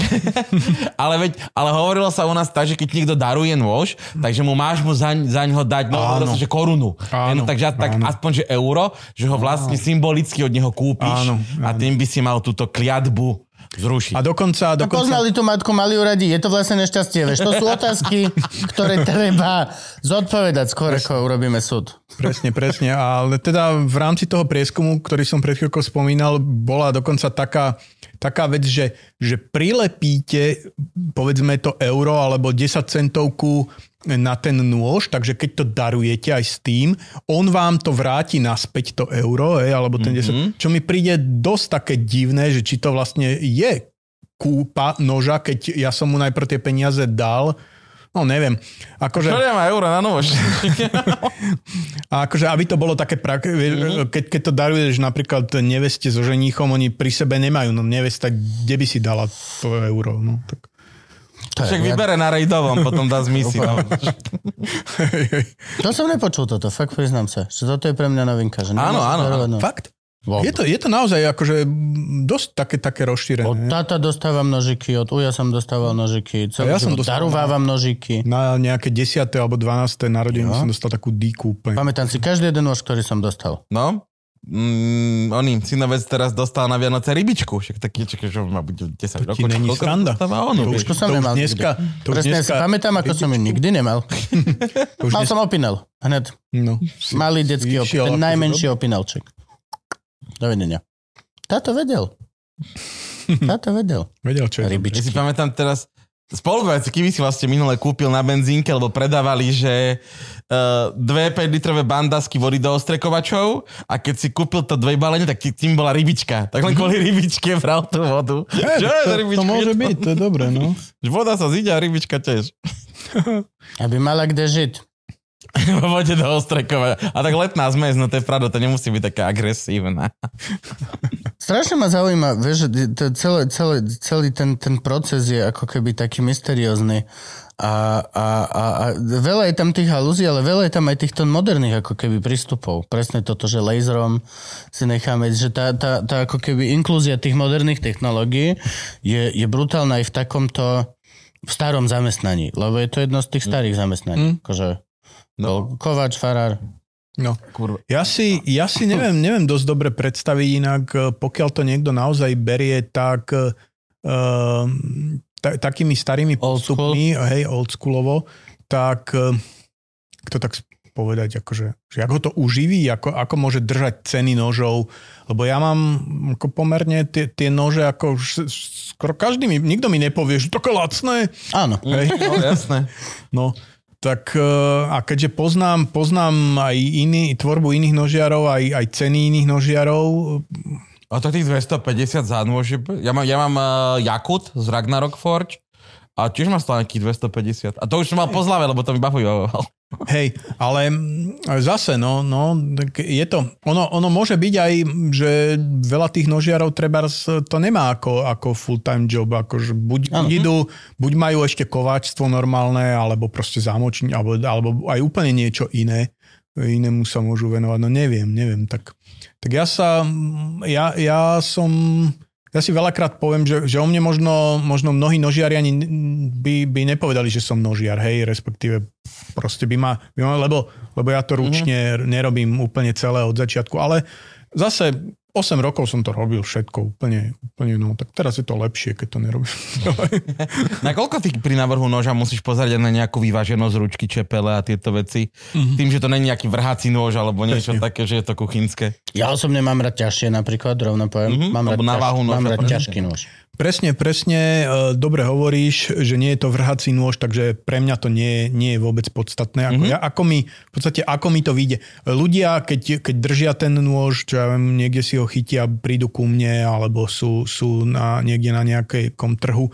Ale, veď, ale hovorilo sa u nás tak, že keď niekto daruje nôž, takže mu máš mu zaň, zaň ho dať, no, Áno. áno. že korunu. Áno, Áno, takže tak áno. aspoň, že euro, že ho vlastne symbolicky od neho kúpiš Áno, a áno. tým by si mal túto kliatbu zrušiť. A dokonca, A dokonca poznali tú matku, mali ju radi. Je to vlastne nešťastie, vieš. To sú otázky, ktoré treba zodpovedať skôr, ako urobíme súd. Presne, presne. Ale teda v rámci toho prieskumu, ktorý som pred chvíľkou spomínal, bola dokonca taká, taká vec, že, že prilepíte povedzme to euro alebo 10 centovku na ten nôž, takže keď to darujete aj s tým, on vám to vráti naspäť to euro, hej, alebo ten 10, čo mi príde dosť také divné, že či to vlastne je kúpa noža, keď ja som mu najprv tie peniaze dal, no neviem. Akože... Čo nemá euro na nôž? A akože, aby to bolo také, prak- mm-hmm. keď, keď to daruješ napríklad neveste so ženíchom, oni pri sebe nemajú, no nevesta, kde by si dala to euro, no tak. To, Však vybere na rejdovom, potom dá zmysel. No. to som nepočul toto, fakt priznám sa. Že toto je pre mňa novinka. Že Áno, áno, darovať nož. Fakt? Vôbec. Je to, je to naozaj akože dosť také, také rozšírené. Od táta dostávam nožiky, od uja som dostával nožiky, celý ja som dostával- darovávam nožiky. Na nejaké 10. alebo 12. narodeniny Jo. som dostal takú díku úplne. Pamätám si každý jeden nôž, ktorý som dostal. no? Mm, oný synovec teraz dostal na Vianoce rybičku. Však taký, čakaj, že má byť 10 To rokov. není sranda. dostáva on? To už, Rybičku som to už nemal dneska, to už Presne dneska, si pamätám, ako som ju nikdy nemal. to už Mal dnes, som opinel. Hned. no, Malý detský opinel. Ten najmenší opinelček. Dovidenia. Táto vedel. Táto vedel. vedel, čo je. Ja si Rybičky. pamätám teraz, spolubojúci, keby si vlastne minule kúpil na benzínke, lebo predávali, že uh, dve 5 litrové bandasky vody do ostrekovačov a keď si kúpil to dve balenie, tak tým bola rybička. Tak len kvôli rybičke bral tú vodu. Hej, Čo je to, za to môže byť, to je dobré, no. Voda sa zíde a rybička tiež. Aby mala kde žiť. Vo vode do ostrekovať. A tak letná zmes, no to je pravda, to nemusí byť taká agresívna. Strašne ma zaujíma, vieš, to celé, celé, celý ten, ten proces je ako keby taký mysteriózny. A, a, a, a veľa je tam tých halúzií, ale veľa je tam aj týchto moderných ako keby prístupov. Presne toto, že laserom si necháme, že tá, tá, tá ako keby inklúzia tých moderných technológií je, je brutálna aj v takomto v starom zamestnaní, lebo je to jedno z tých starých zamestnaní. Mm. Akože No. kovač, farár. No. Kurva. Ja si, ja si neviem, neviem dosť dobre predstaviť, inak eh, pokiaľ to niekto naozaj berie tak uh, ta, takými starými Old postupmi, hej, oldschoolovo, tak uh, kto tak povedať, akože, že ako ho to uživí, ako, ako môže držať ceny nožov, lebo ja mám ako pomerne tie, tie nože, ako š- skoro každý mi, nikto mi nepovie, že to je lacné, Áno. hej, No, jasné. No, tak eh, a keďže poznám, poznám aj iný, tvorbu iných nožiarov, aj, aj ceny iných nožiarov, A to tých 250 za nôž, ja mám, ja mám uh, Jakut z Ragnarok Forge a tiež má stále nejakých 250. A to už som mal po lebo to mi bafu vybavoval. Hej, ale mm, zase, no, no, je to, ono, ono môže byť aj, že veľa tých nožiarov treba to nemá ako, ako full-time job, akože buď, buď idú, buď majú ešte kováčstvo normálne, alebo proste zámočník, alebo, alebo aj úplne niečo iné, inému sa môžu venovať, no neviem, neviem, tak tak ja sa, ja, ja som, ja si veľakrát poviem, že, že o mne možno, možno mnohí nožiari ani by, by nepovedali, že som nožiar, hej, respektíve proste by ma, by ma lebo, lebo ja to ručne mm-hmm. nerobím úplne celé od začiatku, ale zase 8 rokov som to robil všetko úplne, úplne no, tak teraz je to lepšie, keď to nerobím. Na koľko ty pri návrhu noža musíš pozerať aj na nejakú vyváženosť ručky, čepele a tieto veci? Mm-hmm. Tým, že to není nejaký vrhací nôž alebo niečo Presne. také, že je to kuchynské. Ja osobne mám rád ťažšie napríklad, rovno poviem. Mhm, Mám, rád ťaž, váhu mám noža, rád ťažký nôž. Presne, presne, e, dobre hovoríš, že nie je to vrhací nôž, takže pre mňa to nie, nie je vôbec podstatné. Ako, mm-hmm. ja, ako mi, v podstate, ako mi to vyjde. Ľudia, keď, keď držia ten nôž, čo ja viem, niekde si ho chytia, prídu ku mne, alebo sú, sú na, niekde na nejakom trhu, e,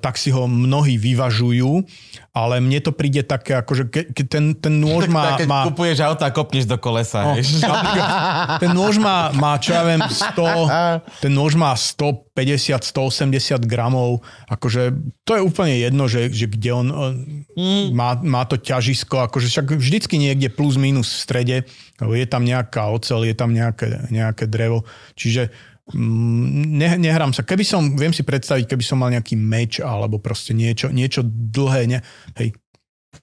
tak si ho mnohí vyvažujú ale mne to príde také, akože ke, ke, ten, ten nôž má... tak, keď má kupuješ auto a kopneš do kolesa. No, ten nôž má, má, čo ja viem, 100, ten nôž má 150, 180 gramov, akože to je úplne jedno, že, že kde on mm. má, má to ťažisko, akože však vždycky niekde plus minus v strede, je tam nejaká ocel, je tam nejaké, nejaké drevo, čiže ne, nehrám sa. Keby som, viem si predstaviť, keby som mal nejaký meč alebo proste niečo, niečo dlhé, ne, hej,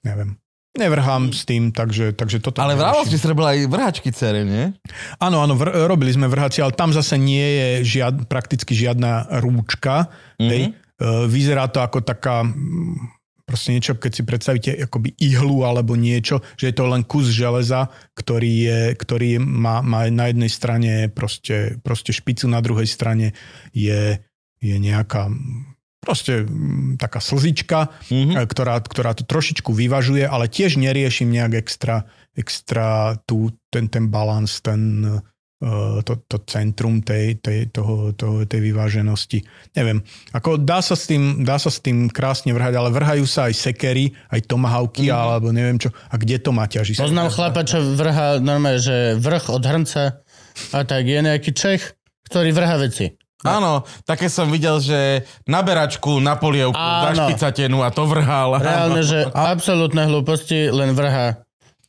neviem. Nevrhám s tým, takže, takže toto... Ale v neriešim. Rávosti si robil aj vrhačky cere, nie? Áno, áno, vr- robili sme vrhaci, ale tam zase nie je žiad, prakticky žiadna rúčka. Mm-hmm. Hej. E, Vyzerá to ako taká mm, proste niečo, keď si predstavíte akoby ihlu alebo niečo, že je to len kus železa, ktorý, je, ktorý má, má na jednej strane proste, proste špicu, na druhej strane je, je nejaká proste mm, taká slzička, mm-hmm. ktorá, ktorá to trošičku vyvažuje, ale tiež neriešim nejak extra, extra tú, ten, ten balans, ten, to, to centrum tej, tej, toho, toho, tej vyváženosti. Neviem, ako dá sa, s tým, dá sa s tým krásne vrhať, ale vrhajú sa aj sekery, aj tomahawky, mm-hmm. alebo neviem čo. A kde to má ťažisko? Poznám chlapa, čo vrha normálne, že vrch od hrnca a tak je nejaký Čech, ktorý vrha veci. Áno, také som videl, že naberačku na polievku, Áno. na špicatenu a to vrhal. Reálne, že absolútne hlúposti len vrha,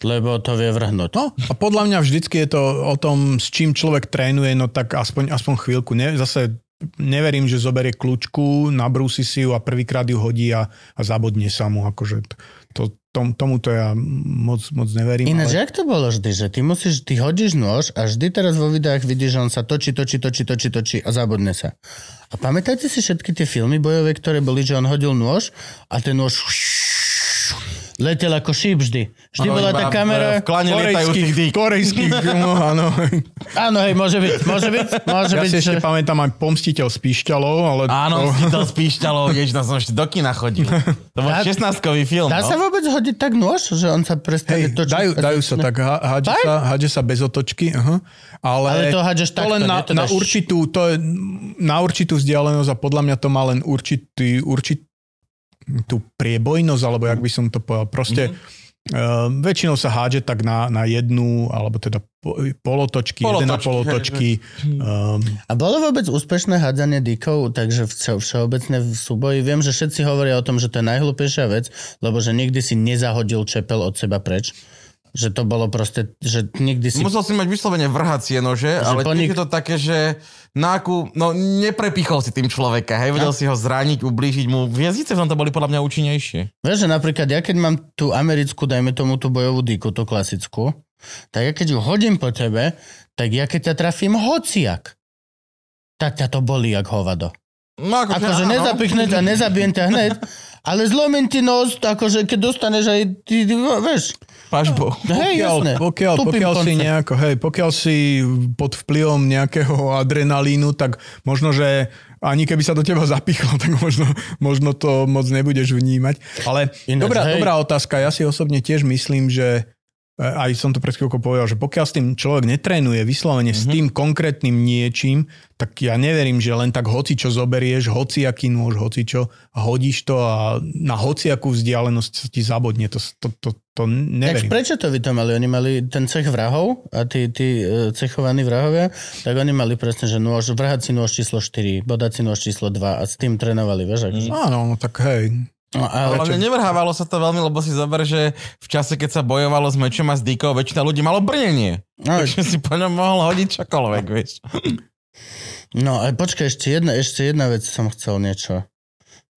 lebo to vie vrhnúť. No, a podľa mňa vždycky je to o tom, s čím človek trénuje, no tak aspoň, aspoň chvíľku. Ne, zase neverím, že zoberie kľúčku, nabrúsi si ju a prvýkrát ju hodí a, a zabodne sa mu. Akože to, to, tom, tomuto ja moc, moc neverím. Ináč, ale... jak to bolo vždy, že ty musíš, ty hodíš nôž a vždy teraz vo videách vidíš, že on sa točí, točí, točí, točí, točí a zabodne sa. A pamätáte si všetky tie filmy bojové, ktoré boli, že on hodil nôž a ten nôž letel ako šíp vždy. Vždy Áno, bola tá kamera... V klane korejských, dýk. korejských filmov, áno. Áno, hej, môže byť, môže byť, môže Ja byť. si ešte že- pamätám aj Pomstiteľ z Píšťalov, ale Áno, to... si to spíšťalo, vieš, na som ešte do kina chodil. To bol Dá- 16-kový film, Dá sa no. vôbec hodiť tak nôž, že on sa prestane Hej, točiť? dajú, dajú sa tak, hádže sa, hádže sa bez otočky, aha. ale, Ale to hádžeš to takto, len na, na, určitú, to je, na určitú vzdialenosť a podľa mňa to má len určitý, určitý tú priebojnosť, alebo jak by som to povedal. Proste mm-hmm. uh, väčšinou sa hádže tak na, na jednu, alebo teda po, polotočky, jeden na Polotočky, polotočky. Um, A bolo vôbec úspešné hádzanie dýkov, takže vše, všeobecne v súboji? Viem, že všetci hovoria o tom, že to je najhlúpejšia vec, lebo že nikdy si nezahodil čepel od seba preč. Že to bolo proste, že nikdy si... Musel si mať vyslovene vrhacie nože, ale po tiež nik- je to také, že akú, no neprepichol si tým človeka, hej, vedel si ho zraniť, ublížiť mu. V tomto boli podľa mňa účinnejšie. Vieš, že napríklad ja keď mám tú americkú, dajme tomu tú bojovú dýku, tú klasickú, tak ja keď ju hodím po tebe, tak ja keď ťa trafím hociak, tak ťa to bolí jak hovado. No akože, Akože áno. nezapichnem ťa, nezabijem ťa hneď, ale zlomím ti nos, akože keď dostaneš aj ty vieš. Pažbou. Hej, pokiaľ, jasné. pokiaľ, Tupým pokiaľ si nejako, hej, pokiaľ si pod vplyvom nejakého adrenalínu, tak možno, že ani keby sa do teba zapichlo, tak možno, možno to moc nebudeš vnímať. Ale Ináč, dobrá, hej. dobrá otázka. Ja si osobne tiež myslím, že aj som to pred chvíľkou povedal, že pokiaľ s tým človek netrénuje vyslovene mm-hmm. s tým konkrétnym niečím, tak ja neverím, že len tak hoci čo zoberieš, hoci aký nôž, hoci čo a hodíš to a na hociakú vzdialenosť sa ti zabodne. To, to, to, to Tak neverím. prečo to vy to mali? Oni mali ten cech vrahov a tí, tí e, cechovaní vrahovia, tak oni mali presne, že nôž, vrhací nôž číslo 4, bodací nôž číslo 2 a s tým trénovali, vieš? Akože. Áno, no tak hej. No, ale Ale nevrhávalo sa to veľmi, lebo si zober, že v čase, keď sa bojovalo s mečom a s dýkou, väčšina ľudí malo brnenie. No, Takže si po ňom mohol hodiť čokoľvek, vieš. no a počkaj, ešte jedna, ešte jedna vec som chcel niečo.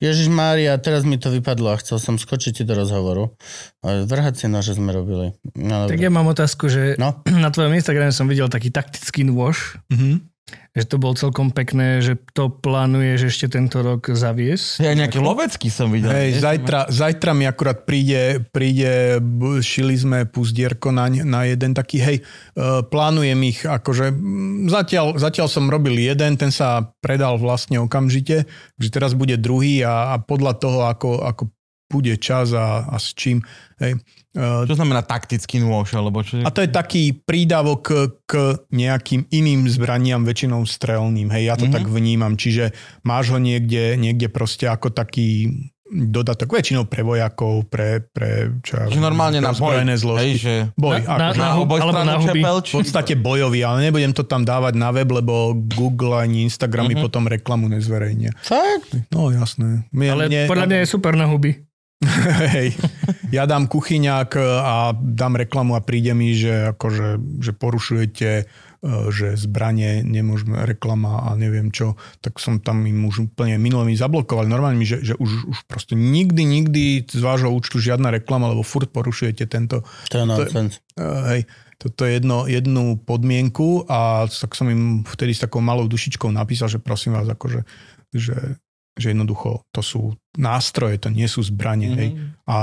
Ježiš Mária, teraz mi to vypadlo a chcel som skočiť ti do rozhovoru. Ale Vrhacie nože sme robili. No, Tak ja mám otázku, že no. na tvojom Instagrame som videl taký taktický nôž, Mhm. Že to bol celkom pekné, že to plánuješ ešte tento rok zaviesť. Ja nejaký lovecký som videl. Hej, zajtra, zajtra mi akurát príde, príde, šili sme púzdierko na, na jeden taký, hej, e, plánujem ich, akože zatiaľ, zatiaľ som robil jeden, ten sa predal vlastne okamžite, že teraz bude druhý a, a podľa toho, ako, ako bude čas a, a s čím, hej. Čo znamená taktický nôž, alebo čo? a to je taký prídavok k, nejakým iným zbraniam, väčšinou strelným. Hej, ja to mm-hmm. tak vnímam. Čiže máš ho niekde, niekde proste ako taký dodatok väčšinou pre vojakov, pre, pre čo ja normálne na boj. ozbrojené Hej, zložky. že Boj, Na- akože. na- na oboj alebo na huby. čepel, v podstate bojový, ale nebudem to tam dávať na web, lebo Google ani Instagram mi potom reklamu nezverejnia. Fakt? No jasné. Mne, Ale podľa mňa je super na huby. Hej, ja dám kuchyňák a dám reklamu a príde mi, že, akože, že porušujete e, že zbranie, nemôžeme reklama a neviem čo, tak som tam im už úplne minule mi zablokovali. Normálne mi, že, že už, už proste nikdy, nikdy z vášho účtu žiadna reklama, lebo furt porušujete tento To je nonsense. Uh, hej, toto je jedno, jednu podmienku a tak som im vtedy s takou malou dušičkou napísal, že prosím vás, akože, že, že jednoducho to sú nástroje, to nie sú zbranie. Mm-hmm. Hej. A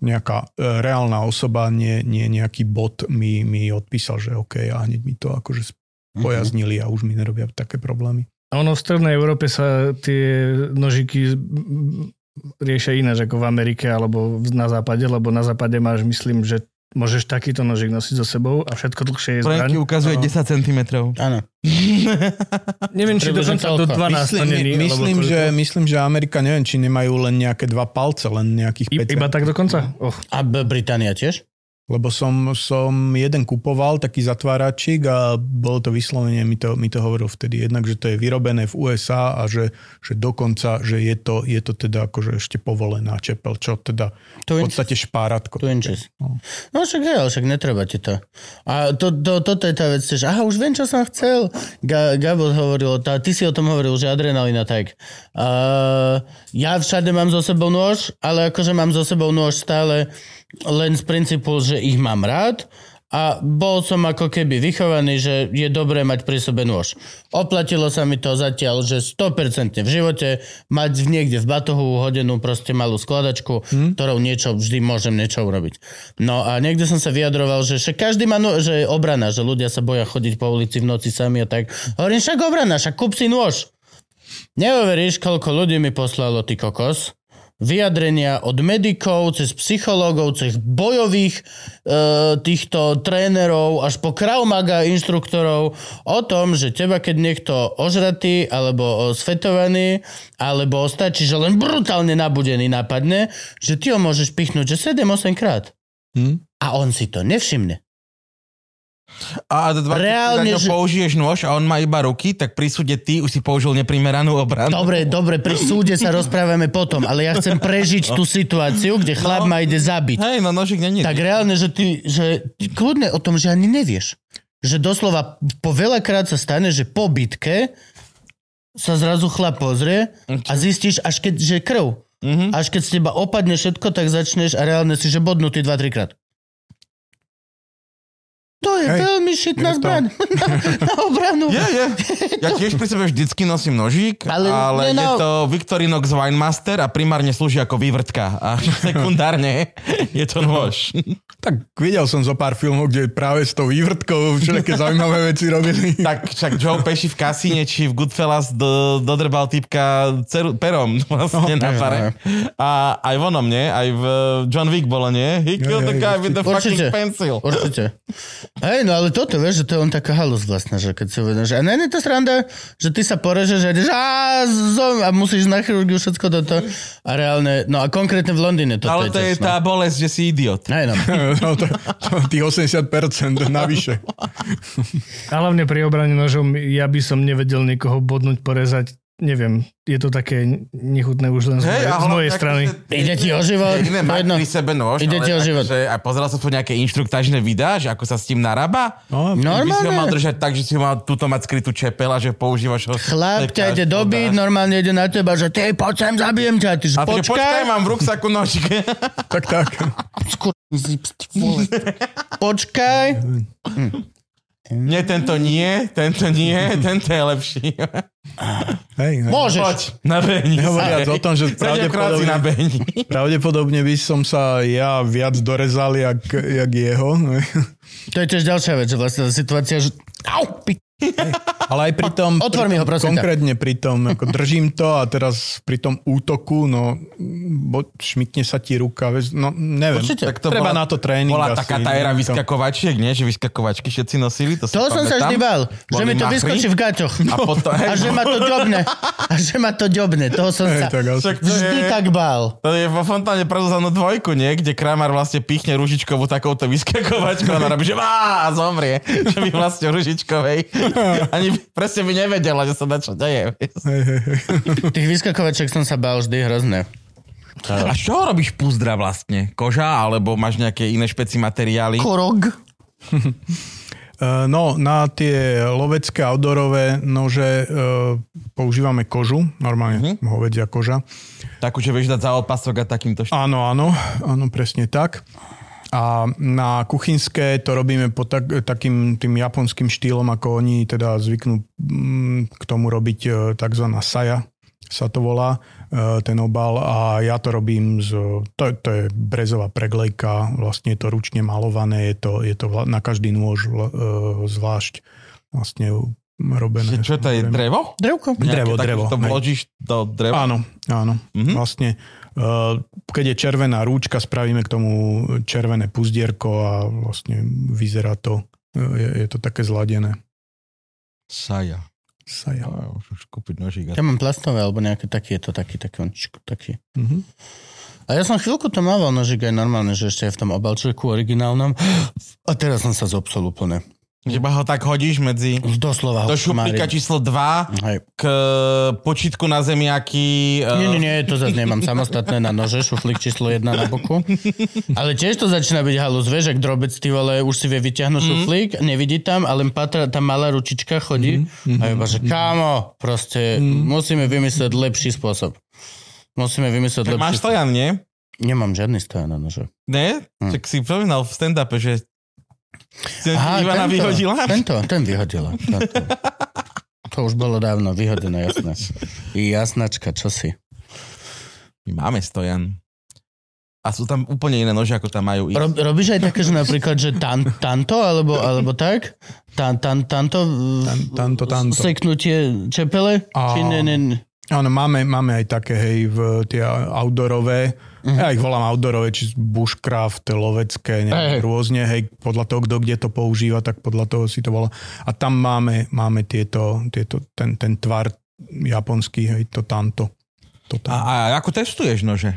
nejaká e, reálna osoba, nie, nie nejaký bot mi, mi odpísal, že OK a hneď mi to akože spojaznili a už mi nerobia také problémy. A ono v strednej Európe sa tie nožiky mm, riešia ináč ako v Amerike alebo na západe, lebo na západe máš, myslím, že môžeš takýto nožik nosiť so sebou a všetko dlhšie je Franky zbraň. ukazuje 10 cm. Áno. Neviem, či dokonca do toľko. 12 to Myslím, není. my, myslím, že, myslím, že Amerika, neviem, či nemajú len nejaké dva palce, len nejakých I, 5 iba tak dokonca? Oh. A Británia tiež? Lebo som, som jeden kupoval taký zatváračik a bolo to vyslovene, mi to, mi to hovoril vtedy jednak, že to je vyrobené v USA a že, že dokonca, že je to, je to teda akože ešte povolená čepel, čo teda v podstate špáratko. Two inches. No. No však hej, ale však netreba ti to. A to, to, toto je tá vec, že aha, už viem, čo som chcel. Ga, Gabo hovoril, tá, ty si o tom hovoril, že adrenalina tak. Uh, ja všade mám so sebou nôž, ale akože mám so sebou nôž stále len z princípu, že ich mám rád a bol som ako keby vychovaný, že je dobré mať pri sebe nôž. Oplatilo sa mi to zatiaľ, že 100% v živote mať v niekde v batohu hodenú proste malú skladačku, hmm? ktorou niečo vždy môžem niečo urobiť. No a niekde som sa vyjadroval, že však každý má nôž, že je obrana, že ľudia sa boja chodiť po ulici v noci sami a tak. Hovorím, však obrana, však kúp si nôž. Neuveríš, koľko ľudí mi poslalo ty kokos vyjadrenia od medikov, cez psychológov, cez bojových e, týchto trénerov, až po Krav Maga inštruktorov o tom, že teba keď niekto ožratý alebo o, sfetovaný alebo stačí, že len brutálne nabudený napadne, že ty ho môžeš pichnúť, že 7-8 krát. Hm? A on si to nevšimne. A dva Reálne, Reálne, že- použiješ nôž a on má iba ruky, tak pri súde ty už si použil neprimeranú obranu. Dobre, dobre, pri súde sa rozprávame potom, ale ja chcem prežiť tú situáciu, kde chlap ma ide zabiť. Hej, no nožik není. tak reálne, že ty, že ty kľudne o tom, že ani nevieš. Že doslova po veľakrát sa stane, že po bitke sa zrazu chlap pozrie a zistíš, až keď, že krv. Mhm. Až keď z teba opadne všetko, tak začneš a reálne si, že bodnutý 2-3 krát. To je Hej, veľmi šitná je to. zbraň na, na obranu. Je, je. Ja tiež pri sebe vždycky nosím nožík, Ale ale, je no- to Victorinox Winemaster a primárne slúži ako vývrtka a sekundárne je to nôž. Tak videl som zo pár filmov, kde práve s tou vývrtkou všelijaké zaujímavé veci robili. Tak však Joe Pesci v kasíne či v Goodfellas do, dodrbal typka ceru, perom vlastne na pare. A aj vonom, nie? Aj v John Wick bolo, nie? He killed the guy with the fucking Určite. pencil. Určite. Hej, no ale toto, vieš, že to je on taká halus vlastná, že keď si uvedomíš. A nie je to sranda, že ty sa porežeš a ideš a, zom, a musíš na chirurgiu všetko toto. A reálne, no a konkrétne v Londýne toto Ale to je tiež, tá no. bolesť, že si idiot. Hej, no. No, to, to, tých 80% navyše. A hlavne pri obrane nožom ja by som nevedel niekoho bodnúť, porezať. Neviem, je to také nechutné už len z, mojej, z mojej strany. Ide ti o život? Mať jedno. pri sebe nôž, Ide ti o život. akože, a pozeral som tu nejaké inštruktážne videá, že ako sa s tým narába. No, By si ho mal Normálne. držať tak, že si ho mal túto mať skrytú čepel a že používaš ho. Chlap ťa ide dobiť, normálne ide na teba, že ty poď sem, zabijem ťa. Ty, že A ty, že počkaj, počkaj, mám v ruksaku nožik. tak, tak. Počkaj. Nie, tento nie, tento nie, tento je lepší. Hej, hej. Môžeš. Poď, nabehni. Nehovoriac o tom, že pravdepodobne, pravdepodobne by som sa ja viac dorezal, jak, jak jeho. To je tiež ďalšia vec, že vlastne tá situácia, že... Au, pi... Ale aj pri tom... Otvor mi pri ho, tom, prosím ťa. Konkrétne pri tom, ako držím to a teraz pri tom útoku, no bo šmikne sa ti ruka, no neviem. Určite. Tak to Treba bola- na to tréning Bola asi, taká tá éra neviem to. vyskakovačiek, nie? Že vyskakovačky všetci nosili. To, si To som sa vždy bál, že mi to machry. vyskočí v gaťoch. A potom, A že ma to ďobne. A že ma to ďobne. Toho som sa tak vždy je- tak bál. To je vo fontáne prezuzanú dvojku, nie? Kde Kramar vlastne pichne ružičkovú takouto vyskakovačkou a ona robí, že má zomrie. Že by vlastne ružičkovej. Ani presne by nevedela, že sa na čo deje. Tých vyskakovaček som sa bál vždy hrozné. A z čoho robíš púzdra vlastne? Koža alebo máš nejaké iné špeci materiály? Korog. E, No, na tie lovecké outdoorové nože e, používame kožu, normálne Mhm. uh-huh. hovedzia koža. Takú, že vieš dať za opasok a takýmto štýlom. Áno, áno, áno, presne tak. A na kuchynské to robíme po tak, takým tým japonským štýlom, ako oni teda zvyknú mm, k tomu robiť e, takzvaná saja, sa to volá, e, ten obal a ja to robím z, to, to je brezová preglejka, vlastne je to ručne malované, je to, je to na každý nôž e, zvlášť vlastne robené. Čo to je, drevo? Drevko. Drevo, Nejaké také, drevo, To hej. vložíš do dreva? Áno, áno. Mhm. Mm-hmm. Vlastne, keď je červená rúčka, spravíme k tomu červené puzdierko a vlastne vyzerá to, uh, je, je to také zladené. Saja. Saja. No, už, už kúpiť nožík. Ja mám plastové, alebo nejaké taký, je to taký, taký, on, taký. Mm-hmm. A ja som chvíľku to mával nožík aj normálne, že ešte aj v tom obalčeku originálnom. A teraz som sa zopsol úplne. Iba ho tak hodíš medzi... Už doslova Do šuplíka číslo 2 Hej. k počítku na zemiaky. Nie, nie, eh, nie, to zase nemám samostatné na nože, šuflík číslo jedna na boku. Ale tiež to začína byť halus, vieš, ak drobec, ty vole, už si vie vyťahnuť Mhm. mm. šuflík, nevidí tam a len patra, tá malá ručička chodí Mhm. a iba, že kámo, proste musíme vymyslieť lepší spôsob. Musíme vymyslieť Tak lepší máš stojan, nie? Nemám žiadny stojan na nože. Ne? Hm. Tak si spomínal v stand-upe, že si Ivana tento, vyhodila. Tento, ten vyhodila. Tento. To už bolo dávno vyhodené, jasné. Jasnačka, čo si? My máme stojan. A sú tam úplne iné nože, ako tam majú ich. Rob, robíš aj také, že napríklad, že tan, tanto, alebo, alebo tak? Tan, tan, tanto, Tan, tanto, tanto. seknutie čepele? A- Či ne, ne, ne? Áno, máme, máme aj také, hej, v tie outdoorové, uh-huh. ja ich volám outdoorové, či bushcraft, lovecké, neviem, hej. rôzne, hej, podľa toho, kto kde to používa, tak podľa toho si to volá. A tam máme, máme tieto, tieto ten, ten tvar japonský, hej, to tanto. To A, tam. a ako testuješ nože?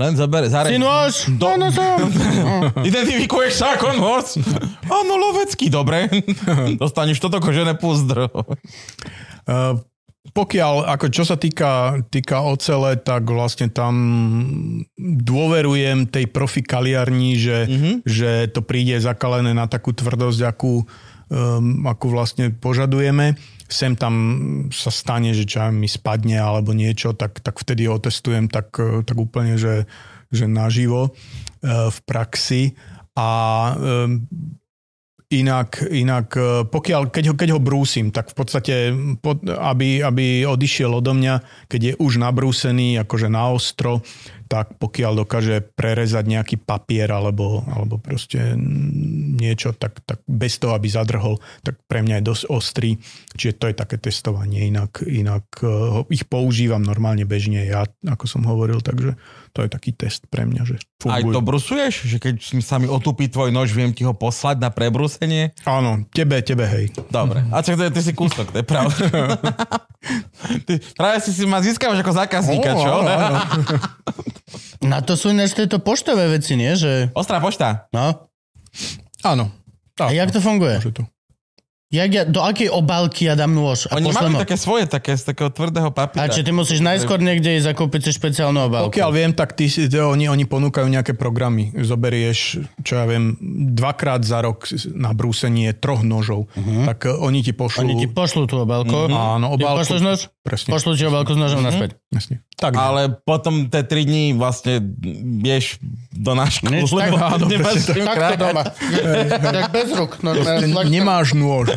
Len zaber, zareď. Si nôž? No, no, som. Identifikuješ sa ako nôž? Áno, lovecký, dobre. Dostaneš toto kožené púzdro. Uh, pokiaľ, ako čo sa týka, týka ocele, tak vlastne tam dôverujem tej profi kaliarni, že, mm-hmm. že to príde zakalené na takú tvrdosť, akú, um, akú vlastne požadujeme. Sem tam sa stane, že čo mi spadne alebo niečo, tak, tak vtedy otestujem tak, tak úplne, že, že naživo eh, v praxi. A um, Inak, inak eh, pokiaľ, keď ho, keď ho brúsim, tak v podstate, pod, aby, aby odišiel odo mňa, keď je už nabrúsený, akože na ostro, tak pokiaľ dokáže prerezať nejaký papier alebo, alebo proste niečo, tak, tak bez toho, aby zadrhol, tak pre mňa je dosť ostrý. Čiže to je také testovanie. Inak, inak ho- ich používam normálne bežne ja, ako som hovoril, takže to je taký test pre mňa, že Aj fungujú. to brusuješ? Že keď sa mi otupí tvoj nož, viem ti ho poslať na prebrúsenie? Áno, tebe, tebe, hej. Dobre. A čak, ty si kúsok, to je pravda. ty, práve si si ma získavaš ako zákazníka, čo? Áno, áno. Na to sú ináč tieto poštové veci, nie? Že, Ostrá pošta. no. Áno. A jak to funguje? Môže to. Jak ja, do akej obálky ja dám nôž? A Oni majú ho? také svoje, také z takého tvrdého A papiera. či ty musíš najskôr niekde ísť zakúpiť si špeciálnu obálku? Pokiaľ viem, tak ty, oni, oni ponúkajú nejaké programy. Zoberieš, čo ja viem, dvakrát za rok na brúsenie troch nožov. Uh-huh. Tak eh, oni ti pošlú... Oni ti pošlú tú obálku. Áno, Ty obálku. pošleš nož? Presne. Pošlú ti obálku s nožom naspäť. Jasne. Tak, Ale potom tie tri dní vlastne vieš do nášku, Nič, tak- lebo áno, nemáš Takto krájať. doma. tak bez ruk. normálne, N- fakt- nemáš nôž.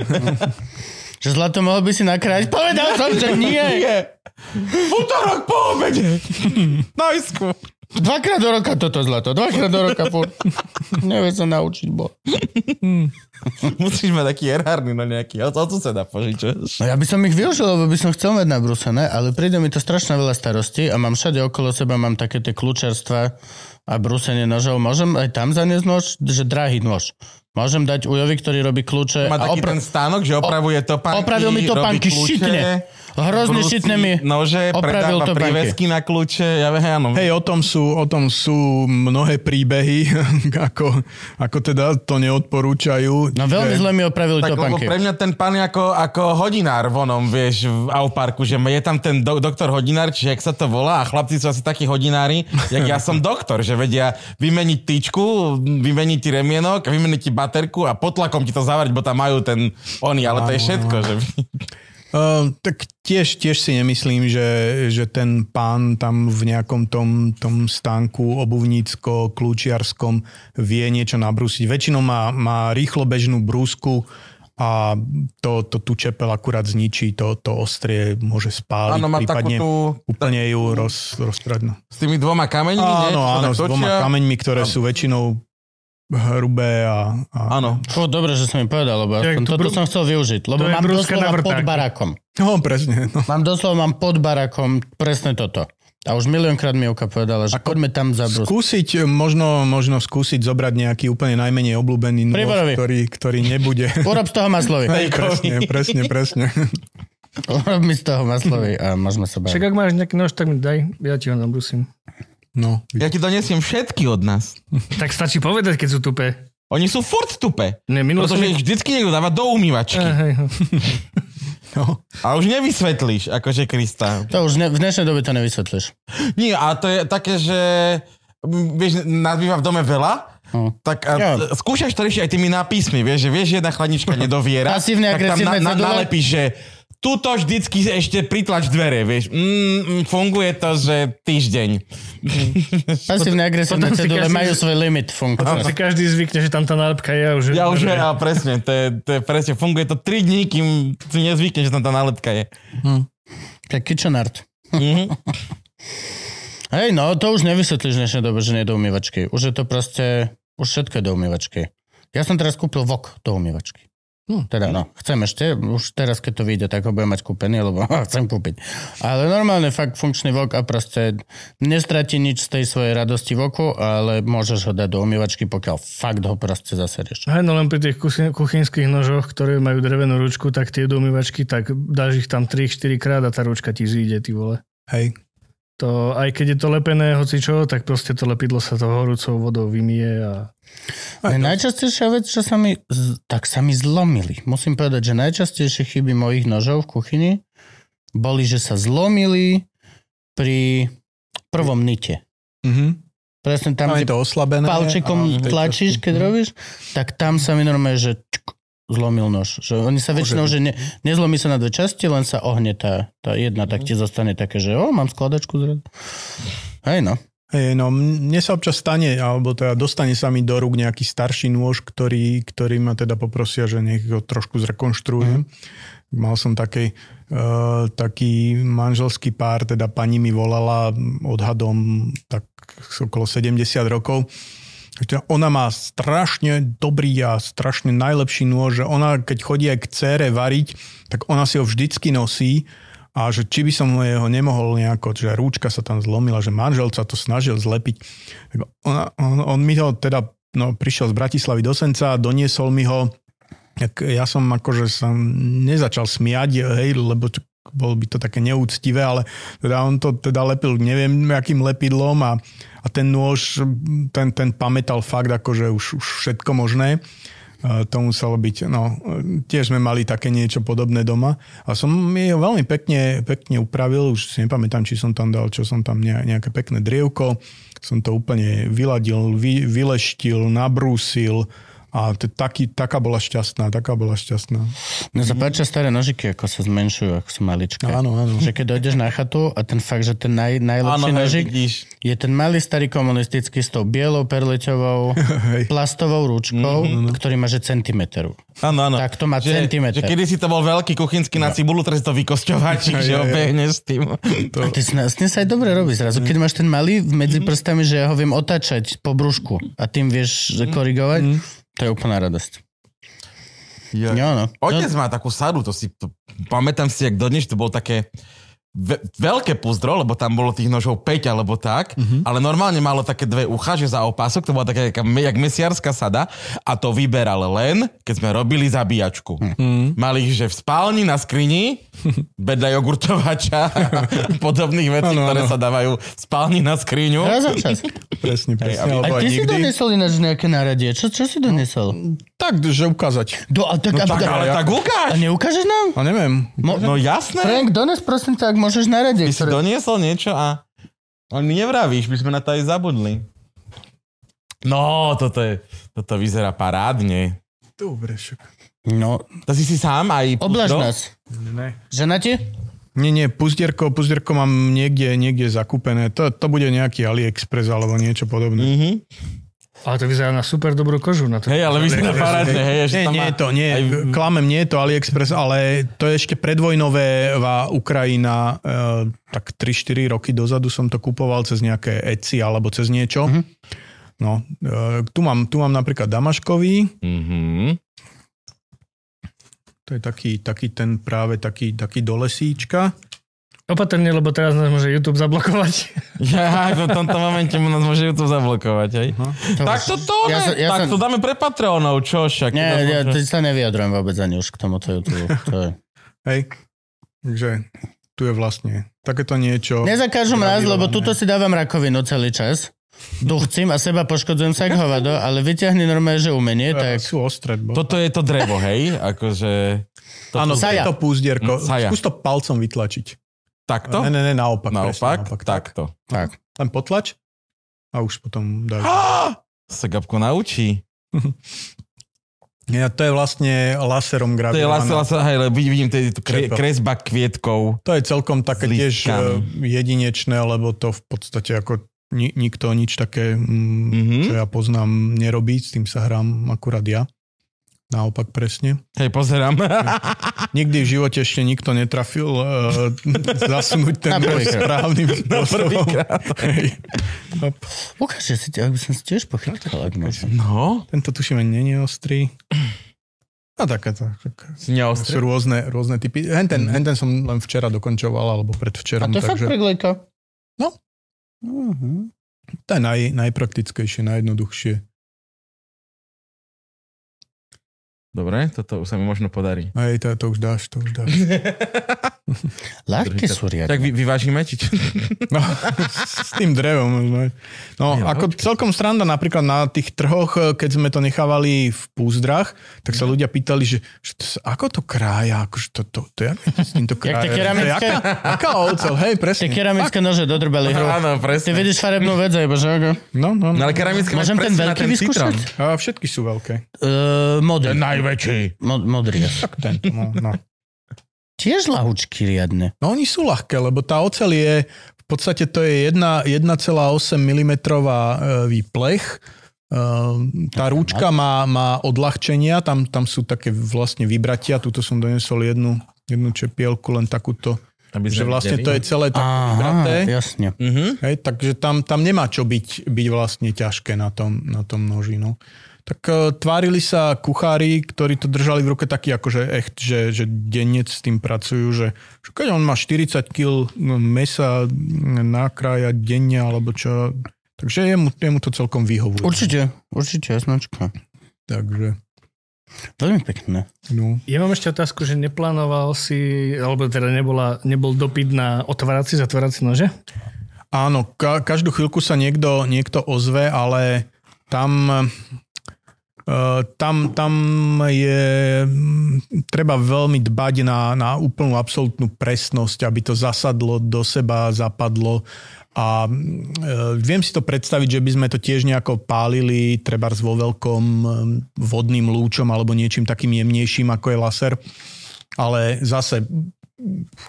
Že zlato mohol by si nakrájať? Povedal som, že nie. Nie. V útorok po obede. Na isku. Dvakrát do roka toto zlato, dvakrát do roka furt. Nevie sa naučiť, bo. Musíš mať taký erárny, no nejaký. O to sa dá požičať. No ja by som ich využil, lebo by som chcel mať nabrúsené, ale príde mi to strašne veľa starostí a mám všade okolo seba, mám také tie kľúčarstva a brúsenie nožov. Môžem aj tam zaniesť nož, že drahý nož. Môžem dať ujovi, ktorý robí kľúče. Má taký ten stánok, že opravuje topánky. opravil mi robí kľúče, šikne. Hrozne brúsi šitné mi Nože, opravil topánky. prívesky na kľúče. Ja viem, áno. Hej, o tom sú, o tom sú mnohé príbehy, ako, ako teda to neodporúčajú. No veľmi že- zle mi opravili Tak lebo topánky. pre mňa ten pán je ako, ako hodinár vonom, vieš, v Auparku, že je tam ten do, doktor hodinár, čiže jak sa to volá, a chlapci sú asi takí hodinári, jak ja som doktor, že vedia vymeniť tyčku, vymeniť ti remienok, vymeniť ti baterku a potlakom ti to zavrieť, bo tam majú ten oni, ale to je všetko, že Uh, tak tiež, tiež si nemyslím, že, že ten pán tam v nejakom tom, tom stánku obuvnícko-kľúčiarskom vie niečo nabrúsiť. Väčšinou má, má rýchlo bežnú brúsku a to, to tú čepel akurát zničí, to, to ostrie môže spáliť, áno, má prípadne tú, úplne ju roz, roztrať. No. s tými dvoma kameňmi, nie? Áno, sa áno, tak s dvoma kameňmi, ktoré sú väčšinou hrubé a, a Áno. Fú, dobre, že som mi povedal, lebo Tak aspoň to toto brú- som chcel využiť. Lebo mám doslova pod barakom. No, presne. No. Mám doslova mám pod barakom presne toto. A už miliónkrát mi Juka povedala, že poďme tam za brúsku. Skúsiť, možno, možno skúsiť zobrať nejaký úplne najmenej obľúbený nôž, ktorý, ktorý nebude... Urob z toho maslový. Hej, presne, presne, presne. Urob mi z toho maslový a môžeme sa Však baviť. ak máš nejaký nož, tak mi daj, ja ti ho nabrusím. No, Ja ti donesiem všetky od nás. Tak stačí povedať, keď sú tupé. Oni sú furt tupe. Ne, minulo som... Pretože ich vždycky niekto dáva do umývačky. Hej, no. no. A už nevysvetlíš, akože Krista. To už ne, v dnešnej dobe to nevysvetlíš. Nie, a to je také, že vieš, nás býva v dome veľa, Hm. tak a, Ja. skúšaš to riešiť aj tými nápismi, vieš, že vieš, že jedna chladnička nedoviera, Pasívne, tak tam agresívne cedule. nalepíš, že tuto vždycky ešte pritlač dvere, vieš. Mm, mm, funguje to, že týždeň. Pasívne agresívne Potom cedule každý- majú svoj limit Potom funkcie. si každý zvykne, že tam tá nálepka je. a Už Ja už, ja, presne, to je, to je presne, funguje to 3 dní, kým si nezvykne, že tam tá nálepka je. Tak kitchen art. Mhm. Hej, no, to už nevysvetlíš v dnešnej dobe, že nie je do umývačky. Už je to proste, už všetko je do umývačky. Ja som teraz kúpil vok do umývačky. Hm, teda no, chcem ešte, už teraz keď to vyjde, tak ho budem mať kúpený, lebo chcem kúpiť. Ale normálne fakt funkčný vok a proste nestratí nič z tej svojej radosti v oku, ale môžeš ho dať do umývačky, pokiaľ fakt ho proste zaserieš. Hej, no len pri tých kuchy- kuchynských nožoch, ktoré majú drevenú ručku, tak tie do umývačky, tak dáš ich tam 3-4 krát a tá ručka ti zíde, ty vole. Hej. To, aj keď je to lepené hoci čo, tak proste to lepidlo sa to horúcou vodou vymie a Ne, najčastejšia vec, čo sa mi, tak sa mi zlomili. Musím povedať, že najčastejšie chyby mojich nožov v kuchyni boli, že sa zlomili pri prvom nite. Mhm. Presne tam, kde to oslabené. tej tlačíš, časti- keď robíš, tak tam sa mi normálne, že čuk, zlomil nož. Že oni sa väčšinou, že ne, nezlomí sa na dve časti, len sa ohne tá, tá jedna, tak ti zostane také, že o, mám skladačku zrazu. Hej no. Hej, no mne sa občas stane, alebo teda dostane sa mi do rúk nejaký starší nôž, ktorý, ktorý ma teda poprosia, že nech ho trošku zrekonštruujem. Mal som taký, uh, taký manželský pár, teda pani mi volala odhadom tak okolo 70 rokov. Takže Ona má strašne dobrý a strašne najlepší nôž, že ona keď chodí aj k cére variť, tak ona si ho vždycky nosí a že či by som jeho nemohol nejako, že rúčka sa tam zlomila, že manžel sa to snažil zlepiť. Ona, on, on mi ho teda, no prišiel z Bratislavy do Senca, doniesol mi ho, tak ja som akože sa nezačal smiať, hej, lebo bolo by to také neúctivé, ale teda on to teda lepil neviem akým lepidlom a, a ten nôž, ten, ten pamätal fakt akože už, už všetko možné. E, To muselo byť, no, tiež sme mali také niečo podobné doma. A som ho veľmi pekne, pekne upravil, už si nepamätám, či som tam dal, čo som tam ne- nejaké pekné drievko. Som to úplne vyladil, vy, vyleštil, nabrúsil A to, taký, taká bola šťastná, taká bola šťastná. Mne sa páčia staré nožiky, ako sa zmenšujú, ako sú maličké. Áno, áno. Že keď dojdeš na chatu a ten fakt, že ten naj, najlepší Áno, hej, nožik vidíš. je ten malý starý komunistický s tou bielou perleťovou plastovou ručkou, mm-hmm. ktorý má že centimetru. Áno, áno. Tak to má že, centimeter. Že kedy si to bol veľký kuchynský na cibulu, teraz to vykosťovačík, že obehneš s tým. A ty s tým sa aj dobre robí zrazu. Keď máš ten malý medzi prstami, že ja ho viem otáčať po brúšku a tým vieš že korigovať, to je úplná radosť. Ja. Jo, no. Otec má takú sadu, to si, to, pamätám si, jak dodnes to bol také ve, veľké púzdro, lebo tam bolo tých nožov 5 alebo tak, mm-hmm. ale normálne malo také dve ucha, že za opások, to bola taká jak, jak mesiarská sada a to vyberal len, keď sme robili zabíjačku. Mm. Mali ich, že v spálni na skrini, bedľa jogurtovača a podobných vecí, Áno, ktoré áno. sa dávajú v spálni na skriňu. Raz za čas. Presne, presne. alebo A ty si nikdy. doniesol ináč nejaké náradie. Čo, čo si doniesol? Tak, že ukázať. Do, a tak, No a, tak, ale tak a ukáž. neukážeš nám? A neviem. Mo, No jasné. Frank, dones prosím ťa, ak môžeš náradie. Ty si doniesol niečo a on mi nevravíš, by sme na to aj zabudli. No, toto, je, toto vyzerá parádne. Dobre, však. No, To si si sám aj... oblaž nás. Ne. Žena ti? Nie, nie, puzdierko, puzdierko mám niekde, niekde zakúpené. To, to bude nejaký AliExpress alebo niečo podobné. Mhm. Ale to vyzerá na super dobrú kožu. Na to. Hej, ale vyzerá parádne, hej, že Nie, tam nie má je to, nie, aj... klamem, nie je to AliExpress, ale to je ešte predvojnová Ukrajina, e, tak 3-4 roky dozadu som to kupoval cez nejaké Etsy alebo cez niečo. Mhm. No, e, tu, mám, tu mám napríklad Damaškový, Mhm. to je taký, taký ten práve taký, taký do lesíčka. Opatrne, lebo teraz nás môže YouTube zablokovať. Ja, v tomto momente mu nás môže YouTube zablokovať, hej? To Tak to to, ja ne, sa- ja tak sa- to dáme pre Patreonov, čo však? Nie, To ja môže- sa nevyjadrujem vôbec ani už k tomuto YouTube. To je... Hej, takže tu je vlastne takéto niečo. Nezakážu mraz, lebo tuto si dávam rakovinu celý čas. Duchcím a seba poškodzujem sa hovado, ale vyťahni normálne, že umenie, tak... Sú ostré. bo- Toto je to drevo, hej? Akože... To Áno, to je to púzdierko. Saja. Skús to palcom vytlačiť. Takto? Ne, ne, ne, naopak. Naopak? presne, naopak. Tak. Takto. Tak. Len potlač a už potom. Á! Sa Gabko naučí. Ja, to je vlastne laserom To je gravírované. lasa, lasa, hej, vidím tu kre, kresba kvietkov. To je celkom také tiež lístkami. e, jedinečné, lebo to v podstate ako ni, nikto nič také, mm, Mhm. čo ja poznám, nerobí. S tým sa hrám akurát ja. Naopak presne. Hej, pozerám. Nikdy v živote ešte nikto netrafil uh, zasunúť ten Na prvýkrát. správnym spôsobom. Ukáže si, ak by som si tiež pochytal, ak môžem. No, Tento tuším není ostrý. No také to. tak- Sú neostrý. rôzne, rôzne typy. Hen ten, hen ten som len včera dokončoval, alebo A predvčerom. to je fakt takže preglejka. No. Mhm. to je naj, najpraktickejšie, najjednoduchšie. Dobre, toto už sa mi možno podarí. Hej, to, to už dáš, to už dáš. Ľahké sú riadne. Tak vy, vyvážime, či čo? No, s tým drevom. možno. No, Jo, ako celkom sranda napríklad na tých trhoch, keď sme to nechávali v púzdrach, tak sa ľudia pýtali, že, že to, ako to krája, akože to, to, to, jak s týmto Jak krája? tie keramické? To je Aká, aká ocel, hej, Tie presne. keramické nože dodrbali hru. Áno, Ty presne. vidíš farebnú vec, aj bože, ako? No, no, No, no. ale keramické Môžem ten veľký vyskúšať? A všetky sú veľké. Uh, modrý. Najväčší. Mo- modrý. Tak tento, no, no. Tiež lahučky riadne. No oni sú ľahké, lebo tá oceľ je, v podstate to je jedna- 1,8 mm výplech. E, Tá rúčka má, má odľahčenia, tam, tam sú také vlastne vybratia, tuto som donesol jednu, jednu čepielku, len takúto, Aby že vlastne videli. to je celé tak vybraté. Jasne. Mhm. Hej, takže tam, tam nemá čo byť, byť vlastne ťažké na tom, na tom noži. No. Tak uh, tvárili sa kuchári, ktorí to držali v ruke taký akože echt, že, že dennec s tým pracujú, že, že keď on má 40 kg mesa nakrájať denne alebo čo, takže jemu, jemu to celkom vyhovuje. Určite, určite, jasnočka. Takže, Veľmi pekné. no. Ja mám ešte otázku, že neplánoval si, alebo teda nebola, nebol dopyt na otvárací, zatvárací nože? Áno, ka- každú chvíľku sa niekto, niekto ozve, ale tam tam, tam je mm, treba veľmi dbať na, na úplnú absolútnu presnosť, aby to zasadlo do seba, zapadlo a uh, viem si to predstaviť, že by sme to tiež nejako pálili, treba vo veľkom um, vodným lúčom alebo niečím takým jemnejším ako je laser. Ale zase...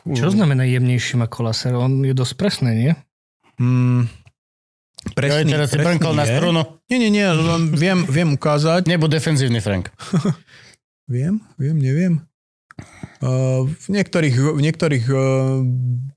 Čo znamená jemnejším ako laser? On je dosť presný, nie? Mm, presný, teraz si brnkol na strunu. Nie, nie, nie, len viem, viem ukázať. Nebuď defenzívny, Frank. Viem, viem, neviem. Uh, v niektorých, v niektorých uh,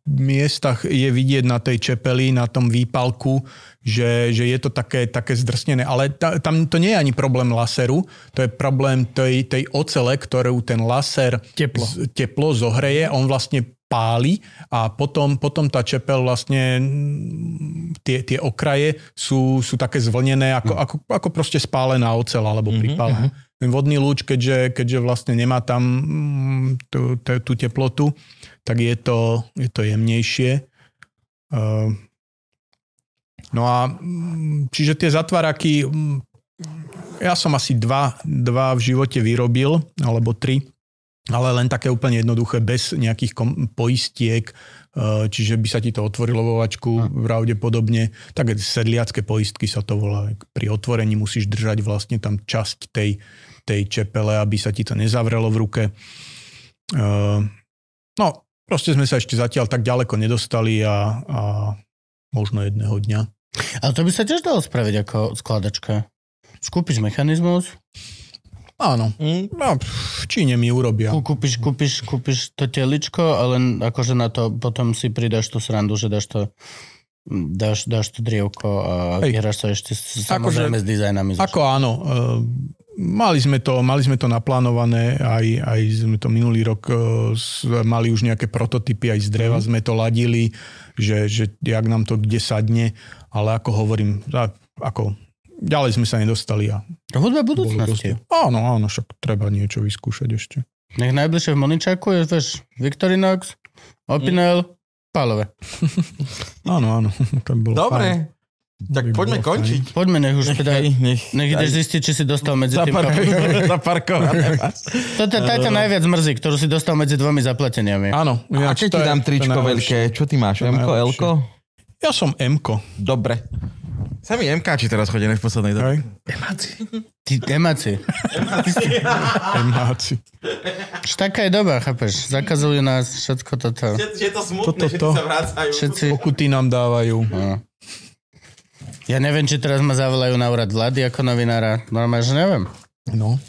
miestach je vidieť na tej čepeli, na tom výpalku, že, že je to také, také zdrsnené. Ale ta, tam to nie je ani problém laseru, to je problém tej, tej ocele, ktorú ten laser Teplo. z, teplo zohreje. On vlastne páli a potom, potom tá čepel vlastne mm, tie, tie okraje sú, sú také zvlnené ako, ako, ako proste spálená ocel alebo pripálená. Ten vodný lúč, keďže, keďže vlastne nemá tam mm, tú, tú, tú teplotu, tak je to, je to jemnejšie. Uh, no a mm, čiže tie zatváraky, mm, ja som asi dva, dva v živote vyrobil, alebo tri, ale len také úplne jednoduché, bez nejakých kom- poistiek, uh, čiže by sa ti to otvorilo vo vačku pravdepodobne. Také sedliacké poistky sa to volá. Pri otvorení musíš držať vlastne tam časť tej, tej čepele, aby sa ti to nezavrelo v ruke. Uh, no, proste sme sa ešte zatiaľ tak ďaleko nedostali a, a možno jedného dňa. Ale to by sa tiež dalo spraviť ako skladačka. Skúpiš mechanizmus, Áno, Mm. no, v Číne mi urobia. kú- kúpiš, kúpiš, kúpiš to teličko, ale akože na to potom si pridáš tú srandu, že dáš to dáš, dáš to drievko a Hej. hráš sa ešte Akože- samozrejme s dizajnami. Ako áno, e, mali sme to, mali sme to naplánované, aj, aj sme to minulý rok e, mali už nejaké prototypy, aj z dreva sme to ladili, že, že jak nám to kde sadne, ale ako hovorím, ako ďalej sme sa nedostali a Hudba budúcnosti. Áno, áno, však treba niečo vyskúšať ešte. Nech najbližšie v Moničaku je, vieš, Victorinox, Opinel, Pálové. Áno, áno, to by bolo fajn. Dobre, tak by poďme bolo končiť. Poďme, nech už teda... Nech, nech, Nech ideš zistiť, či si dostal medzi tým... Zaparkované. Toto to ťa najviac mrzí, ktorú si dostal medzi dvomi zapleteniami. Áno. A ináč keď to ti je- dám je tričko veľké, čo ty máš? Je najlepšie. Lko? Ja som Mko. Dobre. Sami MKči teraz chodia v poslednej dobe. Hej. Ty emáci. Emáci. Taká je doba, chápeš? Zakazujú nás všetko toto. Je to smutné, Toto že to. sa vracajú. Všetci... Pokuty nám dávajú. No. Ja neviem, či teraz ma zavolajú na úrad vlády ako novinára. Normálne, že neviem. No.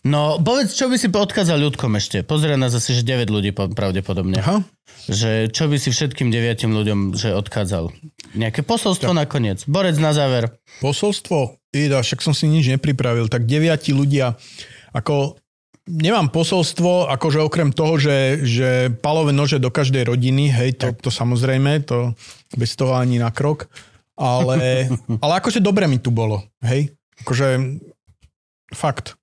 No, povedz, čo by si odkázal ľudkom ešte? Pozrie nás asi, že 9 ľudí po- pravdepodobne. Aha. Že čo by si všetkým deviatim ľuďom že odkázal? Nejaké posolstvo nakoniec. Borec na záver. Posolstvo, Ida, však som si nič nepripravil, tak deviati ľudia, ako nemám posolstvo, akože okrem toho, že, že palové nože do každej rodiny, hej, to, to samozrejme, to bez toho ani na krok, ale, ale akože dobre mi tu bolo, hej, akože fakt.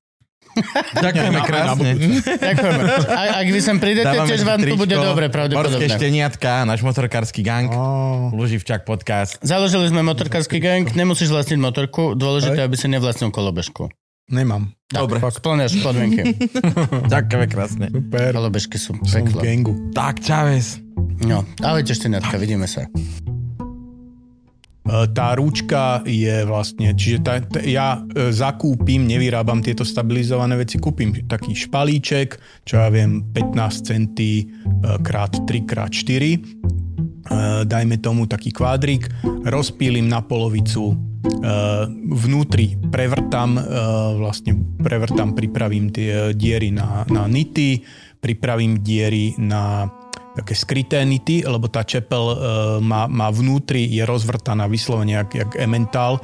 Ďakujeme na krásne. Ďakujeme. A, ak vy sem prídete, tiež vám tu bude dobre, Morské pravdepodobne. šteniatka, náš motorkársky gang. Á, Luživčak podcast. Založili sme motorkársky gang, nemusíš vlastniť motorku, dôležité, Hej. aby si nevlastnil kolobežku. nemám. Dobre. Fakt, Splňaš podmienky. Ďakujeme krásne. super. Kolobežky sú Som v peklo. gangu. Tak, čaves. No, ahojte šteniatka, vidíme sa. E, Tá rúčka je vlastne, čiže tá, tá, ja e, zakúpim, nevyrábam tieto stabilizované veci, kúpim taký špalíček, čo ja viem, 15 centy krát 3 krát 4, e, dajme tomu taký kvádrik, rozpílim na polovicu, e, vnútri prevrtam, e, vlastne prevrtam, pripravím tie diery na, na nity, pripravím diery na také skryté nity, lebo tá čepel e, má, má vnútri, je rozvrtaná vyslovene jak, jak ementál. E,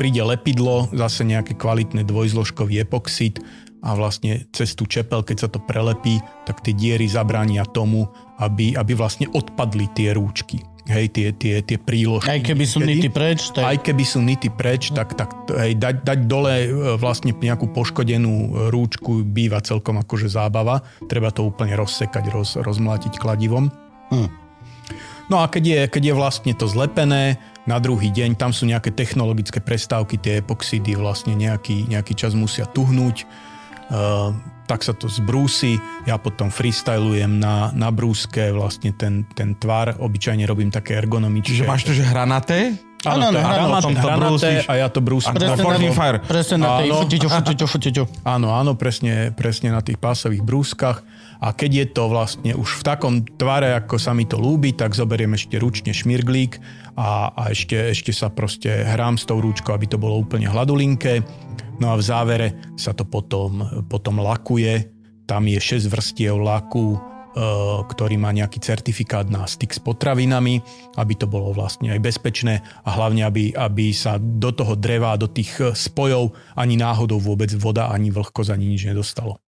príde lepidlo, zase nejaké kvalitné dvojzložkový epoxid a vlastne cez tú čepel, keď sa to prelepí, tak tie diery zabránia tomu, aby, aby vlastne odpadli tie rúčky. Hej, tie, tie, tie príložky. Aj keby sú nity preč, tak... Aj keby sú nity preč, tak, tak hej, dať, dať dole e, vlastne nejakú poškodenú rúčku býva celkom akože zábava. Treba to úplne rozsekať, roz, rozmlátiť kladivom. Hm. No a keď je, keď je vlastne to zlepené, na druhý deň, tam sú nejaké technologické prestávky, tie epoxidy vlastne nejaký, nejaký čas musia tuhnúť, uh, tak sa to zbrúsi, ja potom freestylujem na, na brúske vlastne ten, ten tvar, obyčajne robím také ergonomické. Čiže máš to, že hranaté? Áno, je hranat- hranaté a ja to brúsim. A Presne Forging na- Fire. Presne na tej Áno. futiťu, futiťu, futiťu. Áno, áno, presne, presne na tých pásových brúskach. A keď je to vlastne už v takom tvare, ako sa mi to ľúbi, tak zoberiem ešte ručne šmirglík a, a ešte, ešte sa proste hrám s tou rúčkou, aby to bolo úplne hladulinké. No a v závere sa to potom, potom lakuje. Tam je 6 vrstiev laku, e, ktorý má nejaký certifikát na styk s potravinami, aby to bolo vlastne aj bezpečné a hlavne, aby, aby sa do toho dreva, do tých spojov ani náhodou vôbec voda, ani vlhkosť, ani nič nedostalo.